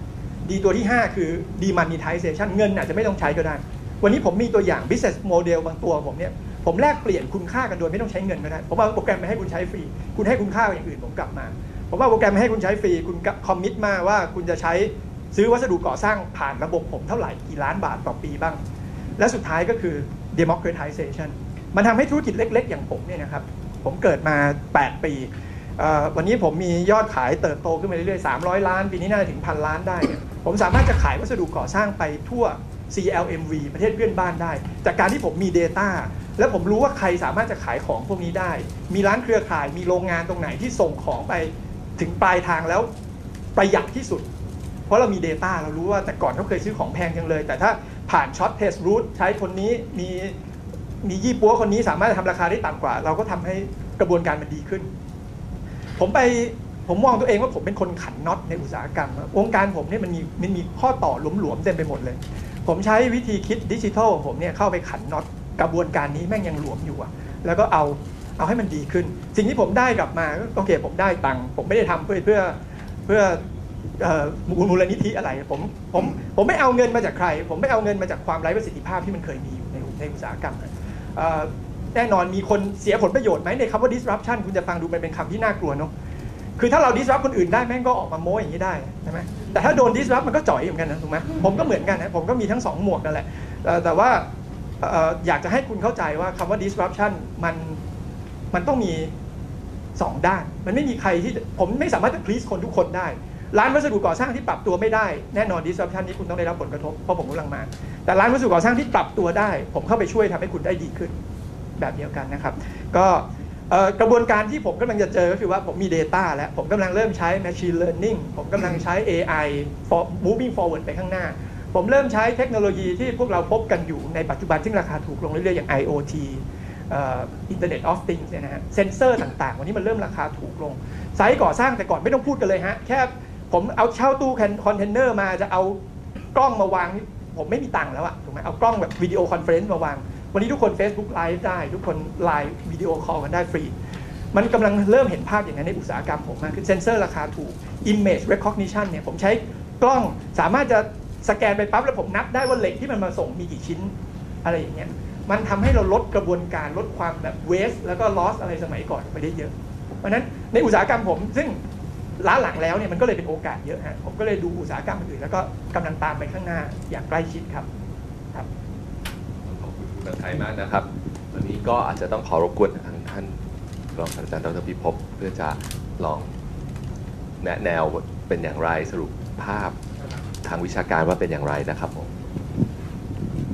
S5: ดีตัวที่ 5 คือ demonetization เงินอาจจะไม่ต้องใช้ก็ได้ วันนี้ผมมีตัวอย่าง business model บางตัวผมเนี่ยผมแลกเปลี่ยนคุณค่ากันโดยไม่ต้องใช้เงินก็ได้ผมเอาโปรแกรมมาให้คุณใช้ฟรี คุณให้คุณค่าอย่างอื่นผมกลับมา ผมเอาโปรแกรมมาให้คุณใช้ฟรี คุณคอมมิตมาว่าคุณจะใช้ ซื้อวัสดุก่อสร้างผ่านระบบผมเท่าไหร่กี่ล้านบาทต่อปีบ้าง และสุดท้ายก็คือ democratization มันทำให้ธุรกิจเล็ก ๆ อย่างผมเนี่ยนะครับ ผมเกิดมา 8 ปี วันนี้ผมมียอดขายเติบโตขึ้นมาเรื่อยๆ 300 ล้าน ปีนี้น่าจะถึงพันล้านได้ ผมสามารถจะขายวัสดุก่อสร้างไปทั่ว CLMV ประเทศเพื่อนบ้านได้ จากการที่ผมมี Data และผมรู้ว่าใครสามารถจะขายของพวกนี้ได้ มีร้านเครือข่าย มีโรงงานตรงไหนที่ส่งของไปถึงปลายทางแล้วประหยัดที่สุด เพราะเรามี Data เรารู้ว่าแต่ก่อนเขาเคยซื้อของแพงจังเลย แต่ถ้าผ่านช็อตเทสรูทใช้คนนี้มีมียี่ปัวคนนี้สามารถทำราคาได้ต่ำกว่า เราก็ทำให้กระบวนการมันดีขึ้น ผมไปผมมองตัวเองว่าผมเป็นคนขันน็อตในอุตสาหกรรมวงการผมเนี่ยมันมีมันมีข้อต่อหลวมๆเต็มไปหมดเลย ผมใช้วิธีคิดดิจิทัลของผมเนี่ยเข้าไปขันน็อตกระบวนการนี้แม่งยังหลวมอยู่อะแล้วก็เอาเอาให้มันดีขึ้น สิ่งที่ผมได้กลับมาก็โอเคผมได้ตังค์ผมไม่ได้ทำเพื่อเพื่อเพื่อ มูลนิธิอะไรผมผมผมไม่เอาเงินมาจากใคร ผมไม่เอาเงินมาจากความไร้ประสิทธิภาพที่มันเคยมีอยู่ในในอุตสาหกรรมแน่นอนมีคนเสียผลประโยชน์ไหมในคำว่า disruption คุณจะฟังดูมันเป็นคำที่น่ากลัวเนาะคือถ้าเรา disrupt คนอื่นได้แม่งก็ออกมาโม้อย่างนี้ได้ใช่ไหมแต่ถ้าโดน disrupt มันก็จ่อยเหมือนกันนะถูกไหมผมก็เหมือนกันนะผมก็มีทั้งสองหมวกนั่นแหละแต่ว่าเอ่ออยากจะให้คุณเข้าใจว่าคำว่า disruption มันมันต้องมีสองด้าน มันไม่มีใครที่ผมไม่สามารถจะ please คนทุกคนได้ ร้านวัสดุก่อสร้างที่ปรับตัวไม่ได้แน่นอน disruption นี้คุณต้องได้รับผลกระทบเพราะผมกำลังมา แต่ร้านวัสดุก่อสร้างที่ปรับตัวได้ ผมเข้าไปช่วยทำให้คุณได้ดีขึ้นแบบเดียวกันนะครับ ก็กระบวนการที่ผมกำลังจะเจอก็คือว่าผมมี Data แล้ว ผมกำลังเริ่มใช้ Machine Learning ผมกำลังใช้ AI for moving forward ไปข้างหน้า ผมเริ่มใช้เทคโนโลยีที่พวกเราพบกันอยู่ในปัจจุบันที่ราคาถูกลงเรื่อยๆ อย่าง IoT อ่อ Internet of Things เนี่ยนะฮะเซนเซอร์ต่างๆ วันนี้มันเริ่มราคาถูกลงไซต์ก่อสร้างแต่ก่อนไม่ต้องพูดกันเลยฮะ แค่ ผมเอาเช่าตู้คอนเทนเนอร์มาจะเอากล้องมาวางนี่ผมไม่มีตังค์แล้วอะถูกไหมเอากล้องแบบ video conference มาวาง วันนี้ทุกคน Facebook Live ได้ ทุกคน Line video call กันได้ฟรี มันกำลังเริ่มเห็นภาพอย่างนั้นในอุตสาหกรรมผมมากขึ้นเซนเซอร์ราคาถูก Image Recognition เนี่ยผมใช้กล้องสามารถจะสแกนไปปั๊บแล้วผมนับได้ว่าเหล็กที่มันมาส่งมีกี่ชิ้นอะไรอย่างเงี้ยมันทำให้เราลดกระบวนการลดความแบบ waste แล้วก็ loss อะไรสมัยก่อนไปได้เยอะ เพราะนั้นในอุตสาหกรรมผมซึ่ง ล้าหลังแล้วเนี่ยมันก็เลยเป็นโอกาสเยอะฮะผมก็เลยดูอุตสาหกรรมอื่นๆแล้วก็กำลังตามไปข้างหน้าอย่างใกล้ชิดครับครับ
S2: ขอบคุณคุณนันไทยมากนะครับวันนี้ก็อาจจะต้องขอรบกวนทางท่านรองศาสตราจารย์ดรพิภพเพื่อจะลองแนะแนวเป็นอย่างไรสรุปภาพทางวิชาการว่าเป็นอย่างไรนะครับผม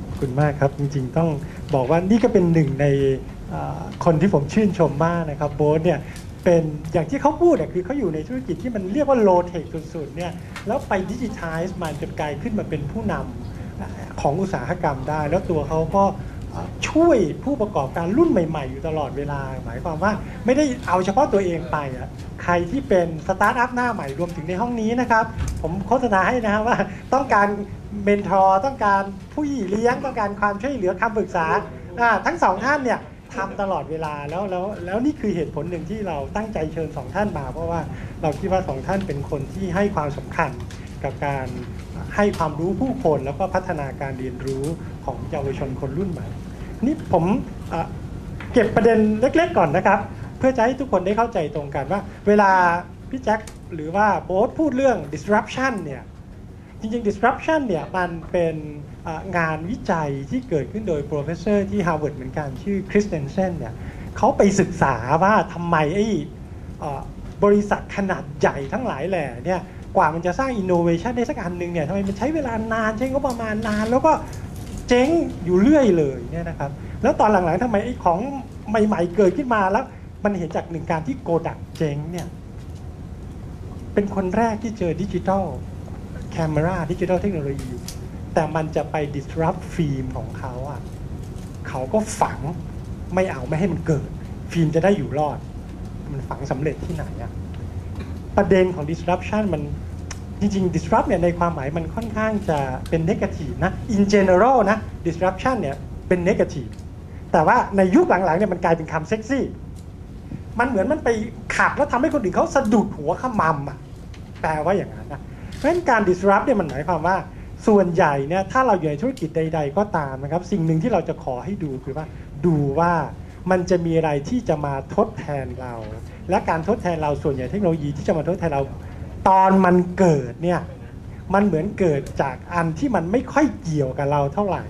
S3: ขอบคุณมากครับ จริงๆต้องบอกว่านี่ก็เป็นหนึ่งในอ่าคนที่ผมชื่นชมมากนะครับโบ๊ทเนี่ย เป็นอย่างที่เขาพูดอะคือเขาอยู่ในธุรกิจที่มันเรียกว่า low tech สุดๆเนี่ยแล้วไปดิจิทัลมันจนกลายขึ้นมาเป็นผู้นำของอุตสาหกรรมได้ แล้วตัวเขาก็ช่วยผู้ประกอบการรุ่นใหม่ ๆ อยู่ตลอดเวลา หมายความว่าไม่ได้เอาเฉพาะตัวเองไปอะใครที่เป็นสตาร์ทอัพหน้าใหม่รวมถึงในห้องนี้นะครับ ผมโฆษณาให้นะครับว่าต้องการ mentor ต้องการผู้หญิเลี้ยงต้องการความช่วยเหลือคำปรึกษาทั้งสองท่านเนี่ย ทำตลอดเวลาแล้วแล้วแล้วนี่คือเหตุผลหนึ่งที่เราตั้งใจเชิญสองท่านมา เพราะว่าเราคิดว่าสองท่านเป็นคนที่ให้ความสำคัญกับการให้ความรู้ผู้คนแล้วก็พัฒนาการเรียนรู้ของเยาวชนคนรุ่นใหม่ นี่ผมเก็บประเด็นเล็ก ๆ ก่อนนะครับ เพื่อจะให้ทุกคนได้เข้าใจตรงกันว่า เวลาพี่แจ็คหรือว่าโบ๊ทพูดเรื่อง disruption เนี่ยจริงๆ disruption เนี่ยมันเป็น งานวิจัยที่เกิดขึ้นโดย professor ที่ Harvard เหมือนกันชื่อคริสเตนเซนเนี่ยเขาไปศึกษาว่าทำไมไอ้บริษัทขนาดใหญ่ทั้งหลายแหล่เนี่ยกว่ามันจะสร้าง innovation ได้สักอันหนึ่งเนี่ยทำไมมันใช้เวลานานใช้งบประมาณนาน แล้วก็เจ๊งอยู่เรื่อยเลยเนี่ยนะครับแล้วตอนหลังๆทำไมไอ้ของใหม่ ๆ เกิดขึ้นมาแล้ว มันเห็นจากหนึ่งการที่โกดักเจ๊งเนี่ยเป็นคนแรกที่เจอดิจิทัลแคม e ราดิจิทัลเทคโนโลยี แต่มันจะไป disrupt ฟิล์มของเขาอะเขาก็ฝังไม่เอาไม่ให้มันเกิด ฟิล์มจะได้อยู่รอด มันฝังสำเร็จที่ไหนอะประเด็นของ disruption มันจริงๆ disrupt เนี่ยในความหมายมันค่อนข้างจะเป็น negative นะ in general นะ disruption เนี่ยเป็น negative แแต่ว่าในยุคหลังๆเนี่ยมันกลายเป็นคำเซ็กซี่ มันเหมือนมันไปขัดแล้วทำให้คนอื่นเขาสะดุดหัวขมำอะแปลว่าอย่างนั้นนะเพราะฉะนั้นการ disrupt เนี่ยมันหมายความว่า ส่วนใหญ่เนี่ยถ้าเราอยู่ในธุรกิจใด ๆ ก็ตามนะครับ สิ่งหนึ่งที่เราจะขอให้ดูคือว่าดูว่ามันจะมีอะไรที่จะมาทดแทนเรา และการทดแทนเราส่วนใหญ่เทคโนโลยีที่จะมาทดแทนเรา ตอนมันเกิดเนี่ยมันเหมือนเกิดจากอันที่มันไม่ค่อยเกี่ยวกับเราเท่าไหร่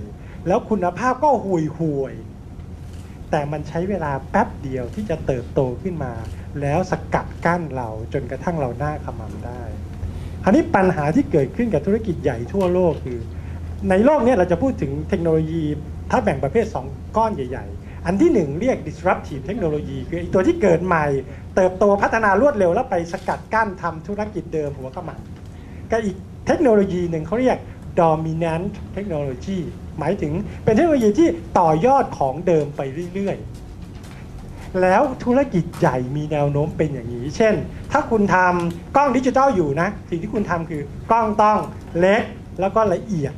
S3: แล้วคุณภาพก็ห่วยห่วยๆแต่มันใช้เวลาแป๊บเดียวที่จะเติบโตขึ้นมา แล้วสกัดกั้นเราจนกระทั่งเราหน้าขมำได้ ราวนี้ปัญหาที่เกิดขึ้นกับธุรกิจใหญ่ทั่วโลกคือ ในโลกนี้เราจะพูดถึงเทคโนโลยี ถ้าแบ่งประเภท 2 ก้อนใหญ่ ๆ อันที่หนึ่งเรียก disruptive เทคโนโลยีคือไอตัวที่เกิดใหม่ เติบโตพัฒนารวดเร็วแล้วไปสกัดกั้นทำธุรกิจเดิมหัวขมันกับอีกเทคโนโลยีหนึ่งเขาเรียก dominant technology หมายถึงเป็นเทคโนโลยีที่ต่อยอดของเดิมไปเรื่อยๆ แล้วธุรกิจใหญ่มีแนวโน้มเป็นอย่างนี้ เช่น ถ้าคุณทำกล้องดิจิตอลอยู่นะ สิ่งที่คุณทำคือกล้องต้องเล็กแล้วก็ละเอียด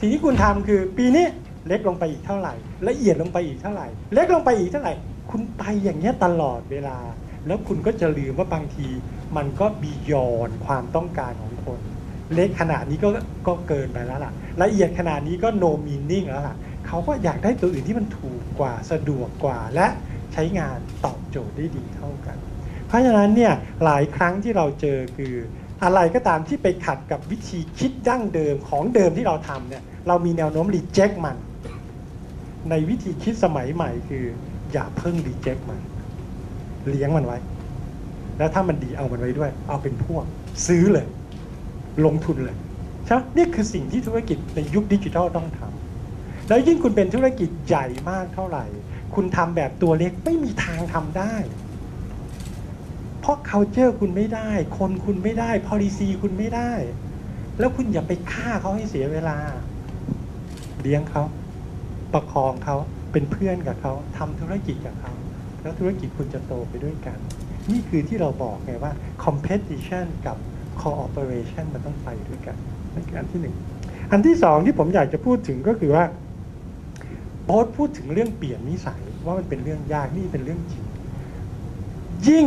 S3: สิ่งที่คุณทำคือปีนี้เล็กลงไปอีกเท่าไหร่ ละเอียดลงไปอีกเท่าไหร่ เล็กลงไปอีกเท่าไหร่ คุณไปอย่างเงี้ยตลอดเวลา แล้วคุณก็จะลืมว่าบางที มันก็บียอนความต้องการของคน เล็กขนาดนี้ก็ก็เกินไปแล้วล่ะ ละเอียดขนาดนี้ก็ no meaning แล้วล่ะ เขาก็อยากได้ตัวอื่นที่มันถูกกว่าสะดวกกว่าและ ใช้งานตอบโจทย์ได้ดีเท่ากัน เพราะฉะนั้นเนี่ยหลายครั้งที่เราเจอคืออะไรก็ตามที่ไปขัดกับวิธีคิดดั้งเดิมของเดิมที่เราทำเนี่ยเรามีแนวโน้มรีเจ็คมัน ในวิธีคิดสมัยใหม่คือ อย่าเพิ่งรีเจ็คมัน เลี้ยงมันไว้ แล้วถ้ามันดีเอามันไว้ด้วย เอาเป็นพวก ซื้อเลย ลงทุนเลยใช่ไหมนี่คือสิ่งที่ธุรกิจในยุคดิจิทัลต้องทำแล้วยิ่งคุณเป็นธุรกิจใหญ่มากเท่าไหร่ คุณทำแบบตัวเล็กไม่มีทางทำได้ เพราะ culture คุณไม่ได้ คนคุณไม่ได้ policy คุณไม่ได้ แล้วคุณอย่าไปฆ่าเขาให้เสียเวลา เลี้ยงเขา ประคองเขาเป็นเพื่อนกับเขาทำธุรกิจกับเขาแล้วธุรกิจคุณจะโตไปด้วยกัน นี่คือที่เราบอกไงว่า competition กับ cooperation มันต้องไปด้วยกันนั่นคืออันที่หนึ่งอันที่สองที่ผมอยากจะพูดถึงก็คือว่า บ๊ทพูดถึงเรื่องเปลี่ยนนิสัยว่ามันเป็นเรื่องยากนี่เป็นเรื่องจริง ยิ่ง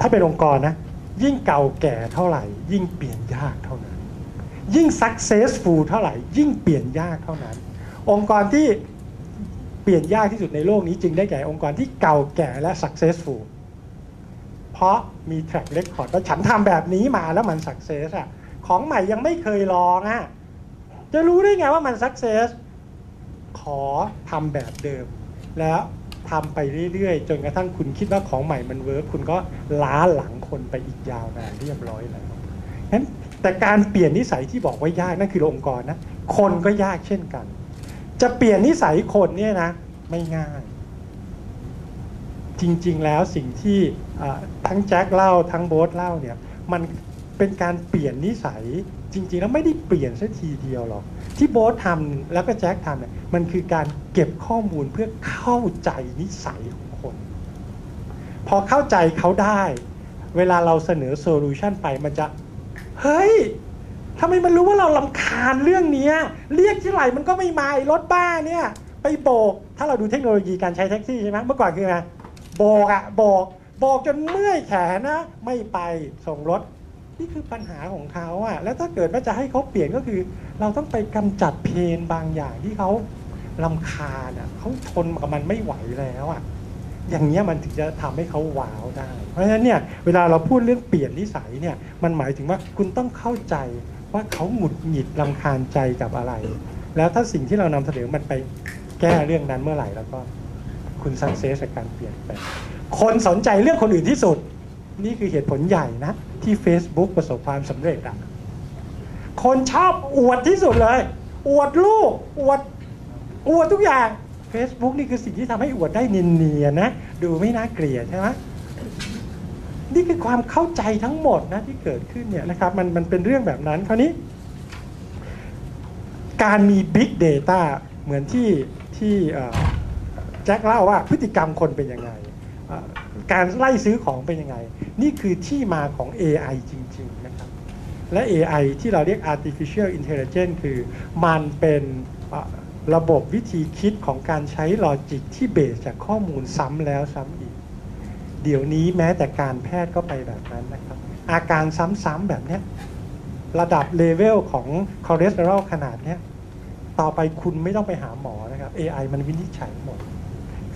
S3: ถ้าเป็นองค์กรนะ ยิ่งเก่าแก่เท่าไหร่ ยิ่งเปลี่ยนยากเท่านั้น ยิ่ง successful เท่าไหร่ ยิ่งเปลี่ยนยากเท่านั้น องค์กรที่เปลี่ยนยากที่สุดในโลกนี้ จึงได้แก่องค์กรที่เก่าแก่และ successful เพราะมี track record ว่าฉันทำแบบนี้มาแล้วมัน success อะของใหม่ยังไม่เคยลองอะจะรู้ได้ไงว่ามัน success ขอทำแบบเดิม แล้วทำไปเรื่อยๆ จนกระทั่งคุณคิดว่าของใหม่มันเวิร์คคุณก็ล้าหลังคนไปอีกยาวนานเรียบร้อยแล้วงั้นแต่การเปลี่ยนนิสัยที่บอกว่ายากนั่นคือองค์กรนะคนก็ยากเช่นกัน จะเปลี่ยนนิสัยคนเนี่ยนะไม่ง่าย จริงๆแล้วสิ่งที่ทั้งแจ็คเล่าทั้งโบ๊ทเล่าเนี่ยมันเป็นการเปลี่ยนนิสัยจริง ๆ แล้วไม่ได้เปลี่ยนสัทีเดียวหรอก ที่โบ๊ททำแล้วก็แจ็คทำเนี่ยมันคือการเก็บข้อมูลเพื่อเข้าใจนิสัยของคน พอเข้าใจเขาได้ เวลาเราเสนอโซลูชันไปมันจะ เฮ้ยทำไมมันรู้ว่าเราลำคาญเรื่องเนี้ยเรียกที่ไหลมันก็ไม่มาไอ้รถบ้าเนี่ย ไปโบก ถ้าเราดูเทคโนโลยีการใช้แท็กซี่ใช่ไหมเมื่อก่อนคือไงโบกอะโบกโบกจนเมื่อยแขนนะ ไม่ไปส่งรถ นี่คือปัญหาของเขาอะแล้วถ้าเกิดว่าจะให้เขาเปลี่ยนก็คือ เราต้องไปกำจัดเพนบางอย่างที่เขาลำคาญอะเขาทนกับมันไม่ไหวแล้วอะอย่างเนี้ยมันถึงจะทำให้เขาว้าวได้ เพราะฉะนั้นเนี่ยเวลาเราพูดเรื่องเปลี่ยนนิสัยเนี่ยมันหมายถึงว่าคุณต้องเข้าใจว่าเขาหงุดหงิดลำคาญใจกับอะไร แล้วถ้าสิ่งที่เรานำเสนอมันไปแก้เรื่องนั้นเมื่อไหร่แล้วก็ คุณสักเซสกับการเปลี่ยนแปลงคนสนใจเรื่องคนอื่นที่สุด นี่คือเหตุผลใหญ่นะ ที่ Facebook ประสบความสำเร็จอะคนชอบอวดที่สุดเลย อวดลูก อวดอวดทุกอย่าง Facebook นี่คือสิ่งที่ทำให้อวดได้เนียนๆนะ ดูไม่น่าเกลียดใช่ไหมนี่คือความเข้าใจทั้งหมดนะที่เกิดขึ้นเนี่ยนะครับมันมันเป็นเรื่องแบบนั้นคราวนี้ การมี Big Data เหมือนที่ที่แจ็คเล่าว่าพฤติกรรมคนเป็นยังไง การไล่ซื้อของเป็นยังไง นี่คือที่มาของ AI จริง ๆ นะครับ และ AI ที่เราเรียก artificial intelligence คือ มันเป็นระบบวิธีคิดของการใช้ logic ที่ based จากข้อมูลซ้ำแล้วซ้ำอีก เดี๋ยวนี้แม้แต่การแพทย์ก็ไปแบบนั้นนะครับ อาการซ้ำๆแบบนี้ระดับเลเวลของคอเลสเตอรอลขนาดนี้ต่อไปคุณไม่ต้องไปหาหมอนะครับ AI มันวินิจฉัยหมด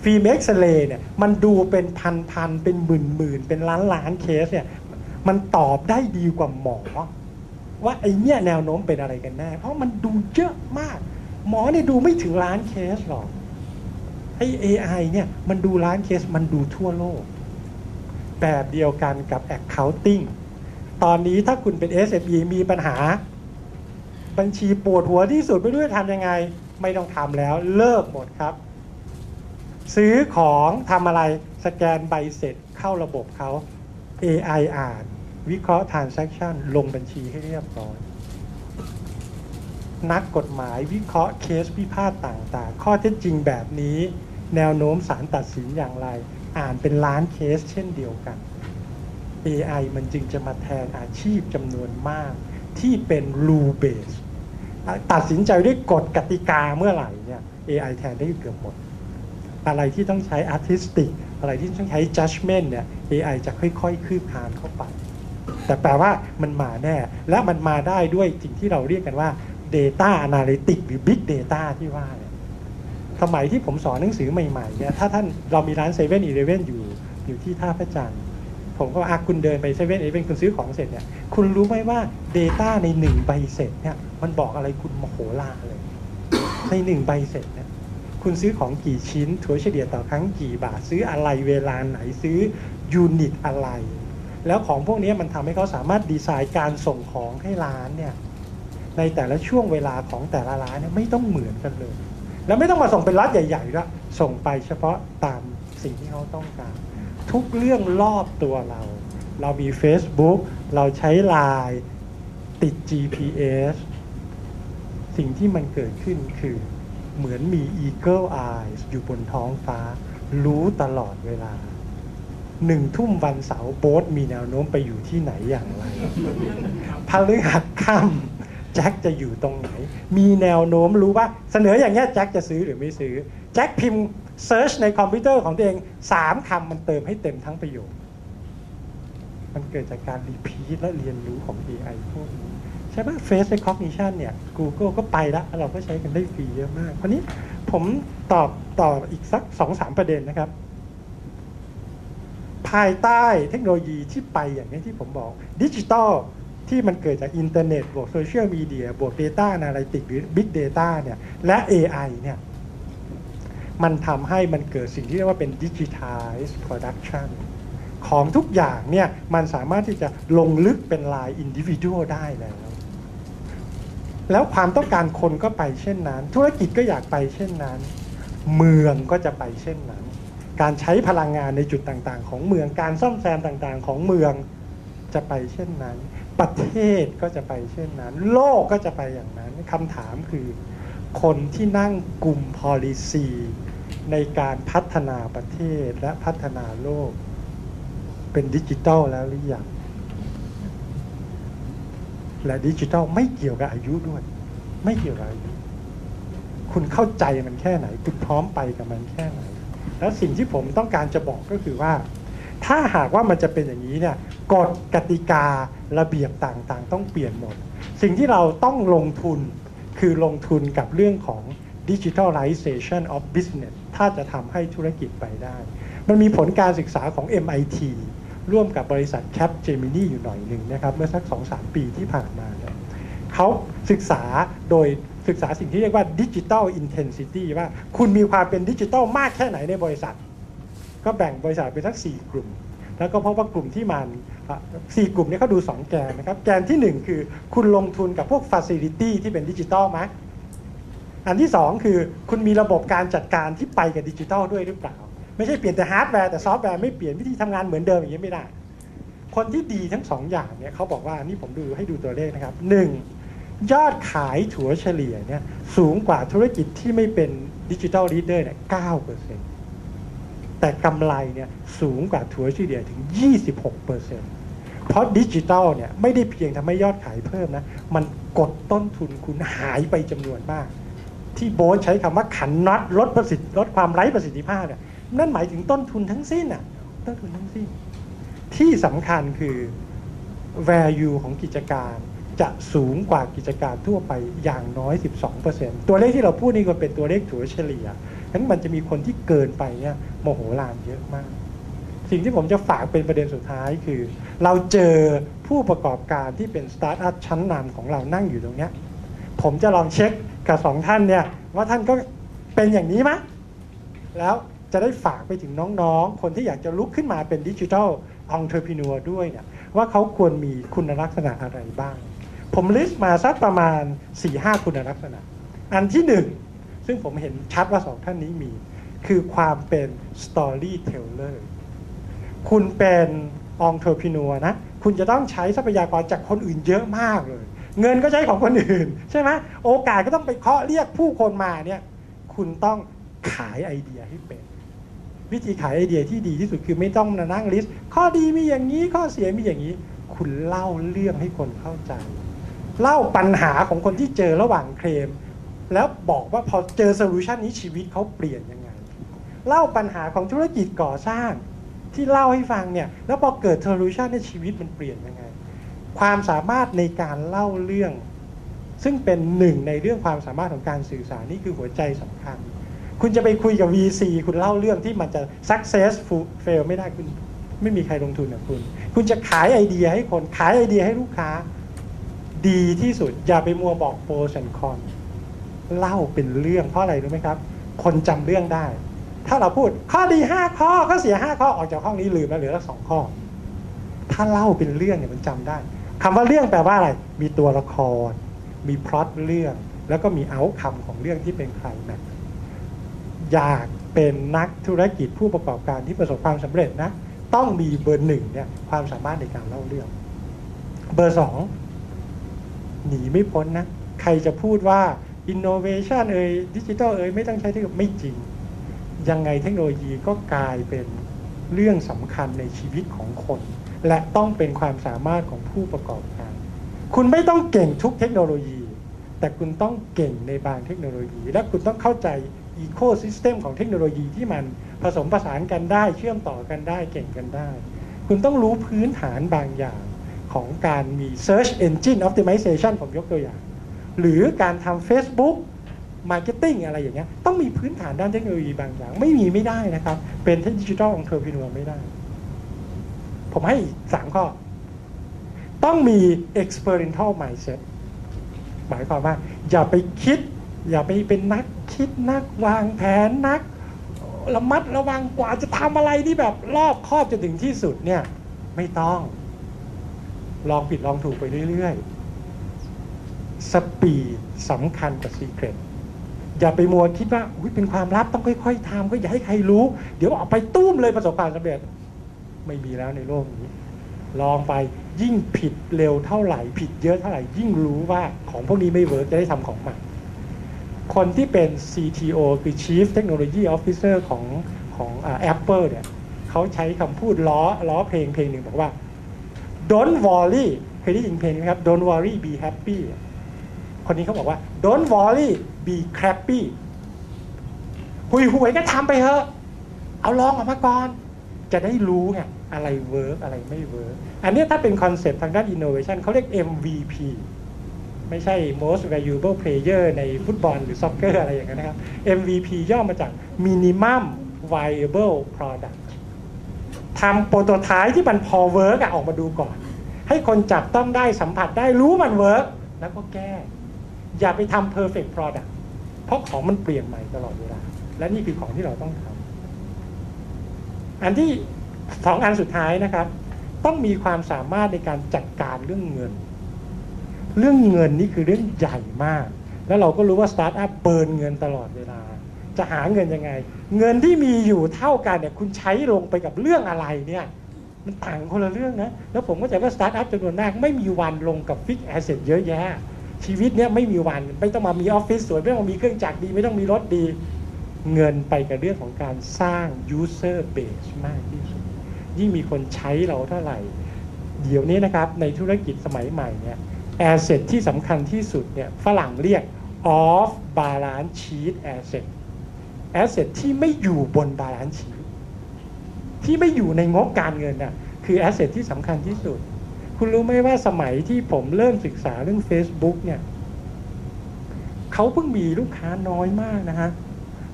S3: ฟิล์มเอ็กซเรย์เนี่ยมันดูเป็นพันๆเป็นหมื่นๆเป็นล้านล้านๆเคสเนี่ยมันตอบได้ดีกว่าหมอ ว่าไอเนี่ยแนวโน้มเป็นอะไรกันแน่เพราะมันดูเยอะมาก หมอเนี่ยดูไม่ถึงล้านเคสหรอกไอ AI เนี่ยมันดูล้านเคสมันดูทั่วโลก แบบเดียวกันกับ accounting ตอนนี้ถ้าคุณเป็น SME มีปัญหา บัญชีปวดหัวที่สุดไม่รู้จะทำยังไง ไม่ต้องทำแล้วเลิกหมดครับ ซื้อของทำอะไรสแกนใบเสร็จเข้าระบบเขา AI อ่าน วิเคราะห์ transaction ลงบัญชีให้เรียบร้อย นักกฎหมายวิเคราะห์เคสพิพาทต่างๆ ข้อเท็จจริงแบบนี้ แนวโน้มศาลตัดสินอย่างไร อ่านเป็นล้านเคสเช่นเดียวกัน AI มันจึงจะมาแทนอาชีพจำนวนมาก ที่เป็น rule base ตัดสินใจด้วยกฎกติกาเมื่อไหร่เนี่ย AI แทนได้เกือบหมด อะไรที่ต้องใช้ artistic อะไรที่ต้องใช้ judgment เนี่ย AI จะค่อยๆ คืบคานเข้าไป แต่แปลว่ามันมาแน่ และมันมาได้ด้วยสิ่งที่เราเรียกกันว่า data analytic หรือ big data ที่ว่าเนี่ยสมัยที่ผมสอนหนังสือใหม่ๆเนี่ยถ้าท่านเรามีร้านเซเว่นอีเลเว่นอยู่อยู่ที่ท่าพระจันทร์ผมก็อาคุณเดินไปเซเว่นอีเลเว่นคุณซื้อของเสร็จเนี่ยคุณรู้ไหมว่า Data ในหนึ่งใบเสร็จเนี่ยมันบอกอะไรคุณมโหฬารเลย ในหนึ่งใบเสร็จเนี่ย คุณซื้อของกี่ชิ้น ถัวเฉลี่ยต่อครั้งกี่บาท ซื้ออะไรเวลาไหนซื้อยูนิตอะไร แล้วของพวกนี้มันทำให้เขาสามารถดีไซน์การส่งของให้ร้านเนี่ยในแต่ละช่วงเวลาของแต่ละร้านเนี่ยไม่ต้องเหมือนกันเลย แล้วไม่ต้องมาส่งเป็นรัดใหญ่ๆด้วยส่งไปเฉพาะตามสิ่งที่เขาต้องการ ทุกเรื่องรอบตัวเรา เรามี Facebook เราใช้ Line ติด GPS สิ่งที่มันเกิดขึ้นคือ เหมือนมี Eagle Eyes อยู่บนท้องฟ้า รู้ตลอดเวลาหนึ่งทุ่มวันเสาร์โบ๊ทมีแนวโน้มไปอยู่ที่ไหนอย่างไรพฤหัสค่ำแจ็คจะอยู่ตรงไหน มีแนวโน้มรู้ว่าเสนออย่างเงี้ยแจ็คจะซื้อหรือไม่ซื้อ แจ็คพิมพ์ search ในคอมพิวเตอร์ของตัวเองสามคำมันเติมให้เต็มทั้งประโยค มันเกิดจากการ repeat และเรียนรู้ของ AI พวกนี้ ใช่ไหม Face Recognition เนี่ย Google ก็ไปแล้วเราก็ใช้กันได้ฟรีเยอะมากคราวนี้ผมตอบตอบอีกสักสองสามประเด็นนะครับ ภายใต้เทคโนโลยีที่ไปอย่างนี้ที่ผมบอกดิจิตอลที่มันเกิดจากอินเทอร์เน็ตบวกโซเชียลมีเดียบวก Data Analytics หรือ Big Data เนี่ยและ AI เนี่ยมันทำให้มันเกิดสิ่งที่เรียกว่าเป็น Digitized Production ของทุกอย่างเนี่ยมันสามารถที่จะลงลึกเป็นลายอินดิวิ u a l ได้แล้ว แล้วความต้องการคนก็ไปเช่นนั้น ธุรกิจก็อยากไปเช่นนั้น เมืองก็จะไปเช่นนั้น การใช้พลังงานในจุดต่างๆ ของเมืองการซ่อมแซมต่างๆ ของเมืองจะไปเช่นนั้น ประเทศก็จะไปเช่นนั้น โลกก็จะไปอย่างนั้นคำถามคือ คนที่นั่งกลุ่ม policy ในการพัฒนาประเทศและพัฒนาโลก เป็นดิจิทัลแล้วหรือยัง และดิจิทัลไม่เกี่ยวกับอายุด้วย ไม่เกี่ยวกับอายุคุณเข้าใจมันแค่ไหน คุณพร้อมไปกับมันแค่ไหน แล้วสิ่งที่ผมต้องการจะบอกก็คือว่า ถ้าหากว่ามันจะเป็นอย่างนี้เนี่ยกฎกติการะเบียบต่างๆ ต้องเปลี่ยนหมด สิ่งที่เราต้องลงทุนคือลงทุนกับเรื่องของ digitalization of business ถ้าจะทำให้ธุรกิจไปได้ มันมีผลการศึกษาของ MIT ร่วมกับบริษัท Capgemini อยู่หน่อยหนึ่งนะครับ เมื่อสัก 2-3 ปีที่ผ่านมาเนี่ยเขาศึกษาโดยศึกษาสิ่งที่เรียกว่า Digital Intensity ว่าคุณมีความเป็นดิจิทัลมากแค่ไหนในบริษัท ก็แบ่งบริษัทเป็นสัก 4 กลุ่ม แล้วก็พบว่ากลุ่มที่มันสี่กลุ่มนี้เขาดู 2 แกนนะครับ แกนทีหนึ่1 คือคุณลงทุนกับพวก Facility ที่เป็นดิจิทัลไหมอันที่ 2 คือคุณมีระบบการจัดการที่ไปกับดิจิทัลด้วยหรือเปล่า ไม่ใช่เปลี่ยนแต่ฮาร์ดแวร์แต่ซอฟต์แวร์ไม่เปลี่ยนวิธีทำงานเหมือนเดิมอย่างนี้ไม่ได้ คนที่ดีทั้งสองอย่างเนี่ยเขาบอกว่านี่ผมดูให้ดูตัวเลขนะครับหนึ่งยอดขายถัวเฉลี่ยเนี่ยสูงกว่าธุรกิจที่ไม่เป็น digital leader เนี่ยเก้าเปอร์เซ็นต์แต่กำไรเนี่ยสูงกว่าถัวเฉลี่ยถึง 26เปอร์เซ็นต์เพราะดิจิทัลเนี่ยไม่ได้เพียงทำให้ยอดขายเพิ่มนะ มันกดต้นทุนคุณหายไปจำนวนมาก ที่โบ๊ทใช้คำว่าขันน็อตลดประสิทธิลดความไร้ประสิทธิภาพเนี่ย นั่นหมายถึงต้นทุนทั้งสิ้นอะต้นทุนทั้งสิ้น ที่สำคัญคือ value ของกิจการจะสูงกว่ากิจการทั่วไปอย่างน้อย 12%ตัวเลขที่เราพูดนี่ก็เป็นตัวเลขถัวเฉลี่ยฉะนั้นมันจะมีคนที่เกินไปเนี่ยมโหฬารเยอะมาก สิ่งที่ผมจะฝากเป็นประเด็นสุดท้ายคือ เราเจอผู้ประกอบการที่เป็นสตาร์ทอัพชั้นนำของเรานั่งอยู่ตรงเนี้ยผมจะลองเช็คกับสองท่านเนี่ยว่าท่านก็เป็นอย่างนี้ไหมแล้ว จะได้ฝากไปถึงน้องๆ คนที่อยากจะลุกขึ้นมาเป็น digital entrepreneur ด้วยเนี่ยว่าเขาควรมีคุณลักษณะอะไรบ้าง ผม list มาสักประมาณ 4-5 คุณลักษณะ อันที่หนึ่งซึ่งผมเห็นชัดว่าสองท่านนี้มี คือความเป็น storyteller คุณเป็น entrepreneur นะ คุณจะต้องใช้ทรัพยากรจากคนอื่นเยอะมากเลย เงินก็ใช้ของคนอื่น ใช่ไหมโอกาสก็ต้องไปเคาะเรียกผู้คนมาเนี่ยคุณต้องขายไอเดียให้เป็น วิธีขายไอเดียที่ดีที่สุดคือไม่ต้องมานั่ง list ข้อดีมีอย่างนี้ข้อเสียมีอย่างนี้ คุณเล่าเรื่องให้คนเข้าใจ เล่าปัญหาของคนที่เจอระหว่างเคลม แล้วบอกว่าพอเจอ solution นี้ชีวิตเขาเปลี่ยนยังไง เล่าปัญหาของธุรกิจก่อสร้าง ที่เล่าให้ฟังเนี่ยแล้วพอเกิด solution ในชีวิตมันเปลี่ยนยังไง ความสามารถในการเล่าเรื่อง ซึ่งเป็นหนึ่งในเรื่องความสามารถของการสื่อสารนี่คือหัวใจสำคัญ คุณจะไปคุยกับ VC คุณเล่าเรื่องที่มันจะ successful fail ไม่ได้คุณไม่มีใครลงทุนกับคุณ คุณจะขายไอเดียให้คนขายไอเดียให้ลูกค้า ดีที่สุด อย่าไปมัวบอกโปรแอนคอนเล่าเป็นเรื่องเพราะอะไรรู้ไหมครับ คนจำเรื่องได้ ถ้าเราพูดข้อดี5ข้อก็เสีย5ข้อออกจากห้องนี้ลืมแล้วเหลือแค่สองข้อ ถ้าเล่าเป็นเรื่องเนี่ยมันจำได้คำว่าเรื่องแปลว่าอะไร มีตัวละคร มีพล็อตเรื่อง แล้วก็มีเอาท์คัมของเรื่องที่เป็นใครแบบ อยากเป็นนักธุรกิจผู้ประกอบการที่ประสบความสำเร็จนะ ต้องมีเบอร์หนึ่งเนี่ยความสามารถในการเล่าเรื่อง เบอร์สองหนีไม่พ้นนะ ใครจะพูดว่า innovation เอ่ยดิจิทัลเอ่ยไม่ต้องใช้เทคโนโลยีไม่จริง ยังไงเทคโนโลยีก็กลายเป็นเรื่องสำคัญในชีวิตของคน และต้องเป็นความสามารถของผู้ประกอบการ คุณไม่ต้องเก่งทุกเทคโนโลยี แต่คุณต้องเก่งในบางเทคโนโลยี และคุณต้องเข้าใจ อีโคซิสเต็มของเทคโนโลยีที่มันผสมผสานกันได้เชื่อมต่อกันได้เก่งกันได้ คุณต้องรู้พื้นฐานบางอย่างของการมี Search Engine Optimization ผมยกตัวอย่าง หรือการทำ Facebook Marketing อะไรอย่างเงี้ยต้องมีพื้นฐานด้านเทคโนโลยีบางอย่าง ไม่มีไม่ได้นะครับ เป็น digital entrepreneur ไม่ได้ ผมให้อีกสามข้อ ต้องมี experimental mindset หมายความว่า อย่าไปคิด อย่าไปเป็นนัก คิดนักวางแผนนักระมัดระวังกว่าจะทำอะไรที่แบบรอบคอบจนถึงที่สุดเนี่ย ไม่ต้อง ลองผิดลองถูกไปเรื่อยๆ speed สำคัญกว่า secretอย่าไปมัวคิดว่าอุ๊ยเป็นความลับต้องค่อยๆทำก็อย่าให้ใครรู้ เดี๋ยวออกไปตุ้มเลยประสบความสำเร็จ ไม่มีแล้วในโลกนี้ ลองไปยิ่งผิดเร็วเท่าไหร่ ผิดเยอะเท่าไหร่ยิ่งรู้ว่าของพวกนี้ไม่ work จะได้ทำของใหม่ คนที่เป็น CTO คือ Chief Technology Officer ของของแอปเปิลเนี่ยเขาใช้คำพูดล้อล้อเพลงเพลงหนึ่งบอกว่า don't worry เคยได้ยินเพลงไหมครับ don't worry be happy คนนี้เขาบอกว่า don't worry be happy หุยหวยก็ทำไปเถอะ เอาลองออกมาก่อน จะได้รู้ไงอะไร work อะไรไม่ work อันนี้ถ้าเป็น concept ทางด้าน innovation เขาเรียก MVP ไม่ใช่ most valuable player ในฟุตบอลหรือ soccer อะไรอย่างนั้นนะครับ MVP ย่อมาจาก minimum viable product ทำ prototype ที่มันพอ work ออกมาดูก่อน ให้คนจับต้องได้สัมผัสได้รู้มัน work แล้วก็แก้ อย่าไปทำ perfect product เพราะของมันเปลี่ยนใหม่ตลอดเวลา และนี่คือของที่เราต้องทำอันที่สองอันสุดท้ายนะครับ ต้องมีความสามารถในการจัดการเรื่องเงิน เรื่องเงินนี่คือเรื่องใหญ่มาก แล้วเราก็รู้ว่าสตาร์ทอัพ burn เงินตลอดเวลา จะหาเงินยังไง เงินที่มีอยู่เท่ากันเนี่ยคุณใช้ลงไปกับเรื่องอะไรเนี่ยมันต่างคนละเรื่องนะ แล้วผมก็จะว่าสตาร์ทอัพจำนวนมากไม่มีวันลงกับ fixed asset เยอะแยะ ชีวิตเนี้ยไม่มีวันไม่ต้องมามีออฟฟิศสวย ไม่ต้องมีเครื่องจักรดี ไม่ต้องมีรถดี เงินไปกับเรื่องของการสร้าง user base มากที่สุด ยิ่งมีคนใช้เราเท่าไหร่ เดี๋ยวนี้นะครับในธุรกิจสมัยใหม่เนี่ย asset ที่สำคัญที่สุดเนี่ยฝรั่งเรียก off balance sheet asset asset ที่ไม่อยู่บน balance sheet ที่ไม่อยู่ในงบการเงินน่ะคือ asset ที่สำคัญที่สุด คุณรู้ไหมว่าสมัยที่ผมเริ่มศึกษาเรื่อง Facebook เนี่ยเขาเพิ่งมีลูกค้าน้อยมากนะฮะ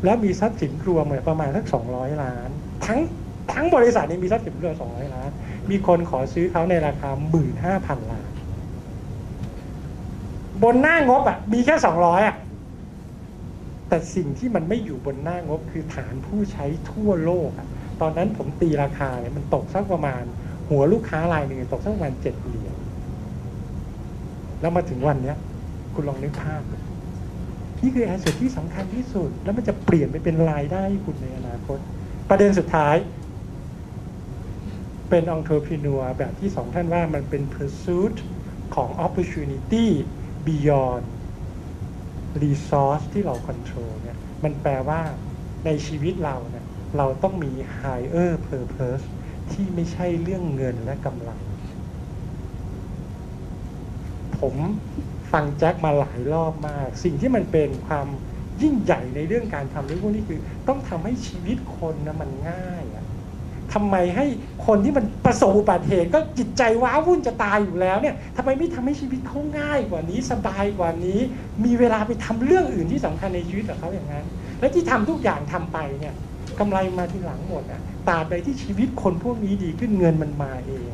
S3: แล้วมีทรัพย์สินรวมเนี่ยประมาณสัก 200 ล้าน ทั้งทั้งบริษัทนี้มีทรัพย์สินรวม200 ล้าน มีคนขอซื้อเขาในราคา 15,000 ล้าน บนหน้างบอะมีแค่200อะแต่สิ่งที่มันไม่อยู่บนหน้างบคือฐานผู้ใช้ทั่วโลกอะตอนนั้นผมตีราคาเนี่ยมันตกสักประมาณ หัวลูกค้ารายหนึ่งตกสักประมาณเจ็ดเหรียญแล้วมาถึงวันเนี้ย คุณลองนึกภาพดูนี่คือแอสเซทที่สำคัญที่สุด แล้วมันจะเปลี่ยนไปเป็นรายได้คุณในอนาคต ประเด็นสุดท้าย เป็น entrepreneur แบบที่สองท่านว่ามันเป็น pursuit ของ opportunity beyond resource ที่เรา control เนี่ยมันแปลว่าในชีวิตเราเนี่ยเราต้องมี higher purpose ที่ไม่ใช่เรื่องเงินและกำลังผมฟังแจ็คมาหลายรอบมาก สิ่งที่มันเป็นความยิ่งใหญ่ในเรื่องการทำเรื่องพวกนี้คือ ต้องทำให้ชีวิตคนนะมันง่าย ทำไมให้คนที่มันประสบอุบัติเหตุก็จิตใจว้าวุ่นจะตายอยู่แล้วเนี่ยทำไมไม่ทำให้ชีวิตเขาง่ายกว่านี้สบายกว่านี้ มีเวลาไปทำเรื่องอื่นที่สำคัญในชีวิตกับเขาอย่างนั้น และที่ทำทุกอย่างทำไปเนี่ยกำไรมาทีหลังหมดอะตราบใดที่ชีวิตคนพวกนี้ดีขึ้นเงินมันมาเอง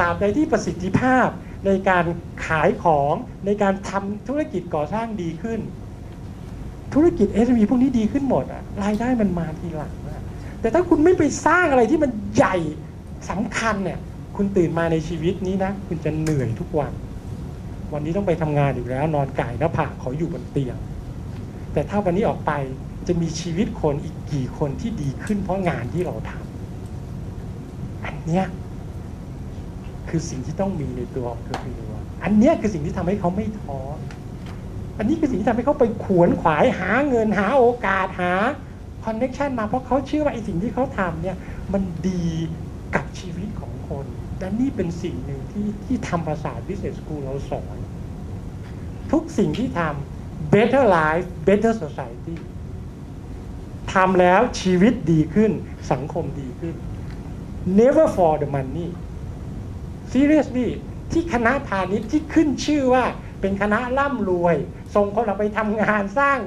S3: ตราบใดที่ประสิทธิภาพในการขายของในการทำธุรกิจก่อสร้างดีขึ้น ธุรกิจ SME พวกนี้ดีขึ้นหมดอะรายได้มันมาทีหลัง แต่ถ้าคุณไม่ไปสร้างอะไรที่มันใหญ่สำคัญเนี่ยคุณตื่นมาในชีวิตนี้นะ คุณจะเหนื่อยทุกวัน วันนี้ต้องไปทำงานอีกแล้ว นอนก่ายหน้าผากขออยู่บนเตียง แต่ถ้าวันนี้ออกไปจะมีชีวิตคนอีกกี่คนที่ดีขึ้นเพราะงานที่เราทำอันเนี้ยคือสิ่งที่ต้องมีในตัวของเธอคืออันเนี้ยคือสิ่งที่ทำให้เขาไม่ท้ออันนี้คือสิ่งที่ทำให้เขาไปขวนขวายหาเงินหาโอกาสหา คอนเน็ชันมาเพราะเขาเชื่อว่าไอ้สิ่งที่เขาทำเนี่ยมันดีกับชีวิตของคนและนี่เป็นสิ่งหนึ่งที่ที่ธรรมศาสตร์ Business School เราสอน ทุกสิ่งที่ทำ better life better society ทำแล้วชีวิตดีขึ้นสังคมดีขึ้น never for the money seriously ที่คณะพาณิชย์ที่ขึ้นชื่อว่าเป็นคณะร่ำรวย ส่งคนเราไปทำงานสร้าง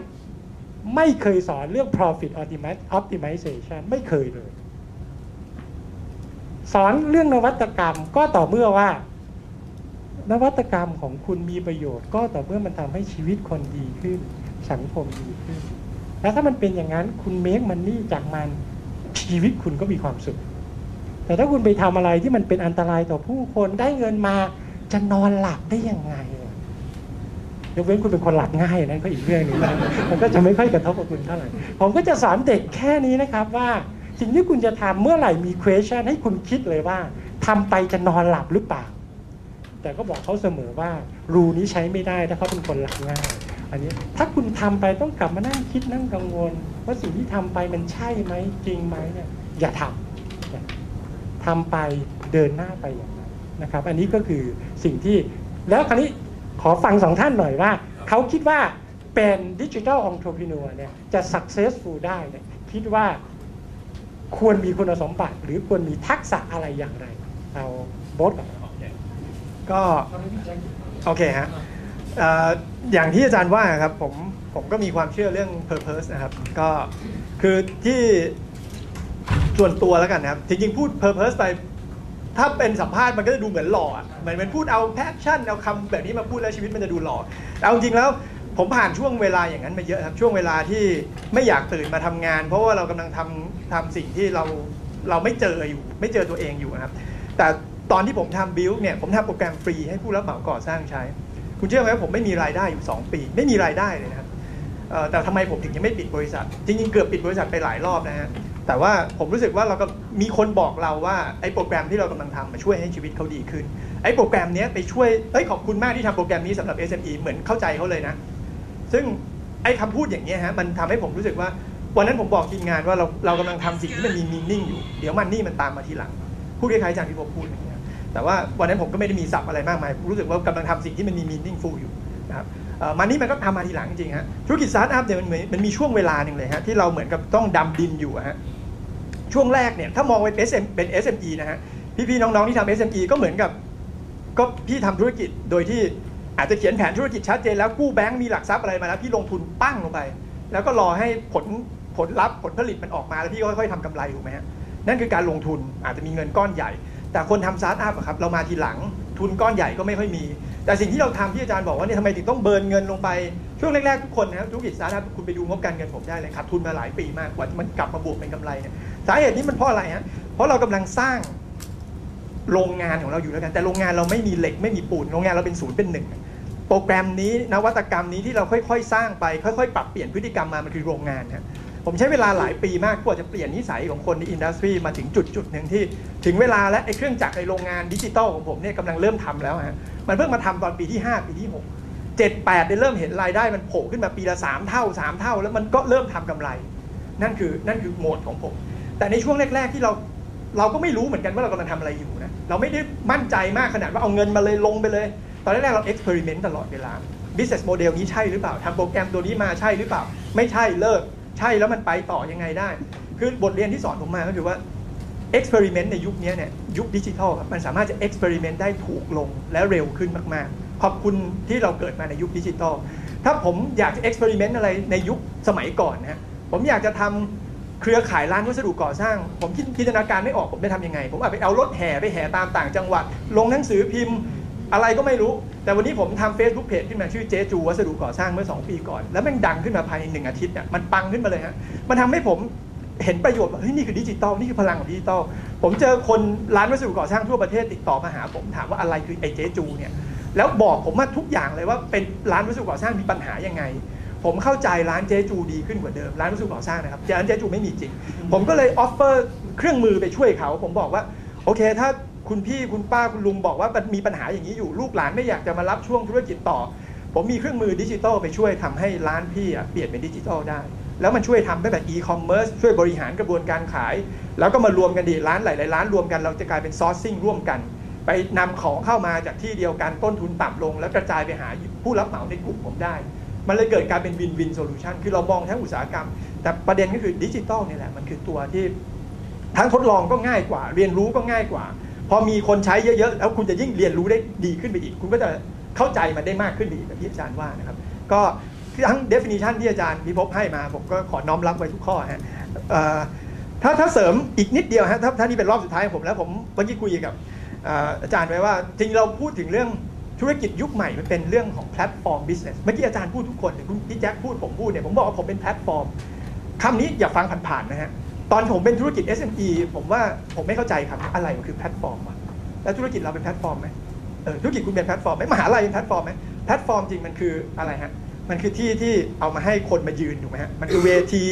S3: ไม่เคยสอนเรื่อง profit optimization ไม่เคยเลย สอนเรื่องนวัตกรรมก็ต่อเมื่อว่า นวัตกรรมของคุณมีประโยชน์ ก็ต่อเมื่อมันทำให้ชีวิตคนดีขึ้น สังคมดีขึ้น แล้วถ้ามันเป็นอย่างนั้นคุณเมคมันนี่จากมันชีวิตคุณก็มีความสุข แต่ถ้าคุณไปทำอะไรที่มันเป็นอันตรายต่อผู้คนได้เงินมาจะนอนหลับได้ยังไง ยกเว้นคุณเป็นคนหลับง่ายนั่นก็อีกเรื่องหนึงนะมันก็จะไม่ค่อยกระทบกับคุณเท่าไหร่ผมก็จะสอนเด็กแค่นี้นะครับว่าสิ่งที่คุณจะทำเมื่อไหร่มี question ให้คุณคิดเลยว่าทำไปจะนอนหลับหรือเปล่า แต่ก็บอกเขาเสมอว่ารูนี้ใช้ไม่ได้ถ้าเขาเป็นคนหลับง่ายอันนี้ถ้าคุณทำไปต้องกลับมานั่งคิดนั่งกังวล ว่าสิ่งที่ทำไปมันใช่ไหมจริงไหมเนี่ยอย่าทำอย่าทำไปเดินหน้าไปอย่างนั้นนะครับ อันนี้ก็คือสิ่งที่แล้วคราวนี้ ขอฟังสองท่านหน่อยว่า เขาคิดว่าเป็นดิจิทัลองค์ r e ร n e u r เนี่ยจะ successful ได้เนี่ยคิดว่าควรมีคุณสมบัติ หรือควรมีทักษะอะไรอย่างไร เอาโบสก่อน
S5: ก็โอเคฮะเอ่ออย่างที่อาจารย์ว่าครับผมผมก็มีความเชื่อเรื่อง purpose นะครับ ก็คือที่ส่วนตัวแล้วกันนะครับ จริงๆ พูด purpose ไป ถ้าเป็นสัมภาษณ์มันก็จะดูเหมือนหล่อเหมือนเป็นพูดเอา passion เอาคำแบบนี้มาพูดแล้วชีวิตมันจะดูหล่อแต่เอาจริงๆแล้วผมผ่านช่วงเวลาอย่างนั้นมาเยอะครับช่วงเวลาที่ไม่อยากตื่นมาทำงาน เพราะว่าเรากำลังทำทำสิ่งที่เราเราไม่เจออยู่ ไม่เจอตัวเองอยู่นะครับ แต่ตอนที่ผมทำบิลเนี่ยผมทำโปรแกรมฟรีให้ผู้รับเหมาก่อสร้างใช้ คุณเชื่อไหมว่าผมไม่มีรายได้อยู่ 2 ปี ไม่มีรายได้เลยนะครับแต่ทำไมผมถึงยังไม่ปิดบริษัท จริงๆเกือบปิดบริษัทไปหลายรอบนะฮะ แต่ว่าผมรู้สึกว่าเราก็มีคนบอกเราว่าไอ้โปรแกรมที่เรากำลังทำมาช่วยให้ชีวิตเขาดีขึ้น ไอ้โปรแกรมนี้ไปช่วยเอ้ยขอบคุณมากที่ทำโปรแกรมนี้สำหรับ SME เหมือนเข้าใจเขาเลยนะ ซึ่งไอ้คำพูดอย่างนี้ยฮะมันทำให้ผมรู้สึกว่าวันนั้นผมบอกทีมงานว่าเราเรากำลังทำสิ่งที่มันมีมีนิ่งอยู่ เดี๋ยวมันนี่มันตามมาทีหลัง พูดคล้ายๆอาจารย์ที่ผมพูดอย่างเงี้ยแต่ว่าวันนั้นผมก็ไม่ได้มีศัพท์อะไรมากมายรู้สึกว่ากำลังทำสิ่งที่มันมี meaningful อยู่นะครับเอ่อมันนี่มันก็ทำมาทีหลังจริงฮะธุรกิจสตาร์ทอัพเนี่ยมันเหมือนมันมีช่วงเวลาหนึ่งเลยฮะที่เราเหมือนกับต้องดำดินอยู่ฮะ ช่วงแรกเนี่ยถ้ามองเป็น SM เป็น SME นะฮะพี่ๆน้องๆที่ทำ SME ก็เหมือนกับก็พี่ทำธุรกิจโดยที่อาจจะเขียนแผนธุรกิจชัดเจนแล้วกู้แบงก์มีหลักทรัพย์อะไรมาแล้วพี่ลงทุนปั้งลงไป แล้วก็รอให้ผลผลลัพธ์ผลผลิตมันออกมาแล้วพี่ก็ค่อยๆทำกำไรถูกไหมฮะนั่นคือการลงทุนอาจจะมีเงินก้อนใหญ่ แต่คนทำสตาร์ทอัพอะครับเรามาทีหลังทุนก้อนใหญ่ก็ไม่ค่อยมี แต่สิ่งที่เราทำที่อาจารย์บอกว่าเนี่ยทำไมถึงต้อง burn เงินลงไปช่วงแรกๆทุกคนนะครับธุรกิจสตาร์ทอัพคุณไปดูงบการเงินผมได้เลยขาดทุนมาหลายปีมากกว่ามันกลับมาบวกเป็นกำไรเนี่ย สาเหตุนี้มันเพราะอะไรฮะเพราะเรากำลังสร้างโรงงานของเราอยู่แล้วกัน แต่โรงงานเราไม่มีเหล็กไม่มีปูนโรงงานเราเป็นศูนย์เป็นหนึ่งโปรแกรมนี้นวัตกรรมนี้ที่เราค่อยๆ สร้างไป ค่อยๆ ปรับเปลี่ยนพฤติกรรมมามันคือโรงงานฮะผมใช้เวลาหลายปีมากกว่าจะเปลี่ยนนิสัยของคนใน industry มาถึงจุดจุดหนึ่งที่ ถึงเวลาและไอ้เครื่องจักรในโรงงานดิจิตอลของผมเนี่ยกำลังเริ่มทำแล้วฮะมันเพิ่งมาทำตอนปีที่ 5 ปีที่ 6 7 8ได้เริ่มเห็นรายได้มันโผล่ขึ้นมาปีละ3เท่า 3 เท่า แล้วมันก็เริ่มทำกำไร นั่นคือนั่นคือโหมดของผม แต่ในช่วงแรก ๆ ที่เราเราก็ไม่รู้เหมือนกันว่าเรากำลังทำอะไรอยู่นะเราไม่ได้มั่นใจมากขนาดว่าเอาเงินมาเลยลงไปเลย ตอนแรกๆเรา experiment ตลอดเวลา business model นี้ใช่หรือเปล่าทำโปรแกรมตัวนี้มาใช่หรือเปล่า ไม่ใช่เลิก ใช่แล้วมันไปต่อยังไงได้ คือบทเรียนที่สอนผมมาก็คือว่า experiment ในยุคนี้เนี่ยยุคดิจิทัลครับมันสามารถจะ experiment ได้ถูกลงและเร็วขึ้นมากๆ ขอบคุณที่เราเกิดมาในยุคดิจิทัลถ้าผมอยากจะ experiment อะไรในยุคสมัยก่อนนะฮะผมอยากจะทำ เครือข่ายร้านวัสดุก่อสร้าง ผมคิดจินตนาการไม่ออกผมจะทำยังไง ผมอาจไปเอารถแห่ไปแห่ตามต่างจังหวัด ลงหนังสือพิมพ์อะไรก็ไม่รู้ แต่วันนี้ผมทำ Facebook Page ขึ้นมาชื่อเจจูวัสดุก่อสร้างเมื่อ 2 ปีก่อน แล้วม่งดังขึ้นมาภายในหนึ่งอาทิตย์เนี่ยมันปังขึ้นมาเลยฮะมันทำให้ผมเห็นประโยชน์ว่าเฮ้ยนี่คือดิจิตอลนี่คือพลังของดิจิตอลผมเจอคนร้านวัสดุก่อสร้างทั่วประเทศติดต่อมาหา ผมถามว่าอะไรคือไอ้เจ๊จูเนี่ยแล้วบอกผมมาทุกอย่างเลยว่าเป็นร้านวัสดุก่อสร้างมีปัญหายังไง ผมเข้าใจร้านเจ๊จูดีขึ้นกว่าเดิม ร้านวัสดุก่อสร้างนะครับร้านเจ๊จูไม่มีจริง ผมก็เลย offer เครื่องมือไปช่วยเขา ผมบอกว่า โอเค ถ้าคุณพี่คุณป้าคุณลุงบอกว่ามันมีปัญหาอย่างนี้อยู่ลูกหลานไม่อยากจะมารับช่วงธุรกิจต่อ ผมมีเครื่องมือดิจิทัลไปช่วยทำให้ร้านพี่อะเปลี่ยนเป็นดิจิทัลได้ แล้วมันช่วยทำตั้งแต่อีคอมเมิร์ซช่วยบริหารกระบวนการขาย แล้วก็มารวมกันดีร้านหลายๆร้านรวมกันเราจะกลายเป็น sourcing ร่วมกันไปนำของเข้ามาจากที่เดียวกันต้นทุนต่ำลง แล้วกระจายไปหาผู้รับเหมาในกลุ่มผมได้ มันเลยเกิดการเป็น win-win solution คือเรามองทั้งอุตสาหกรรม แต่ประเด็นก็คือดิจิทัลนี่แหละ มันคือตัวที่ทั้งทดลองก็ง่ายกว่า เรียนรู้ก็ง่ายกว่า พอมีคนใช้เยอะๆ แล้วคุณจะยิ่งเรียนรู้ได้ดีขึ้นไปอีก คุณก็จะเข้าใจมันได้มากขึ้นไปอีกแบบที่อาจารย์ว่านะครับ ก็ทั้ง definition ที่อาจารย์พิภพให้มาผมก็ขอน้อมรับไว้ทุกข้อฮะถ้าถ้าเสริมอีกนิดเดียวฮะถ้าถ้านี่เป็นรอบสุดท้ายของผมแล้วผมเมื่อกี้คุยกับเอ่ออาจารย์ไว้ว่าจริงเราพูดถึงเรื่อง ธุรกิจยุคใหม่มันเป็นเรื่องของแพลตฟอร์ม business เมื่อกี้อาจารย์พูดทุกคนคุณพี่แจ็คพูดผมพูดเนี่ยผมบอกว่าผมเป็นแพลตฟอร์มคำนี้อย่าฟังผ่านๆนะฮะตอนผมเป็นธุรกิจ SME ผมว่าผมไม่เข้าใจครับอะไรมันคือแพลตฟอร์มวะแล้วธุรกิจเราเป็นแพลตฟอร์มไหมเออธุรกิจคุณเป็นแพลตฟอร์มไหมมหาลัยเป็นแพลตฟอร์มไหมแพลตฟอร์มจริงมันคืออะไรฮะมันคือที่ที่เอามาให้คนมายืนถูกไหมฮะมันคือเวที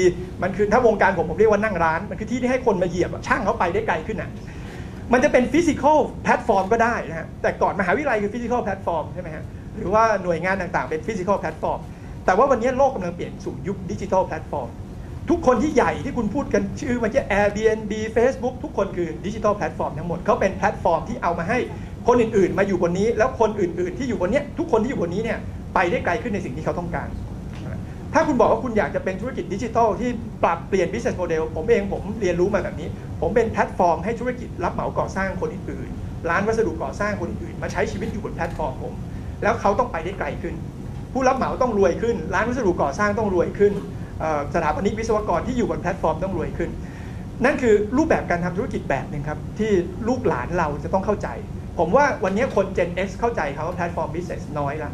S5: มันคือถ้าวงการผมผมเรียกว่านั่งร้าน มันคือที่ที่ให้คนมาเหยียบช่างเขาไปได้ไกลขึ้นอะ มันจะเป็น physical แพลตฟอร์มก็ได้นะฮะแต่ก่อนมหาวิทยาลัยคือ physical แพลตฟอร์มใช่ไหมฮะหรือว่าหน่วยงานต่างๆเป็น physical แพลตฟอร์มแต่ว่าวันนี้โลกกำลังเปลี่ยนสู่ยุคดิจิทัลแพลตฟอร์มทุกคนที่ใหญ่ที่คุณพูดกันชื่อมันจะ Airbnb Facebook ทุกคนคือดิจิทัลแพลตฟอร์มทั้งหมดเขาเป็นแพลตฟอร์มที่เอามาให้คนอื่นๆ มาอยู่บนนี้ แล้วคนอื่นๆ ที่อยู่บนนี้ทุกคนที่อยู่บนนี้เนี่ยไปได้ไกลขึ้นในสิ่งที่เขาต้องการ ถ้าคุณบอกว่าคุณอยากจะเป็นธุรกิจดิจิทัลที่ปรับเปลี่ยน business model ผมเองผมเรียนรู้มาแบบนี้ ผมเป็นแพลตฟอร์มให้ธุรกิจรับเหมาก่อสร้างคนอื่นๆร้านวัสดุก่อสร้างคนอื่นมาใช้ชีวิตอยู่บนแพลตฟอร์มผม แล้วเขาต้องไปได้ไกลขึ้น ผู้รับเหมาต้องรวยขึ้น ร้านวัสดุก่อสร้างต้องรวยขึ้นสถาปนิกวิศวกรที่อยู่บนแพลตฟอร์มต้องรวยขึ้น นั่นคือรูปแบบการทำธุรกิจแบบหนึ่งครับที่ลูกหลานเราจะต้องเข้าใจ ผมว่าวันนี้คน Gen X เข้าใจคำว่าแพลตฟอร์ม business น้อยละ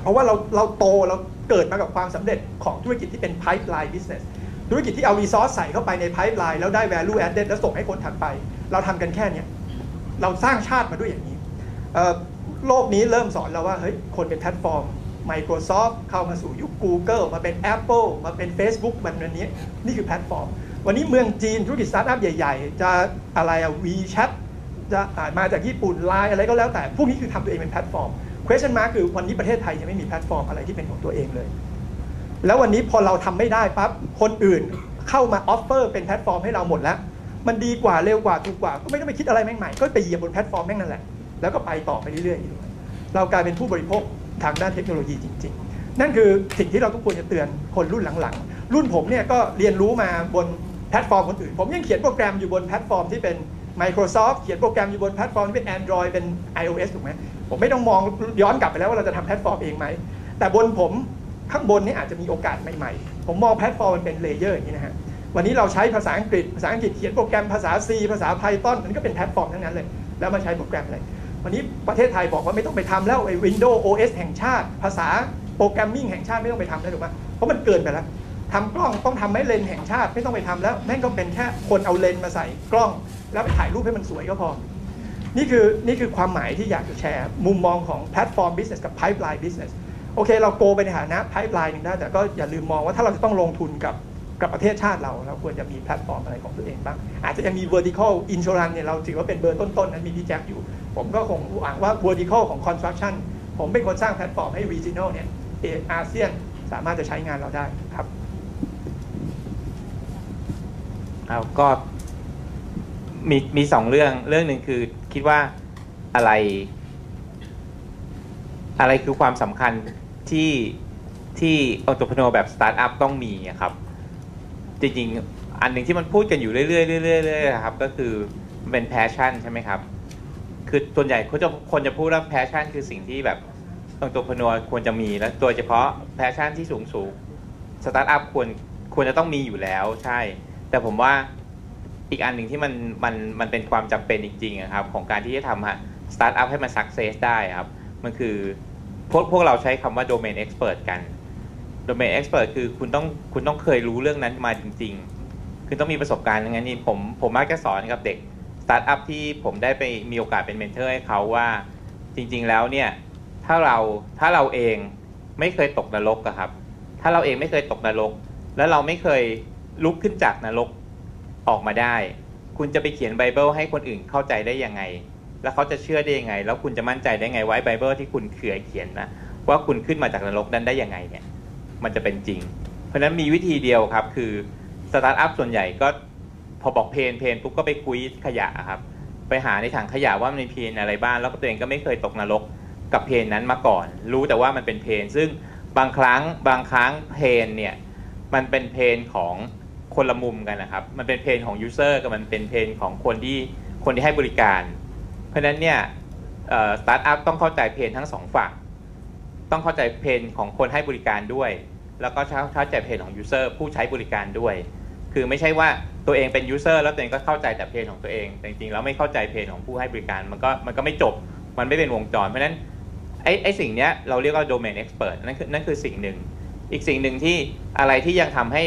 S5: เพราะว่าเราเราโตเรา เกิดมากับความสำเร็จของธุรกิจที่เป็น pipeline business ธุรกิจที่เอา resource ใส่เข้าไปใน pipeline แล้วได้ value added แล้วส่งให้คนถัดไป เราทำกันแค่เนี้ยเราสร้างชาติมาด้วยอย่างนี้ โลกนี้เริ่มสอนเราว่าเฮ้ยคนเป็นแพลตฟอร์ม Microsoft เข้ามาสู่ยุค Google มาเป็น Apple มาเป็น Facebook มันวันนี้นี่คือแพลตฟอร์ม วันนี้เมืองจีนธุรกิจสตาร์ทอัพใหญ่ ๆ จะอะไรอะ WeChat จะมาจากญี่ปุ่นไลน์อะไรก็แล้วแต่ พวกนี้คือทำตัวเองเป็นแพลตฟอร์ม question mark คือวันนี้ประเทศไทยยังไม่มีแพลตฟอร์มอะไรที่เป็นของตัวเองเลย แล้ววันนี้พอเราทำไม่ได้ปั๊บคนอื่นเข้ามา offer เป็นแพลตฟอร์มให้เราหมดแล้ว มันดีกว่าเร็วกว่าถูกกว่า ก็ไม่ต้องไปคิดอะไรแม่งใหม่ก็ไปเหยียบบนแพลตฟอร์มแม่งนั่นแหละแล้วก็ไปต่อไปเรื่อยๆเรากลายเป็นผู้บริโภคทางด้านเทคโนโลยีจริง ๆ นั่นคือสิ่งที่เราทุกคนจะเตือนคนรุ่นหลังๆ รุ่นผมเนี่ยก็เรียนรู้มาบนแพลตฟอร์มคนอื่น ผมยังเขียนโปรแกรมอยู่บนแพลตฟอร์มที่เป็น Microsoft เขียนโปรแกรมอยู่บนแพลตฟอร์มที่เป็น Android เป็น iOS ถูกไหม ผมไม่ต้องมองย้อนกลับไปแล้วว่าเราจะทำแพลตฟอร์มเองไหม แต่บนผมข้างบนนี่อาจจะมีโอกาสใหม่ๆ ผมมองแพลตฟอร์มมันเป็น layer อย่างนี้นะฮะ วันนี้เราใช้ภาษาอังกฤษ ภาษาอังกฤษเขียนโปรแกรมภาษา C ภาษา Python มันก็เป็นแพลตฟอร์มทั้งนั้นเลย แล้วมาใช้โปรแกรมอะไร วันนี้ประเทศไทยบอกว่าไม่ต้องไปทำแล้วไอ้ Windows OS แห่งชาติ ภาษา programming แห่งชาติไม่ต้องไปทำแล้วถูกไหมเพราะมันเกินไปแล้วทำกล้องต้องทำไอ้เลนส์แห่งชาติไม่ต้องไปทำแล้วแม่งก็เป็นแค่คนเอาเลนส์มาใส่กล้อง แล้วไปถ่ายรูปให้มันสวยก็พอ นี่คือนี่คือความหมายที่อยากจะแชร์มุมมองของแพลตฟอร์ม business กับ pipeline business โอเค เรา grow ไปในฐานะ pipeline หนึ่งได้ แต่ก็อย่าลืมมองว่าถ้าเราจะต้องลงทุนกับกับประเทศชาติเรา เราควรจะมีแพลตฟอร์มอะไรของตัวเองบ้าง อาจจะยังมี vertical insurance เนี่ยเราถือว่าเป็นเบอร์ต้นๆนั้นมีพี่แจ็คอยู่ ผมก็คงหวังว่า vertical ของ construction ผมเป็นคนสร้างแพลตฟอร์มให้ regional เนี่ยเออาเซียนสามารถจะใช้งานเราได้ครับ
S4: ครับก็มีมีสองเรื่องเรื่องหนึ่งคือ คิดว่าอะไร อะไรคือความสำคัญที่ที่องค์ประกอบแบบสตาร์ทอัพต้องมีอะครับ จริงๆ อันหนึ่งที่มันพูดกันอยู่เรื่อยๆเรื่อยๆเรื่อยๆครับ ก็คือเป็น passion ใช่ไหมครับ คือส่วนใหญ่คนจะคนจะพูดว่า passion คือสิ่งที่แบบองค์ประกอบควรจะมีและโดยเฉพาะ passion ที่สูงสูงสตาร์ทอัพควรควรจะต้องมีอยู่แล้วใช่ แต่ผมว่า อีกอันหนึ่งที่มันมันมันเป็นความจำเป็นจริงๆครับของการที่จะทำฮะสตาร์ทอัพให้มัน success ได้ครับมันคือพวกพวกเราใช้คำว่า domain expert กันdomain expert คือคุณต้องคุณต้องเคยรู้เรื่องนั้นมาจริง ๆ คือต้องมีประสบการณ์อย่างนั้นนี่ผมผมมักจะสอนกับเด็กสตาร์ทอัพที่ผมได้ไปมีโอกาสเป็น mentor ให้เขาว่าจริง ๆ แล้วเนี่ยถ้าเราถ้าเราเองไม่เคยตกนรกอะครับ ถ้าเราเองไม่เคยตกนรก แล้วเราไม่เคยลุกขึ้นจากนรก ออกมาได้ คุณจะไปเขียนไบเบิลให้คนอื่นเข้าใจได้ยังไง แล้วเขาจะเชื่อได้ยังไง แล้วคุณจะมั่นใจได้ไงว้ไบเบิลที่คุณเขียนเขียนนะว่าคุณขึ้นมาจากนรกนั้นได้ยังไงเนี่ย มันจะเป็นจริง เพราะฉะนั้นมีวิธีเดียวครับ คือสตาร์ทอัพส่วนใหญ่ก็พอบอก pain pain ปุ๊บก็ไปคุ้ยขยะครับไปหาในถังขยะว่ามันมี pain อะไรบ้างแล้วก็ตัวเองก็ไม่เคยตกนรกกับ pain นั้นมาก่อน รู้แต่ว่ามันเป็น pain ซึ่งบางครั้งบางครั้ง pain เนี่ยมันเป็น pain ของ คนละมุมกันนะครับ มันเป็น pain ของ user กับมันเป็น pain ของคนที่คนที่ให้บริการ เพราะฉะนั้นเนี่ยสตาร์ทอัพต้องเข้าใจ pain ทั้งสองฝั่ง ต้องเข้าใจ pain ของคนให้บริการด้วย แล้วก็เข้าใจ pain ของ user ผู้ใช้บริการด้วย คือไม่ใช่ว่าตัวเองเป็น user แล้วตัวเองก็เข้าใจแต่ pain ของตัวเอง แต่จริงๆแล้วไม่เข้าใจ pain ของผู้ให้บริการ มันก็มันก็ไม่จบ มันไม่เป็นวงจร เพราะฉะนั้นไอ้ไอ้สิ่งเนี้ยเราเรียกว่า domain expert นั่นคือนั่นคือสิ่งหนึ่ง อีกสิ่งหนึ่งที่อะไรที่ยังทำให้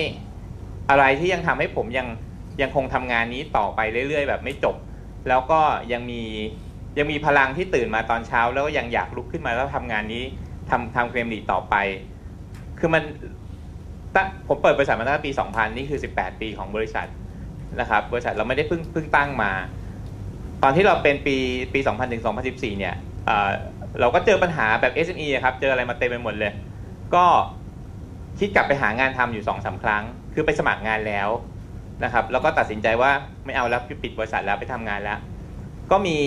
S4: อะไรที่ยังทำให้ผมยังยังคงทำงานนี้ต่อไปเรื่อย ๆ แบบไม่จบ แล้วก็ยังมียังมีพลังที่ตื่นมาตอนเช้า แล้วก็ยังอยากลุกขึ้นมาแล้วทำงานนี้ทำทำเคลมดีต่อไป คือมันตั้งผมเปิดบริษัทมาตั้งแต่ปี 2000 นี่คือ 18 ปีของบริษัทนะครับ บริษัทเราไม่ได้เพิ่งเพิ่งตั้งมา ตอนที่เราเป็นปีปี 2000ถึง2014 เนี่ยเอ่อเราก็เจอปัญหาแบบ SME อะครับ เจออะไรมาเต็มไปหมดเลย ก็คิดกลับไปหางานทำอยู่สองสาครั้ง คือไปสมัครงานแล้วนะครับ แล้วก็ตัดสินใจว่าไม่เอาแล้วปิดบริษัทแล้วไปทำงานแล้ว ก็มี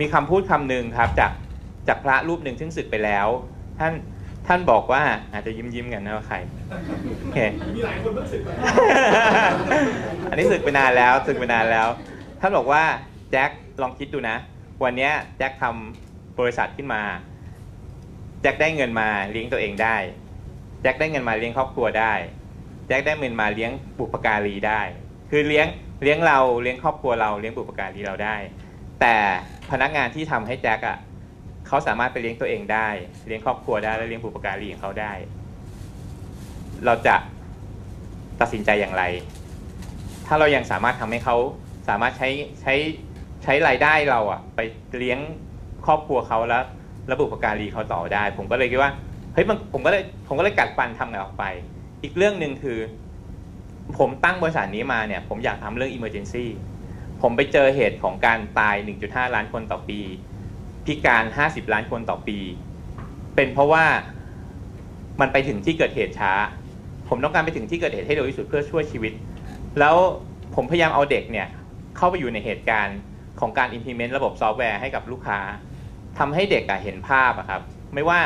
S4: มีคำพูดคำหนึ่งครับจากจากพระรูปหนึ่งซึ่งศึกไปแล้ว ท่านท่านบอกว่าอาจจะยิ้มยิ้มๆกันนะว่าใครโอเค
S3: มีหลายคนเพิ่งสึกไป
S4: อันนี้ศึกไปนานแล้วศึกไปนานแล้ว ท่านบอกว่าแจ็คลองคิดดูนะ วันเนี้ยแจ็คทำบริษัทขึ้นมา แจ็คได้เงินมาเลี้ยงตัวเองได้ แจ็คได้เงินมาเลี้ยงครอบครัวได้ แจ็คได้เงินมาเลี้ยงบุปการีได้ คือเลี้ยงเลี้ยงเราเลี้ยงครอบครัวเราเลี้ยงบุปการีเราได้ แต่พนักงานที่ทำให้แจ็คอะเขาสามารถไปเลี้ยงตัวเองได้ เลี้ยงครอบครัวได้และเลี้ยงบุปการีของเขาได้ เราจะตัดสินใจอย่างไร ถ้าเรายังสามารถทำให้เขาสามารถใช้ใช้ใช้รายได้เราอะไปเลี้ยงครอบครัวเขาแล้วระบุปการีเขาต่อได้ ผมก็เลยคิดว่าเฮ้ยมันผมก็เลยผมก็เลยกัดฟันทำงานออกไป อีกเรื่องหนึ่งคือ ผมตั้งบริษัทนี้มาเนี่ย ผมอยากทำเรื่อง emergency ผมไปเจอเหตุของการตาย 1.5 ล้านคนต่อปี พิการ 50 ล้านคนต่อปี เป็นเพราะว่ามันไปถึงที่เกิดเหตุช้า ผมต้องการไปถึงที่เกิดเหตุให้เร็วที่สุดเพื่อช่วยชีวิต แล้วผมพยายามเอาเด็กเนี่ย เข้าไปอยู่ในเหตุการณ์ของการ implement ระบบซอฟต์แวร์ให้กับลูกค้าทำให้เด็กเห็นภาพอะครับ ไม่ว่า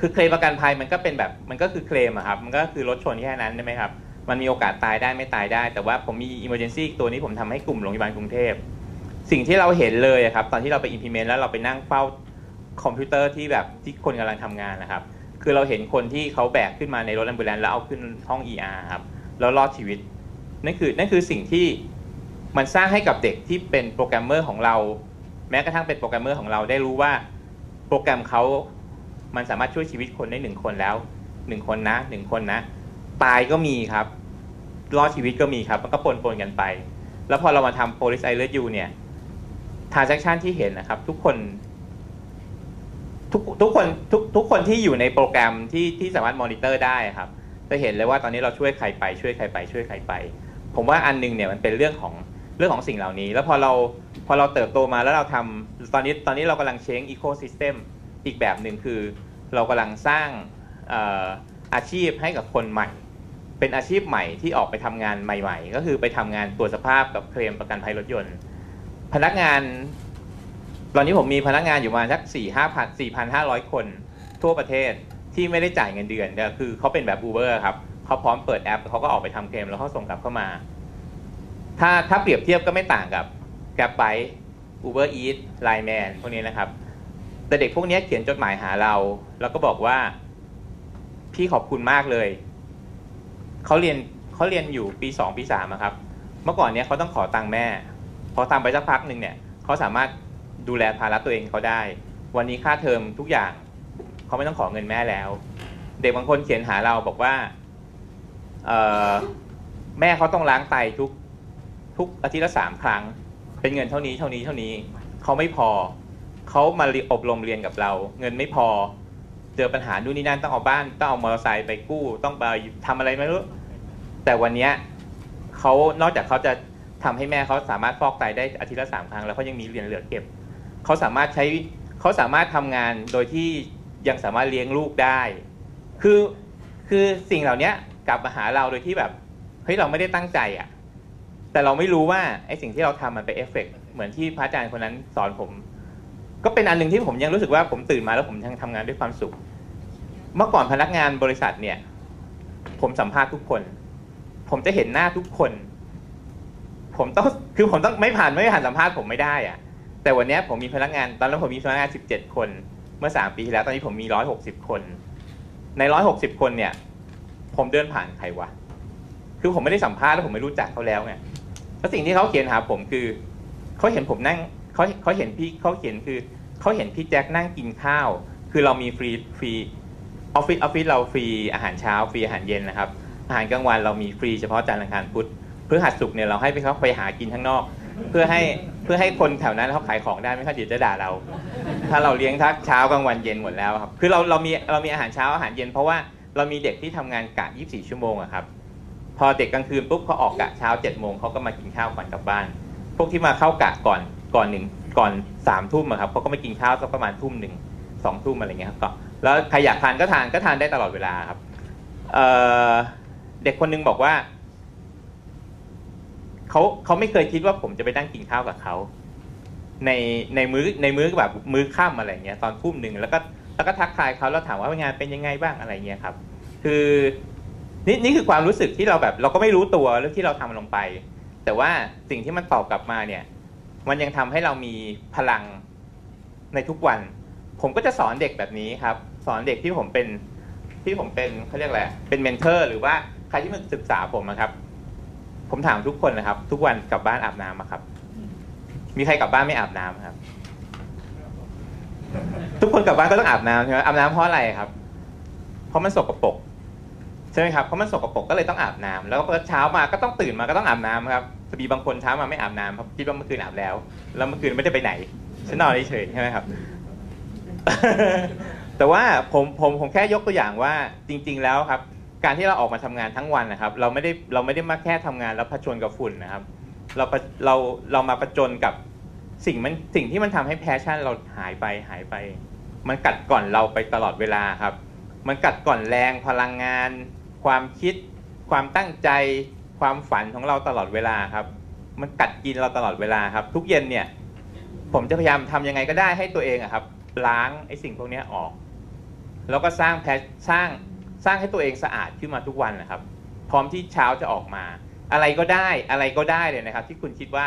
S4: คือเคลมประกันภัยมันก็เป็นแบบมันก็คือเคลมอะครับมันก็คือรถชนแค่นั้นใช่ไหมครับมันมีโอกาสตายได้ไม่ตายได้ แต่ว่าผมมี emergency ตัวนี้ผมทำให้กลุ่มโรงพยาบาลกรุงเทพ สิ่งที่เราเห็นเลยครับตอนที่เราไป implement แล้วเราไปนั่งเฝ้าคอมพิวเตอร์ที่แบบที่คนกำลังทำงานนะครับ คือเราเห็นคนที่เขาแบกขึ้นมาในรถ a m b u l a n c e แล้วเอาขึ้นห้อง ER ครับแล้วรอดชีวิตนั่นคือนั่นคือสิ่งที่มันสร้างให้กับเด็กที่เป็นโปรแกรมเมอร์ของเรา แม้กระทั่งเป็นโปรแกรมเมอร์ของเราได้รู้ว่าโปรแกรมเขา มันสามารถช่วยชีวิตคนได้หนึ่งคนแล้วหนึ่งคนนะหนึ่งคนนะ ตายก็มีครับ รอดชีวิตก็มีครับ มันก็ปนปนกันไป แล้วพอเรามาทำ police I love you เนี่ย transaction ที่เห็นนะครับ ทุกคน ทุกทุกคนทุกทุกคนที่อยู่ในโปรแกรมที่ที่สามารถมอนิเตอร์ได้ครับ จะเห็นเลยว่าตอนนี้เราช่วยใครไปช่วยใครไปช่วยใครไป ผมว่าอันหนึงเนี่ยมันเป็นเรื่องของเรื่องของสิ่งเหล่านี้ แล้วพอเราพอเราเติบโตมาแล้วเราทำตอนนี้ตอนนี้เรากำลัง change ecosystem อีกแบบหนึ่งคือ เรากำลังสร้างอาชีพให้กับคนใหม่ เป็นอาชีพใหม่ที่ออกไปทำงานใหม่ ๆ ก็คือไปทำงานตรวจสภาพกับเคลมประกันภัยรถยนต์ พนักงาน ตอนนี้ผมมีพนักงานอยู่ประมาณสักสี่ห้าพันสี่พันห้าร้อยคน ทั่วประเทศที่ไม่ได้จ่ายเงินเดือนแต่คือเขาเป็นแบบ Uber ครับเขาพร้อมเปิดแอปเขาก็ออกไปทำเคลมแล้วเขาส่งกลับเข้ามา ถ้าถ้าเปรียบเทียบก็ไม่ต่างกับ Grab Bike Uber Eats Line Man พวกนี้นะครับ แต่เด็กพวกนี้เขียนจดหมายหาเรา แล้วก็บอกว่า พี่ขอบคุณมากเลยเขาเรียนเขาเรียนอยู่ปีสองปีสามครับ เมื่อก่อนเนี้ยเขาต้องขอตังค์แม่ พอตามไปสักพักหนึ่งเนี่ยเขาสามารถดูแลภาระตัวเองเขาได้ วันนี้ค่าเทอมทุกอย่างเขาไม่ต้องขอเงินแม่แล้ว เด็กบางคนเขียนหาเราบอกว่าเออแม่เขาต้องล้างไตทุกทุกอาทิตย์ละสามครั้ง เป็นเงินเท่านี้เท่านี้เท่านี้เขาไม่พอ เขามาอบรมเรียนกับเรา เงินไม่พอ เจอปัญหานู่นนี่นั่นต้องเอาบ้านต้องเอามอเตอร์ไซค์ไปกู้ ต้องไปทำอะไรไม่รู้ แต่วันเนี้ยเขานอกจากเขาจะทำให้แม่เขาสามารถฟอกไตได้อาทิตย์ละสามครั้งแล้วเขายังมีเหรียญเหลือเก็บเขาสามารถใช้เขาสามารถทำงานโดยที่ยังสามารถเลี้ยงลูกได้ คือคือสิ่งเหล่านี้กลับมาหาเราโดยที่แบบเฮ้ยเราไม่ได้ตั้งใจอะ แต่เราไม่รู้ว่าไอ้สิ่งที่เราทำมันเป็นเอฟเฟกต์เหมือนที่พระอาจารย์คนนั้นสอนผม ก็เป็นอันหนึ่งที่ผมยังรู้สึกว่าผมตื่นมาแล้วผมยังทำงานด้วยความสุข เมื่อก่อนพนักงานบริษัทเนี่ย ผมสัมภาษณ์ทุกคน ผมจะเห็นหน้าทุกคน ผมต้องคือผมต้องไม่ผ่านไม่ผ่านสัมภาษณ์ผมไม่ได้อะแต่วันเนี้ยผมมีพนักงาน ตอนนั้นผมมีพนักงาน 17 คน เมื่อ 3 ปีที่แล้ว ตอนนี้ผมมี 160 คน ใน 160 คนเนี่ย ผมเดินผ่านใครวะ คือผมไม่ได้สัมภาษณ์แล้วผมไม่รู้จักเขาแล้วไงแล้วสิ่งที่เขาเขียนหาผมคือ เขาเห็นผมนั่ง เขาเขาเห็นพี่เขาเขียนคือเขาเห็นพี่แจ็คนั่งกินข้าว คือเรามีฟรีฟรีออฟฟิศออฟฟิศเราฟรีอาหารเช้าฟรีอาหารเย็นนะครับ อาหารกลางวันเรามีฟรีเฉพาะจันทร์อังคารพุธพฤหัสศุกร์เนี่ยเราให้ไปเขาไปหากินข้างนอก เพื่อให้เพื่อให้คนแถวนั้นเขาขายของได้ไม่เขาเดี๋ยวจะด่าเรา ถ้าเราเลี้ยงทั้งเช้ากลางวันเย็นหมดแล้วครับคือเราเรามีเรามีอาหารเช้าอาหารเย็นเพราะว่าเรามีเด็กที่ทำงานกะ 24 ชั่วโมงอะครับ พอเด็กกลางคืนปุ๊บเขาออกกะเช้า7โมงเขาก็มากินข้าวก่อนกลับบ้าน พวกที่มาเข้ากะก่อน ก่อนหนึ่งก่อนสามทุ่มอะครับเขาก็มากินข้าวสักประมาณทุ่มหนึ่งสองทุ่มอะไรเงี้ยครับก็แล้วใครอยากทานก็ทานก็ทานได้ตลอดเวลาครับเเด็กคนนึงบอกว่าเขาเขาไม่เคยคิดว่าผมจะไปนั่งกินข้าวกับเขาในในมื้อในมื้อแบบมื้อค่ำอะไรเงี้ยตอนทุ่มหนึ่งแล้วก็แล้วก็ทักทายเขาแล้วถามว่างานเป็นยังไงบ้างอะไรเงี้ยครับ คือนี่นี่คือความรู้สึกที่เราแบบ เราก็ไม่รู้ตัวเรื่องที่เราทำลงไป แต่ว่าสิ่งที่มันตอบกลับมาเนี่ย มันยังทำให้เรามีพลังในทุกวัน ผมก็จะสอนเด็กแบบนี้ครับ สอนเด็กที่ผมเป็นที่ผมเป็นเขาเรียกอะไรเป็นเมนเทอร์หรือว่าใครที่มาศึกษาผมนะครับ ผมถามทุกคนนะครับ ทุกวันกลับบ้านอาบน้ำอะครับ มีใครกลับบ้านไม่อาบน้ำครับ ทุกคนกลับบ้านก็ต้องอาบน้ำใช่ไหมอาบน้ำเพราะอะไรครับ เพราะมันสกปรกใช่ไหมครับเพราะมันสกปรกก็เลยต้องอาบน้ำแล้วก็เช้ามาก็ต้องตื่นมาก็ต้องอาบน้ำครับ มีบางคนเช้ามาไม่อาบน้ำครับคิดว่าเมื่อคืนอาบแล้ว แล้วเมื่อคืนไม่ได้ไปไหนฉันนอนเฉยใช่ไหมครับ แต่ว่าผมผมผมแค่ยกตัวอย่างว่าจริง ๆ แล้วครับ การที่เราออกมาทำงานทั้งวันนะครับ เราไม่ได้เราไม่ได้มาแค่ทำงานแล้วผจญกับฝุ่นนะครับ เราเราเรามาประจนกับสิ่งมันสิ่งที่มันทำให้แพชชั่นเราหายไปหายไป มันกัดก่อนเราไปตลอดเวลาครับ มันกัดก่อนแรงพลังงาน ความคิด ความตั้งใจ ความฝันของเราตลอดเวลาครับ มันกัดกินเราตลอดเวลาครับ ทุกเย็นเนี่ย ผมจะพยายามทำยังไงก็ได้ให้ตัวเองอะครับ ล้างไอ้สิ่งพวกนี้ออก แล้วก็สร้างแพสร้างสร้างให้ตัวเองสะอาดขึ้นมาทุกวันนะครับ พร้อมที่เช้าจะออกมา อะไรก็ได้อะไรก็ได้เลยนะครับ ที่คุณคิดว่า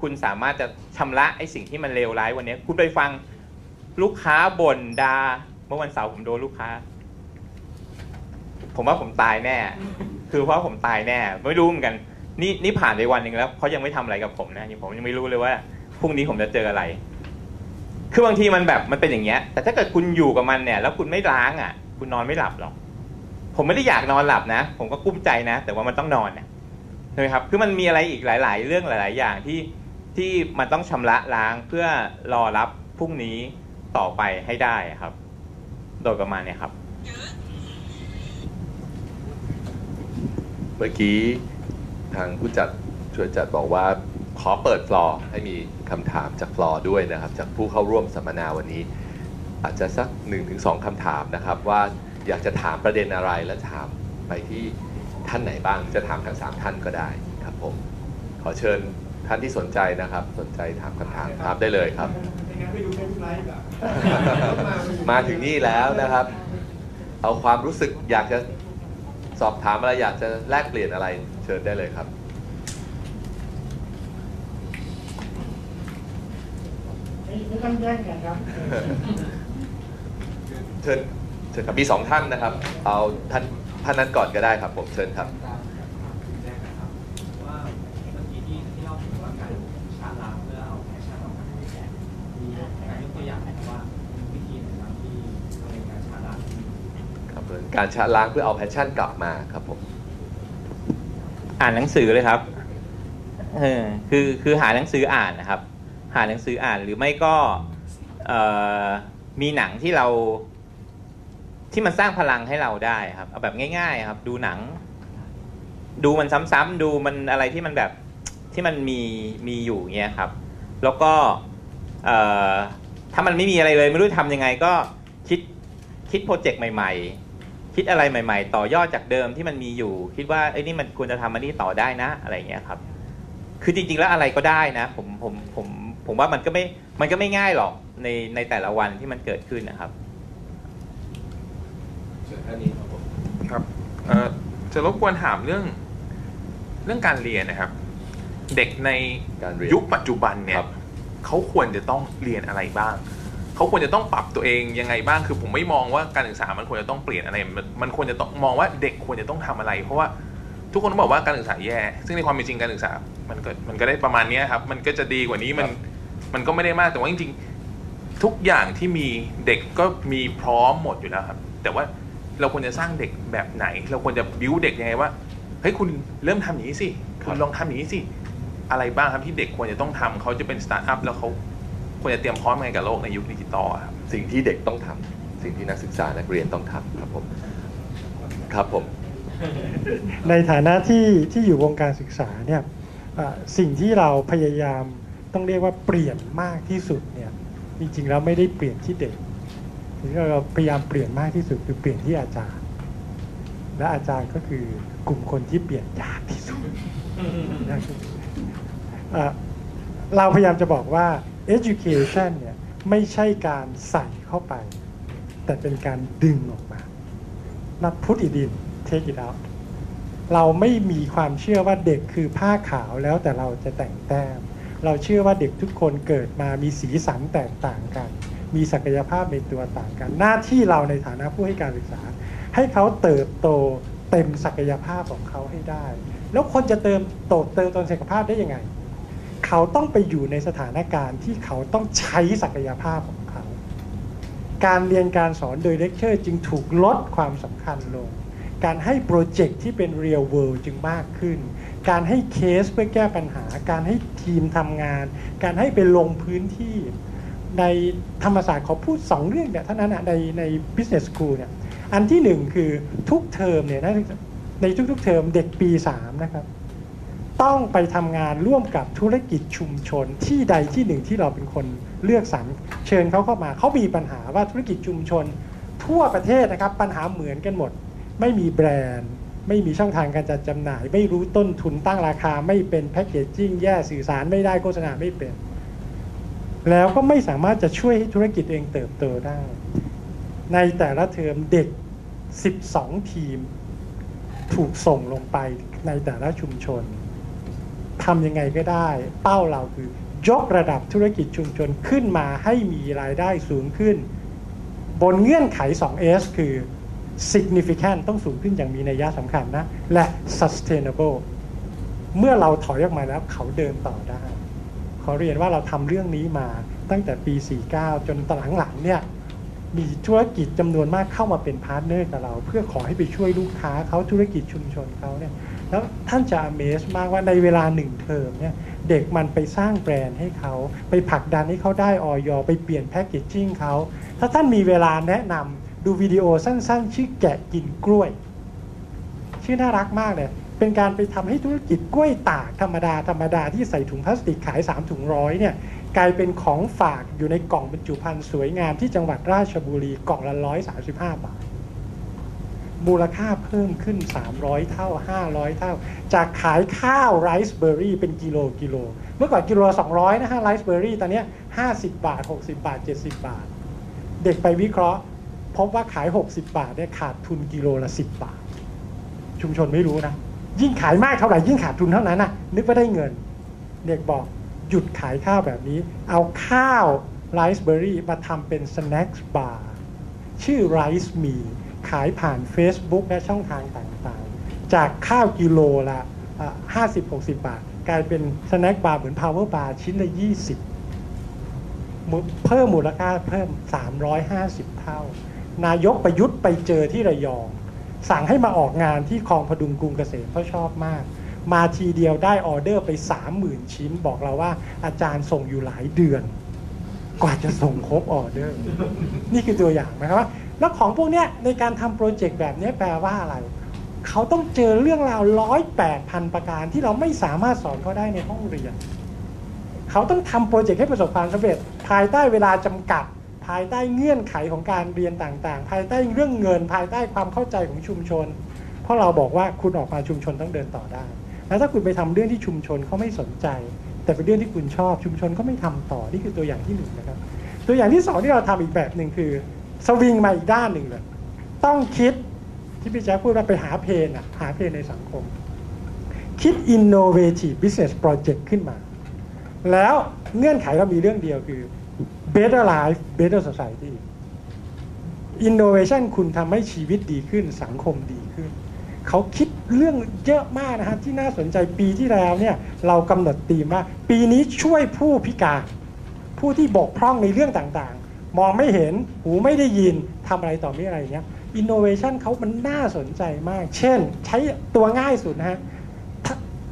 S4: คุณสามารถจะชำระไอ้สิ่งที่มันเลวร้ายวันนี้ คุณไปฟังลูกค้าบ่นดาเมื่อวันเสาร์ผมโดนลูกค้า ผมว่าผมตายแน่ คือเพราะผมตายแน่ ไม่รู้เหมือนกัน นี่นี่ผ่านไปวันหนึ่งแล้วเขายังไม่ทำอะไรกับผมนะผมยังไม่รู้เลยว่าพรุ่งนี้ผมจะเจออะไร คือบางทีมันแบบมันเป็นอย่างเงี้ย แต่ถ้าเกิดคุณอยู่กับมันเนี่ย แล้วคุณไม่ล้างอะ คุณนอนไม่หลับหรอก ผมไม่ได้อยากนอนหลับนะ ผมก็กุ้มใจนะ แต่ว่ามันต้องนอนนะใช่ไหมครับ คือมันมีอะไรอีกหลาย ๆ เรื่องหลาย ๆ อย่างที่ที่มันต้องชำระล้างเพื่อรอรับพรุ่งนี้ต่อไปให้ได้ครับ โดยประมาณเนี้ยครับ
S2: เมื่อกี้ทางผู้จัดช่วยจัดบอกว่าขอเปิดฟลอร์ให้มีคำถามจากฟลอร์ด้วยนะครับ จากผู้เข้าร่วมสัมมนาวันนี้ อาจจะสัก1-2คำถามนะครับ ว่าอยากจะถามประเด็นอะไรและถามไปที่ท่านไหนบ้างจะถามทั้ง 3 ท่านก็ได้ครับผมขอเชิญท่านที่สนใจนะครับ สนใจถามคำถามถามได้เลยครับ มาถึงนี่แล้วนะครับ เอาความรู้สึกอยากจะ สอบถามอะไรอยากจะแลกเปลี่ยนอะไรเชิญได้เลยครับ
S3: ไม่ต้องแย่งกันครับ
S2: เชิญเชิญครับมีสองท่านนะครับ เอาท่านท่านนั้นก่อนก็ได้ครับ ผมเชิญครับ
S6: ว่าเมื่อกี้ที่ที่เราถึงว่าการชะล้างเพื่อเอา passion ออกมาให้แกมีการยกตัวอย่างไหมว่าวิธีไหนบ้างที่ในการชาร์จล้าง
S2: ครับ การชะล้างเพื่อเอา passion กลับมาครับผม
S4: อ่านหนังสือเลยครับเออคือคือหาหนังสืออ่านนะครับ หาหนังสืออ่านหรือไม่ก็เอ่อมีหนังที่เรา ที่มันสร้างพลังให้เราได้ครับ เอาแบบง่าย ๆ ครับ ดูหนัง ดูมันซ้ำๆดูมันอะไรที่มันแบบที่มันมีมีอยู่เงี้ยครับ แล้วก็เอ่อถ้ามันไม่มีอะไรเลยไม่รู้ทำยังไงก็คิดคิดโปรเจกต์ใหม่ ๆ คิดอะไรใหม่ ๆ ต่อยอดจากเดิมที่มันมีอยู่ คิดว่าไอ้ยนี่มันควรจะทำอันนี้ต่อได้นะอะไรเงี้ยครับ คือจริง ๆ แล้วอะไรก็ได้นะ ผมผมผมผมว่ามันก็ไม่มันก็ไม่ง่ายหรอกในในแต่ละวันที่มันเกิดขึ้นนะครับ
S2: เชิญท่านนี้ครับผม
S7: ครับเอ่อจะรบกวนถามเรื่องเรื่องการเรียนนะครับ เด็กใน
S2: การเรียน
S7: ยุคปัจจุบันเนี่
S2: ค
S7: ย
S2: รับ
S7: เขาควรจะต้องเรียนอะไรบ้าง เขาควรจะต้องปรับตัวเองยังไงบ้างคือผมไม่มองว่าการศึกษามันควรจะต้องเปลี่ยนอะไรมันมันควรจะต้องมองว่าเด็กควรจะต้องทำอะไร เพราะว่าทุกคนบอกว่าการศึกษาแย่ ซึ่งในความเป็นจริงการศึกษา มันก็มันก็ได้ประมาณเนี้ยครับ มันก็จะดีกว่านี้มันมันก็ไม่ได้มากแต่ว่าจริงๆ ทุกอย่างที่มีเด็กก็มีพร้อมหมดอยู่แล้วครับ แต่ว่าเราควรจะสร้างเด็กแบบไหน เราควรจะบิวเด็กยังไงว่าเฮ้ยคุณเริ่มทำอย่างนี้สิคุณลองทำอย่างนี้สิอะไรบ้างครับที่เด็กควรจะต้องทำเขาจะเป็นสตาร์ทอัพแล้วเขา ควรจะเตรียมพร้อมยังไงกับโลกในยุคดิจิตอลอะครับ
S2: สิ่งที่เด็กต้องทำสิ่งที่นักศึกษานักเรียนต้องทำครับผมครับผม
S3: ในฐานะที่ที่อยู่วงการศึกษาเนี่ยเอ่อสิ่งที่เราพยายามต้องเรียกว่าเปลี่ยนมากที่สุดเนี่ยจริงๆแล้วไม่ได้เปลี่ยนที่เด็กสิ่งที่เราพยายามเปลี่ยนมากที่สุดคือเปลี่ยนที่อาจารย์ และอาจารย์ก็คือกลุ่มคนที่เปลี่ยนยากที่สุดยากที่สุดเอ่อเราพยายามจะบอกว่า education เนี่ยไม่ใช่การใส่เข้าไป แต่เป็นการดึงออกมา not put it in take it out เราไม่มีความเชื่อว่าเด็กคือผ้าขาวแล้วแต่เราจะแต่งแต้ม เราเชื่อว่าเด็กทุกคนเกิดมามีสีสันแตกต่างกัน มีศักยภาพในตัวต่างกัน หน้าที่เราในฐานะผู้ให้การศึกษา ให้เขาเติบโตเต็มศักยภาพของเขาให้ได้ แล้วคนจะเติมโตเติมตนศักยภาพได้ยังไง เขาต้องไปอยู่ในสถานการณ์ที่เขาต้องใช้ศักยภาพของเขา การเรียนการสอนโดยเลคเชอร์จึงถูกลดความสำคัญลง การให้ project ที่เป็น real world จึงมากขึ้น การให้เคสเพื่อแก้ปัญหา การให้ทีมทำงาน การให้ไปลงพื้นที่ในธรรมศาสตร์ขอพูด 2 เรื่องเนี่ยเท่านั้นในใน business school เนี่ยอันที่หนึ่งคือทุกเทอมเนี่ยนะในทุกๆเทอมเด็กปี 3 นะครับ ต้องไปทำงานร่วมกับธุรกิจชุมชนที่ใดที่หนึ่งที่เราเป็นคนเลือกสรรเชิญเขาเข้ามาเขามีปัญหาว่าธุรกิจชุมชน ทั่วประเทศนะครับปัญหาเหมือนกันหมด ไม่มีแบรนด์ ไม่มีช่องทางการจัดจำหน่าย ไม่รู้ต้นทุนตั้งราคา ไม่เป็นแพคเกจจิ้งแย่สื่อสารไม่ได้โฆษณาไม่เป็น แล้วก็ไม่สามารถจะช่วยให้ธุรกิจเองเติบโตได้ ในแต่ละเทอมเด็ก 12 ทีม ถูกส่งลงไปในแต่ละชุมชน ทำยังไงก็ได้ เป้าเราคือยกระดับธุรกิจชุมชนขึ้นมาให้มีรายได้สูงขึ้น บนเงื่อนไข 2S คือ significant ต้องสูงขึ้นอย่างมีนัยยะสำคัญนะ และ sustainable เมื่อเราถอยออกมาแล้วเขาเดินต่อได้ ขอเรียนว่าเราทำเรื่องนี้มาตั้งแต่ปี 49 จนตอนหลังเนี่ยมีธุรกิจจำนวนมากเข้ามาเป็น partner กับเรา เพื่อขอให้ไปช่วยลูกค้าเขาธุรกิจชุมชนเขาเนี่ย แล้วท่านจะ amaze มากว่าในเวลาหนึ่งเทอมเนี่ยเด็กมันไปสร้างแบรนด์ให้เขา ไปผลักดันให้เขาได้ออยอไปเปลี่ยน packaging เขา ถ้าท่านมีเวลาแนะนำดูวิดีโอสั้นๆ ชื่อแกะกินกล้วย ชื่อน่ารักมากเลยเป็นการไปทำให้ธุรกิจกล้วยตากธรรมดาธรรมดาที่ใส่ถุงพลาสติกขาย 3 ถุงร้อยเนี่ยกลายเป็นของฝากอยู่ในกล่องบรรจุภัณฑ์สวยงามที่จังหวัดราชบุรีกล่องละ135บาท มูลค่าเพิ่มขึ้น 300 เท่า 500 เท่า จากขายข้าวไรซ์เบอร์รี่เป็นกิโลกิโล เมื่อก่อนกิโลละ200 นะฮะไรซ์เบอร์รี่ตอนนี้50 บาท 60 บาท 70 บาท เด็กไปวิเคราะห์ พบว่าขาย 60 บาทเนี่ยขาดทุนกิโลละ 10 บาท ชุมชนไม่รู้นะ ยิ่งขายมากเท่าไหร่ยิ่งขาดทุนเท่านั้นนะนึกว่าได้เงิน เด็กบอกหยุดขายข้าวแบบนี้ เอาข้าวไรซ์เบอร์รี่มาทำเป็น snack bar ชื่อ Rice Me ขายผ่าน Facebook และช่องทางต่างๆ จากข้าวกิโลละ 50-60 บาท กลายเป็น snack bar เหมือน power bar ชิ้นละ 20 เพิ่มมูลค่าเพิ่ม 350 เท่า นายกประยุทธ์ไปเจอที่ระยอง สั่งให้มาออกงานที่คลองผดุงกรุงเกษมเพราะชอบมาก มาทีเดียวได้ออเดอร์ไป 30,000 ชิ้น บอกเราว่าอาจารย์ส่งอยู่หลายเดือนกว่าจะส่งครบออเดอร์ นี่คือตัวอย่างนะครับว่า แล้วของพวกนี้ในการทำ project แบบนี้แปลว่าอะไร เขาต้องเจอเรื่องราวร้อยแปดพันประการที่เราไม่สามารถสอนเขาได้ในห้องเรียน เขาต้องทำ project ให้ประสบความสำเร็จ ภายใต้เวลาจำกัด ภายใต้เงื่อนไขของการเรียนต่างๆ ภายใต้เรื่องเงิน ภายใต้ความเข้าใจของชุมชน เพราะเราบอกว่าคุณออกมาชุมชนต้องเดินต่อได้ แล้วถ้าคุณไปทำเรื่องที่ชุมชนเขาไม่สนใจ แต่เป็นเรื่องที่คุณชอบชุมชนก็ไม่ทำต่อนี่คือตัวอย่างที่หนึ่งนะครับ ตัวอย่างที่สองที่เราทำอีกแบบหนึ่งคือ สวิงมาอีกด้านหนึ่งเลย ต้องคิดที่พี่แจ๊คพูดว่าไปหาเพนอะหาเพนในสังคม คิด innovative business project ขึ้นมา แล้วเงื่อนไขเรามีเรื่องเดียวคือ better life better society innovation คุณทำให้ชีวิตดีขึ้นสังคมดีขึ้น เขาคิดเรื่องเยอะมากนะฮะที่น่าสนใจปีที่แล้วเนี่ยเรากำหนดธีมว่า ปีนี้ช่วยผู้พิการ ผู้ที่บกพร่องในเรื่องต่าง มองไม่เห็นหูไม่ได้ยินทำอะไรต่อม่อะไรเงี้ยอินโนเวชันเขามันน่าสนใจมาก เช่น ใช้ตัวง่ายสุดนะฮะ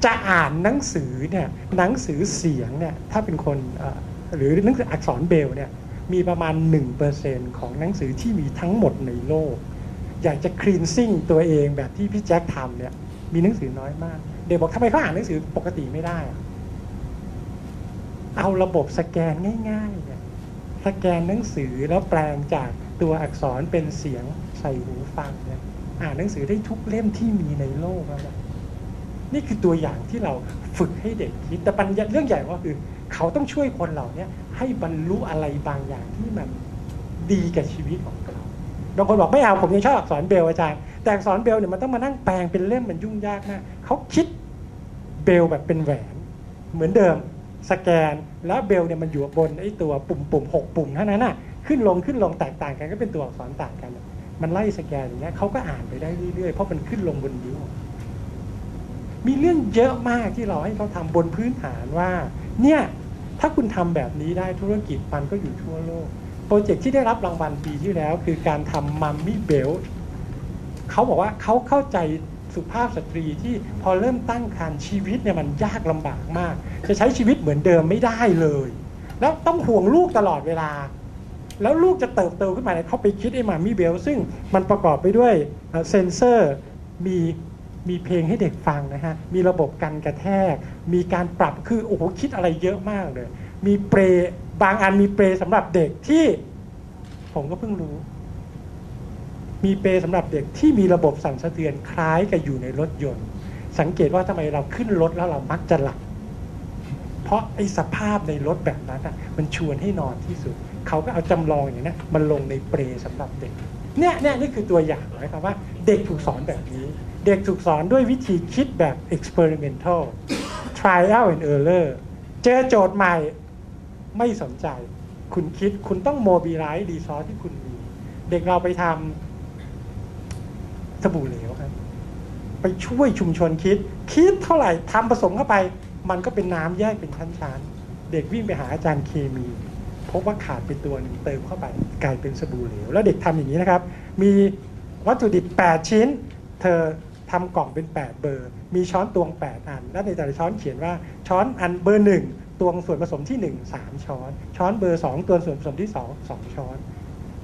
S3: จะอ่านหนังสือเนี่ยหนังสือเสียงเนี่ยถ้าเป็นคนหรือหนังสืออักษรเบลเนี่ยมีประมาณ 1%ของหนังสือที่มีทั้งหมดในโลก อยากจะคลีนซิ่งตัวเองแบบที่พี่แจ็คทำเนี่ยมีหนังสือน้อยมาก เด็กบอกทำไมเขาอ่านหนังสือปกติไม่ได้อะเอาระบบสแกนง่ายๆ สแกนหนังสือแล้วแปลงจากตัวอักษรเป็นเสียงใส่หูฟังเนี่ยอ่านหนังสือได้ทุกเล่มที่มีในโลกแล้วนะนี่คือตัวอย่างที่เราฝึกให้เด็กคิดแต่ปัญญาเรื่องใหญ่ก็คือ เขาต้องช่วยคนเหล่านี้ให้บรรลุอะไรบางอย่างที่มันดีกับชีวิตของเขาบางคนบอกไม่เอาผมยังชอบอักษรเบลอาจารย์แต่อักษรเบลเนี่ยมันต้องมานั่งแปลงเป็นเล่มมันยุ่งยากมาเขาคิดเบลแบบเป็นแหวนเหมือนเดิม สแกนแล้วเบลเนี่ยมันอยู่บนไอ้ตัวปุ่มปุ่มหกปุ่มเท่านั้นน่ะขึ้นลงขึ้นลงแตกต่างกันก็เป็นตัวอักษรต่างกัน มันไล่สแกนอย่างเงี้ยเขาก็อ่านไปได้เรื่อยๆเพราะมันขึ้นลงบนนิ้วมีเรื่องเยอะมากที่เราให้เขาทำบนพื้นฐานว่า เนี่ยถ้าคุณทำแบบนี้ได้ธุรกิจมันก็อยู่ทั่วโลก โปรเจกต์ที่ได้รับรางวัลปีที่แล้ว คือการทำมัมมี่เบลเขาบอกว่าเขาเข้าใจ สุภาพสตรีที่พอเริ่มตั้งครรภ์ชีวิตเนี่ยมันยากลำบากมาก จะใช้ชีวิตเหมือนเดิมไม่ได้เลย แล้วต้องห่วงลูกตลอดเวลา แล้วลูกจะเติบโตขึ้นมาเนี่ยเขาไปคิดไอ้มัมมี่เบลซึ่งมันประกอบไปด้วยเอ่อเซนเซอร์มีมีเพลงให้เด็กฟังนะฮะ มีระบบกันกระแทก มีการปรับคือโอ้โหคิดอะไรเยอะมากเลย มีเปรบางอันมีเปรสำหรับเด็กที่ ผมก็เพิ่งรู้ มีเปรสำหรับเด็กที่มีระบบสั่นสะเทือนคล้ายกับอยู่ในรถยนต์ สังเกตว่าทำไมเราขึ้นรถแล้วเรามักจะหลับ เพราะไอ้สภาพในรถแบบนั้นอะมันชวนให้นอนที่สุด เขาก็เอาจำลองอย่างนี้ยมันลงในเปรสำหรับเด็กเนี่ยเนี่ยนี่คือตัวอย่างนะครับว่า เด็กถูกสอนแบบนี้ เด็กถูกสอนด้วยวิธีคิดแบบ experimental trial and error เจอโจทย์ใหม่ไม่สนใจ คุณคิดคุณต้อง mobilize resource ที่คุณมี เด็กเราไปทำ สบู่เหลวครับ ไปช่วยชุมชนคิด คิดเท่าไหร่ทำผสมเข้าไป มันก็เป็นน้ำแยกเป็นชั้นๆ เด็กวิ่งไปหาอาจารย์เคมีพบว่าขาดไปตัวหนึ่งเติมเข้าไปกลายเป็นสบู่เหลว แล้วเด็กทำอย่างนี้นะครับ มีวัตถุดิบ 8 ชิ้น เธอทำกล่องเป็น 8 เบอร์ มีช้อนตวง 8 อัน และในแต่ละช้อนเขียนว่าช้อนอันเบอร์หนึ่งตวงส่วนผสมที่ 1 3 ช้อน ช้อนเบอร์ 2 ตวงส่วนผสมที่ 2 2 ช้อน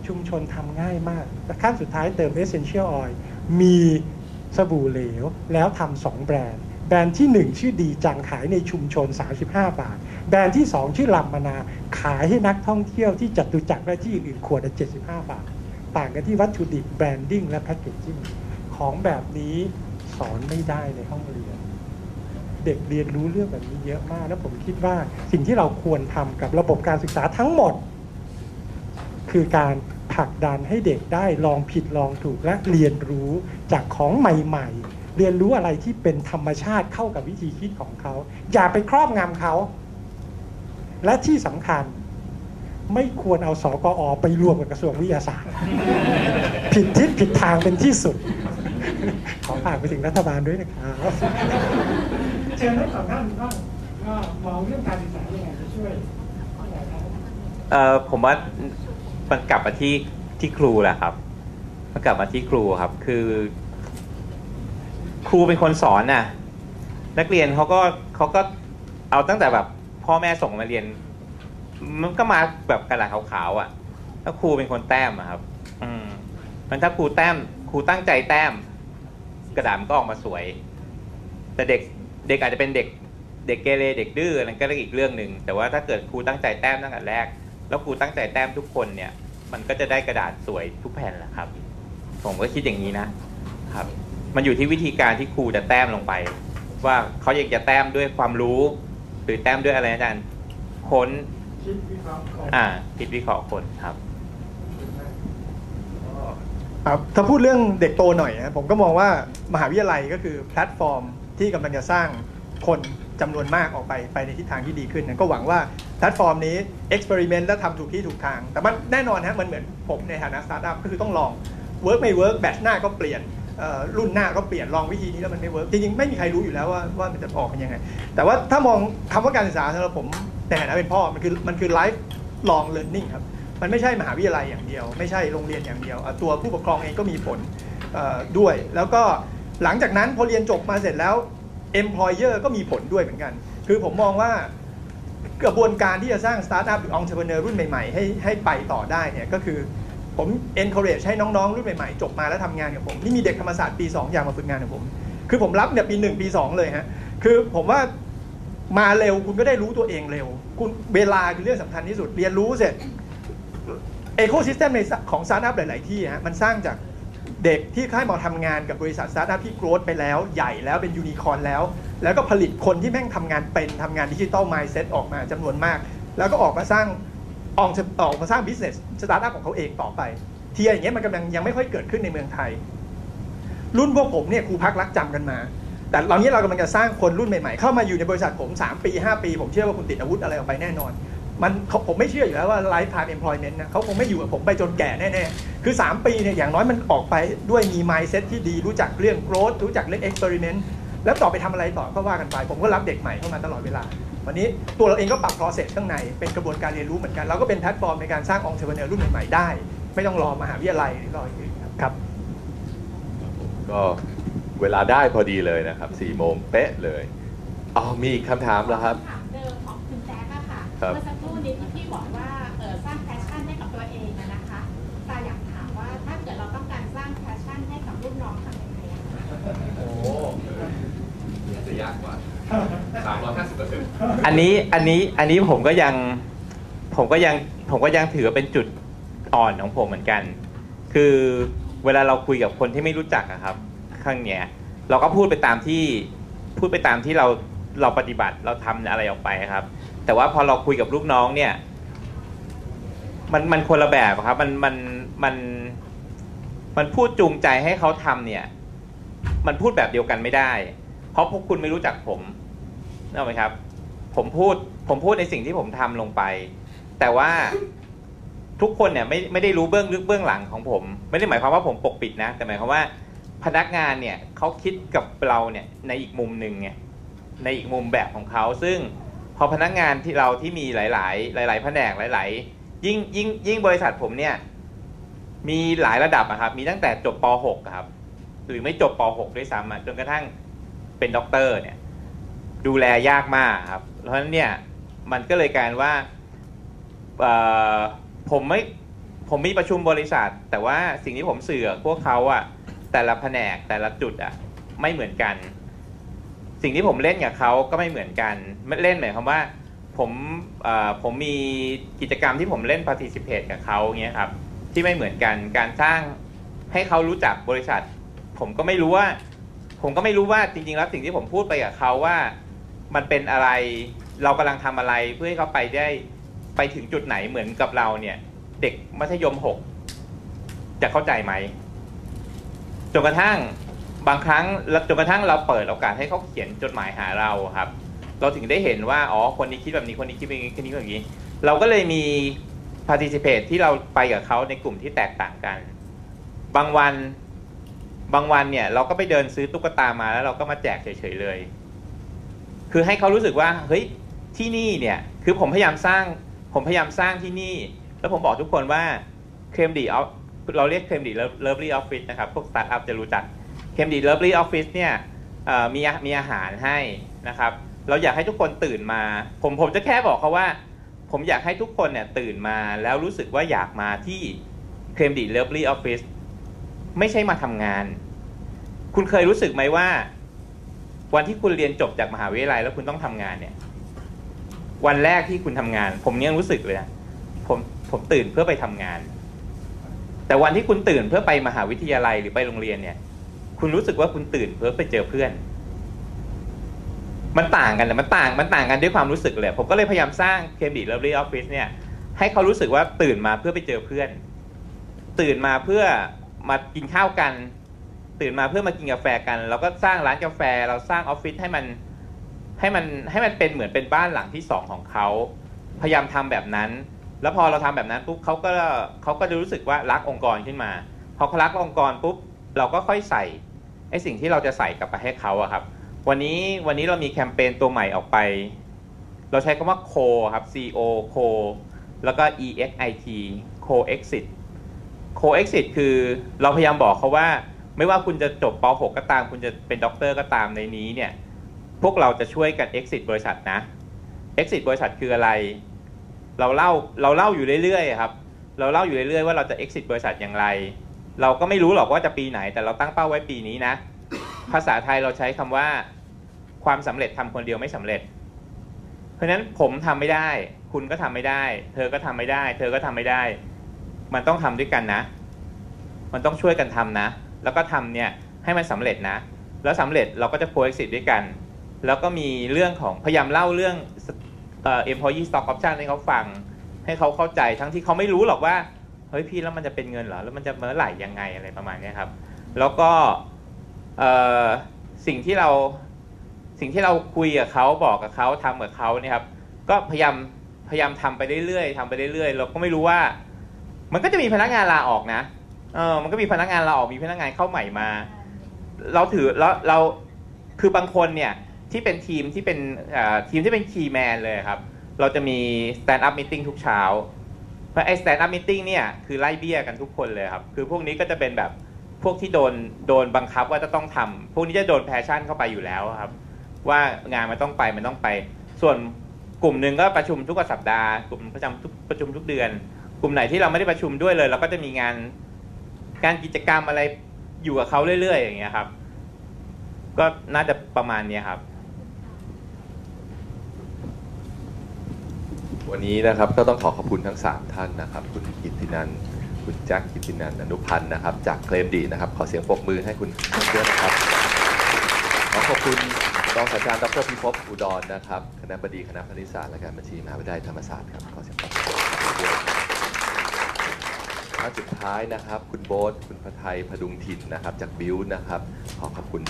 S3: ชุมชนทำง่ายมากแต่ขั้นสุดท้ายเติม Essential Oil มีสบู่เหลว แล้วทำสองแบรนด์ แบรนด์ที่ 1 ชื่อดีจังขายในชุมชน 35 บาท แบรนด์ที่ 2 ชื่อลำมานาขายให้นักท่องเที่ยวที่จัตุจักรและที่อื่นขวดละ75 บาท ต่างกันที่วัตถุดิบแบรนดิ้งและแพคเกจจิ้งของแบบนี้สอนไม่ได้ในห้องเรียน เด็กเรียนรู้เรื่องแบบนี้เยอะมาก แล้วผมคิดว่าสิ่งที่เราควรทำกับระบบการศึกษาทั้งหมด คือการ ผลักดันให้เด็กได้ลองผิดลองถูกและเรียนรู้จากของใหม่ๆ เรียนรู้อะไรที่เป็นธรรมชาติเข้ากับวิธีคิดของเขา อย่าไปครอบงำเขา และที่สำคัญไม่ควรเอาสกอไปรวมกับกระทรวงวิทยาศาสตร์ ผิดทิศผิดทางเป็นที่สุด ขอฝากไปถึงรัฐบาลด้วยนะครับเชิญทั้งสองท่านบ้างว่ามองเรื่องการศึกษายังไงจะช่วย
S4: เอ่อผมว่า มันกลับมาที่ที่ครูแหละครับ มันกลับมาที่ครูครับ คือ ครูเป็นคนสอนน่ะ นักเรียนเขาก็เขาก็เอาตั้งแต่แบบ พ่อแม่ส่งมาเรียน มันก็มาแบบกระดาษขาวๆอะแล้วครูเป็นคนแต้มอะครับ อืมมันถ้าครูแต้ม ครูตั้งใจแต้ม กระดาษมันก็ออกมาสวย แต่เด็กเด็กอาจจะเป็นเด็ก เด็กเกเรเด็กดื้อนั่นก็อีกเรื่องหนึ่งแต่ว่าถ้าเกิดครูตั้งใจแต้มตั้งแต่แรก แล้วครูตั้งใจแต้มทุกคนเนี่ย มันก็จะได้กระดาษสวยทุกแผ่นแหละครับ ผมก็คิดอย่างนี้นะครับ มันอยู่ที่วิธีการที่ครูจะแต้มลงไป ว่าเขาอยากจะแต้มด้วยความรู้ หรือแต้มด้วยอะไรนะอาจารย์ค้น
S3: คิดวิเคราะห์
S4: อ่าคิดวิเคราะห์คนครับ
S5: ครับถ้าพูดเรื่องเด็กโตหน่อยนะผมก็มองว่ามหาวิทยาลัยก็คือแพลตฟอร์มที่กำลังจะสร้างคน จำนวนมากออกไปไปในทิศทางที่ดีขึ้นนะก็หวังว่าแพลตฟอร์มนี้ experiment และทำถูกที่ถูกทาง แต่มันแน่นอนฮะมันเหมือนผมในฐานะสตาร์ทอัพก็คือต้องลอง work ไม่ work batch หน้าก็เปลี่ยนรุ่นหน้าก็เปลี่ยนลองวิธีนี้แล้วมันไม่ work จริงๆ ไม่มีใครรู้อยู่แล้วว่าว่ามันจะออกเป็นยังไง แต่ว่าถ้ามองคำว่าการศึกษาสำหรับผมในฐานะเป็นพ่อมันคือมันคือ lifelong เรียนรู้ครับมันไม่ใช่มหาวิทยาลัยอย่างเดียว ไม่ใช่โรงเรียนอย่างเดียว ตัวผู้ปกครองเองก็มีผลด้วย แล้วก็หลังจากนั้นพอเรียนจบมาเสร็จแล้ว employer ก็มีผลด้วยเหมือนกัน คือผมมองว่ากระบวนการที่จะสร้างสตาร์ทอัพหรือ entrepreneur รุ่นใหม่ๆ ให้ให้ไปต่อได้เนี่ยก็คือผม encourage ให้น้องๆ รุ่นใหม่ ๆ จบมาแล้วทำงานกับผม นี่มีเด็กธรรมศาสตร์ปี 2 อย่ากมาฝึกงานกับผม คือผมรับเนี่ยปี 1 ปี 2 เลยฮะ คือผมว่ามาเร็วคุณก็ได้รู้ตัวเองเร็ว คุณเวลาคือเรื่องสำคัญที่สุด เรียนรู้เสร็จecosystem ในของสตาร์ทอัพหลาย ๆ ที่ฮะมันสร้างจาก เด็กที่เข้ามาทำงานกับบริษัทสตาร์ทอัพที่ grow ไปแล้วใหญ่แล้วเป็นยูนิคอร์นแล้ว แล้วก็ผลิตคนที่แม่งทำงานเป็นทำงานดิจิตอล mindset ออกมาจำนวนมาก แล้วก็ออกมาสร้างออกออกมาสร้าง business สตาร์ทอัพของเขาเองต่อไปเทียอย่างเงี้ยมันกำลังยังไม่ค่อยเกิดขึ้นในเมืองไทย รุ่นพวกผมเนี่ยครูพักลักจำกันมา แต่เราเนี้ยเรากำลังจะสร้างคนรุ่นใหม่ๆ เข้ามาอยู่ในบริษัทผม 3 ปี 5 ปี ผมเชื่อว่าคุณติดอาวุธอะไรออกไปแน่นอน มันผมไม่เชื่ออยู่แล้วว่า lifetime employment นะเขาคงไม่อยู่กับผมไปจนแก่แน่ๆ คือ 3 ปีเนี่ยอย่างน้อยมันออกไปด้วยมี mindset ที่ดีรู้จักเรื่อง growth รู้จักเรื่อง experiment แล้วต่อไปทำอะไรต่อก็ว่ากันไป ผมก็รับเด็กใหม่เข้ามาตลอดเวลา วันนี้ตัวเราเองก็ปรับ process ข้างในเป็นกระบวนการเรียนรู้เหมือนกัน เราก็เป็นแพลตฟอร์มในการสร้าง entrepreneur รุ่นใหม่ๆได้ ไม่ต้องรอมหาวิทยาลัยหรือรออย่างอื่นครับครับ
S2: ก็เวลาได้พอดีเลยนะครับ4โมงเป๊ะเลยอ๋อมีคำถามแล้วครับ
S8: เมื่อสักครู่นี้ที่พี่บอกว่าเออสร้าง passion ให้กับตัวเองอะนะคะตาอยากถามว่าถ้าเกิดเราต้องการสร้าง passion ให้กับรุ่นน้องทำยังไงอะคะ
S2: โอ้จะยากกว่า350เปอร์เซ็นต์
S4: อันนี้อันนี้อันนี้ผมก็ยังผมก็ยังผมก็ยังถือว่าเป็นจุดอ่อนของผมเหมือนกัน คือเวลาเราคุยกับคนที่ไม่รู้จักอะครับ ข้างเนี้ยเราก็พูดไปตามที่พูดไปตามที่เราเราปฏิบัติเราทำอะไรออกไปครับ แต่ว่าพอเราคุยกับลูกน้องเนี่ย มันมันคนละแบบครับ มันมันมันมันพูดจูงใจให้เขาทำเนี่ย มันพูดแบบเดียวกันไม่ได้ เพราะพวกคุณไม่รู้จักผมนึกไหมครับ ผมพูดผมพูดในสิ่งที่ผมทำลงไป แต่ว่าทุกคนเนี่ยไม่ไม่ได้รู้เบื้องลึกเบื้องหลังของผม ไม่ได้หมายความว่าผมปกปิดนะ แต่หมายความว่าพนักงานเนี่ยเขาคิดกับเราเนี่ยในอีกมุมหนึ่งไงในอีกมุมแบบของเขาซึ่ง อพนักงานที่เราที่มีหลาย ๆ หลาย ๆ แผนกหลาย ๆ ยิ่งยิ่งยิ่งบริษัทผมเนี่ย มีหลายระดับอะครับ มีตั้งแต่จบป .6 ครับ หรือไม่จบป .6 ด้วยซ้ำจนกระทั่งเป็นด็อกเตอร์เนี่ย ดูแลยากมากครับ เพราะฉะนั้นเนี่ยมันก็เลยการว่าผมไม่ผมมีประชุมบริษัท แต่ว่าสิ่งที่ผมสื่อกพวกเขาอะแต่ละแผนกแต่ละจุดอะไม่เหมือนกัน สิ่งที่ผมเล่นกับเขาก็ไม่เหมือนกันไม่เล่นหมายความว่าผมผมมีกิจกรรมที่ผมเล่น participate กับเขาเงี้ยครับที่ไม่เหมือนกันการสร้างให้เขารู้จักบริษัท ผมก็ไม่รู้ว่า ผมก็ไม่รู้ว่าจริงๆแล้วสิ่งที่ผมพูดไปกับเขาว่า มันเป็นอะไรเรากำลังทำอะไรเพื่อให้เขาไปได้ไปถึงจุดไหนเหมือนกับเราเนี่ย เด็กมัธยมหกจะเข้าใจไหมจนกระทั่ง บางครั้งจนกระทั่งเราเปิดโอกาสให้เขาเขียนจดหมายหาเราครับ เราถึงได้เห็นว่าอ๋อคนนี้คิดแบบนี้คนนี้คิดแบบนี้คนนี้แบบนี้ เราก็เลยมี participate ที่เราไปกับเขาในกลุ่มที่แตกต่างกัน บางวันบางวันเนี่ยเราก็ไปเดินซื้อตุ๊กตามาแล้วเราก็มาแจกเฉยๆเลย คือให้เขารู้สึกว่าเฮ้ยที่นี่เนี่ยคือผมพยายามสร้างผมพยายามสร้างที่นี่ แล้วผมบอกทุกคนว่า Claim Di เอาเราเรียก Claim Di lovely office นะครับ พวกสตาร์ทอัพจะรู้จัก Claim Di lovely office เนี่ยมีมีอาหารให้นะครับ เราอยากให้ทุกคนตื่นมา ผมผมจะแค่บอกเขาว่า ผมอยากให้ทุกคนเนี่ยตื่นมาแล้วรู้สึกว่าอยากมาที่ Claim Di lovely office ไม่ใช่มาทำงาน คุณเคยรู้สึกไหมว่า วันที่คุณเรียนจบจากมหาวิทยาลัยแล้วคุณต้องทำงานเนี่ย วันแรกที่คุณทำงาน ผมยังรู้สึกเลยนะผมผมตื่นเพื่อไปทำงาน แต่วันที่คุณตื่นเพื่อไปมหาวิทยาลัยหรือไปโรงเรียนเนี่ย คุณรู้สึกว่าคุณตื่นเพื่อไปเจอเพื่อน มันต่างกันเลยมันต่างมันต่างกันด้วยความรู้สึกเลยผมก็เลยพยายามสร้างเคมบิ l เ v ลี่ออฟฟิศเนี่ย ให้เขารู้สึกว่าตื่นมาเพื่อไปเจอเพื่อน ตื่นมาเพื่อมากินข้าวกัน ตื่นมาเพื่อมากินกาแฟกัน เราก็สร้างร้านกาแฟ เราสร้างออฟฟิศให้มันให้มันให้มันเป็นเหมือนเป็นบ้านหลังที่สองของเขาพยายามทำแบบนั้น แล้วพอเราทำแบบนั้นปุ๊บเขาก็เขาก็จะรู้สึกว่ารักองค์กรขึ้นมา พอเขารักองค์กรปุ๊บเราก็ค่อยใส่ ไอสิ่งที่เราจะใส่กลับไปให้เขาอะครับ วันนี้วันนี้เรามีแคมเปญตัวใหม่ออกไป เราใช้คำว่า co ครับ c o co แล้วก็ e x i t co exit co exit คือเราพยายามบอกเขาว่า ไม่ว่าคุณจะจบป .6 ก็ตาม คุณจะเป็นด็อกเตอร์ก็ตามในนี้เนี่ย พวกเราจะช่วยกัน exit บริษัทนะ exit บริษัทคืออะไร เราเล่าเราเล่าอยู่เรื่อยๆครับ เราเล่าอยู่เรื่อยๆว่าเราจะ exit บริษัทอย่างไร เราก็ไม่รู้หรอกว่าจะปีไหน แต่เราตั้งเป้าไว้ปีนี้นะ ภาษาไทยเราใช้คำว่า ความสำเร็จทำคนเดียวไม่สำเร็จ เพราะฉะนั้นผมทำไม่ได้ คุณก็ทำไม่ได้ เธอก็ทำไม่ได้ เธอก็ทำไม่ได้ มันต้องทำด้วยกันนะ มันต้องช่วยกันทำนะ แล้วก็ทำเนี่ยให้มันสำเร็จนะ แล้วสำเร็จเราก็จะ coexit ด้วยกัน แล้วก็มีเรื่องของพยายามเล่าเรื่องเอ่อ employee stock option ให้เขาฟัง ให้เขาเข้าใจทั้งที่เขาไม่รู้หรอกว่า เฮ้ยพี่แล้วมันจะเป็นเงินเหรอแล้วมันจะเมื่อไหร่ยังไงอะไรประมาณนี้ครับ แล้วก็สิ่งที่เราสิ่งที่เราคุยกับเขาบอกกับเขาทำกับเขาเนี่ยครับ ก็พยายามพยายามทำไปเรื่อยๆทำไปเรื่อยๆเราก็ไม่รู้ว่า มันก็จะมีพนักงานลาออกนะเออมันก็มีพนักงานลาออกมีพนักงานเข้าใหม่มา เราถือแล้วเราคือบางคนเนี่ยที่เป็นทีมที่เป็นทีมที่เป็นคีย์แมนเลยครับ เราจะมี stand up meeting ทุกเช้า เพราะไอ้ stand up meeting เนี่ยคือไล่เบี้ยกันทุกคนเลยครับ คือพวกนี้ก็จะเป็นแบบพวกที่โดนโดนบังคับว่าจะต้องทำพวกนี้จะโดนแพชชั่นเข้าไปอยู่แล้วครับ ว่างานมันต้องไปมันต้องไป ส่วนกลุ่มหนึ่งก็ประชุมทุกสัปดาห์ กลุ่มประจำทุกประชุมทุกเดือน กลุ่มไหนที่เราไม่ได้ประชุมด้วยเลย เราก็จะมีงานการกิจกรรมอะไรอยู่กับเขาเรื่อยๆ อย่างเงี้ยครับ ก็น่าจะประมาณนี้ครับ
S2: วันนี้นะครับก็ต้องขอขอบคุณทั้ง 3 ท่านนะครับ คุณกิตินันคุณแจ็คกิตินันอนุพันธ์นะครับ จากเคลมดีนะครับ ขอเสียงปรบมือให้คุณด้วยนะครับขอขอบคุณรองศาสตราจารย์ดรพิภพอุดรนะครับคณะบดีคณะคณิตศาสตร์และการบัญชีมหาวิทยาลัยธรรมศาสตร์ครับขอเสียงปรบมือด้วยท่านสุดท้ายนะครับ คุณโบ๊ทคุณพระไทยพดุงถิ่นนะครับ จากบิวนะครับขอขอบคุณ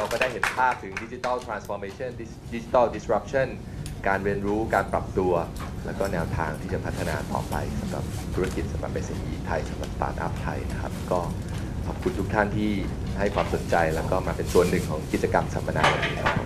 S2: เราก็ได้เห็นภาพถึงดิจิ t a ลทรานส์ฟอร์เมชันดิจิ t a ลดิสรัปชันการเรียนรู้การปรับตัว แล้วก็แนวทางที่จะพัฒนาต่อไปสำหรับธุรกิจสำหรับ SME ไทยสำหรับสตาร์ทอัพไทยนะครับ ก็ขอบคุณทุกท่านที่ให้ความสนใจแล้วก็มาเป็นส่วนหนึ่งของกิจกรรมสัมมนาวันนี้ครับ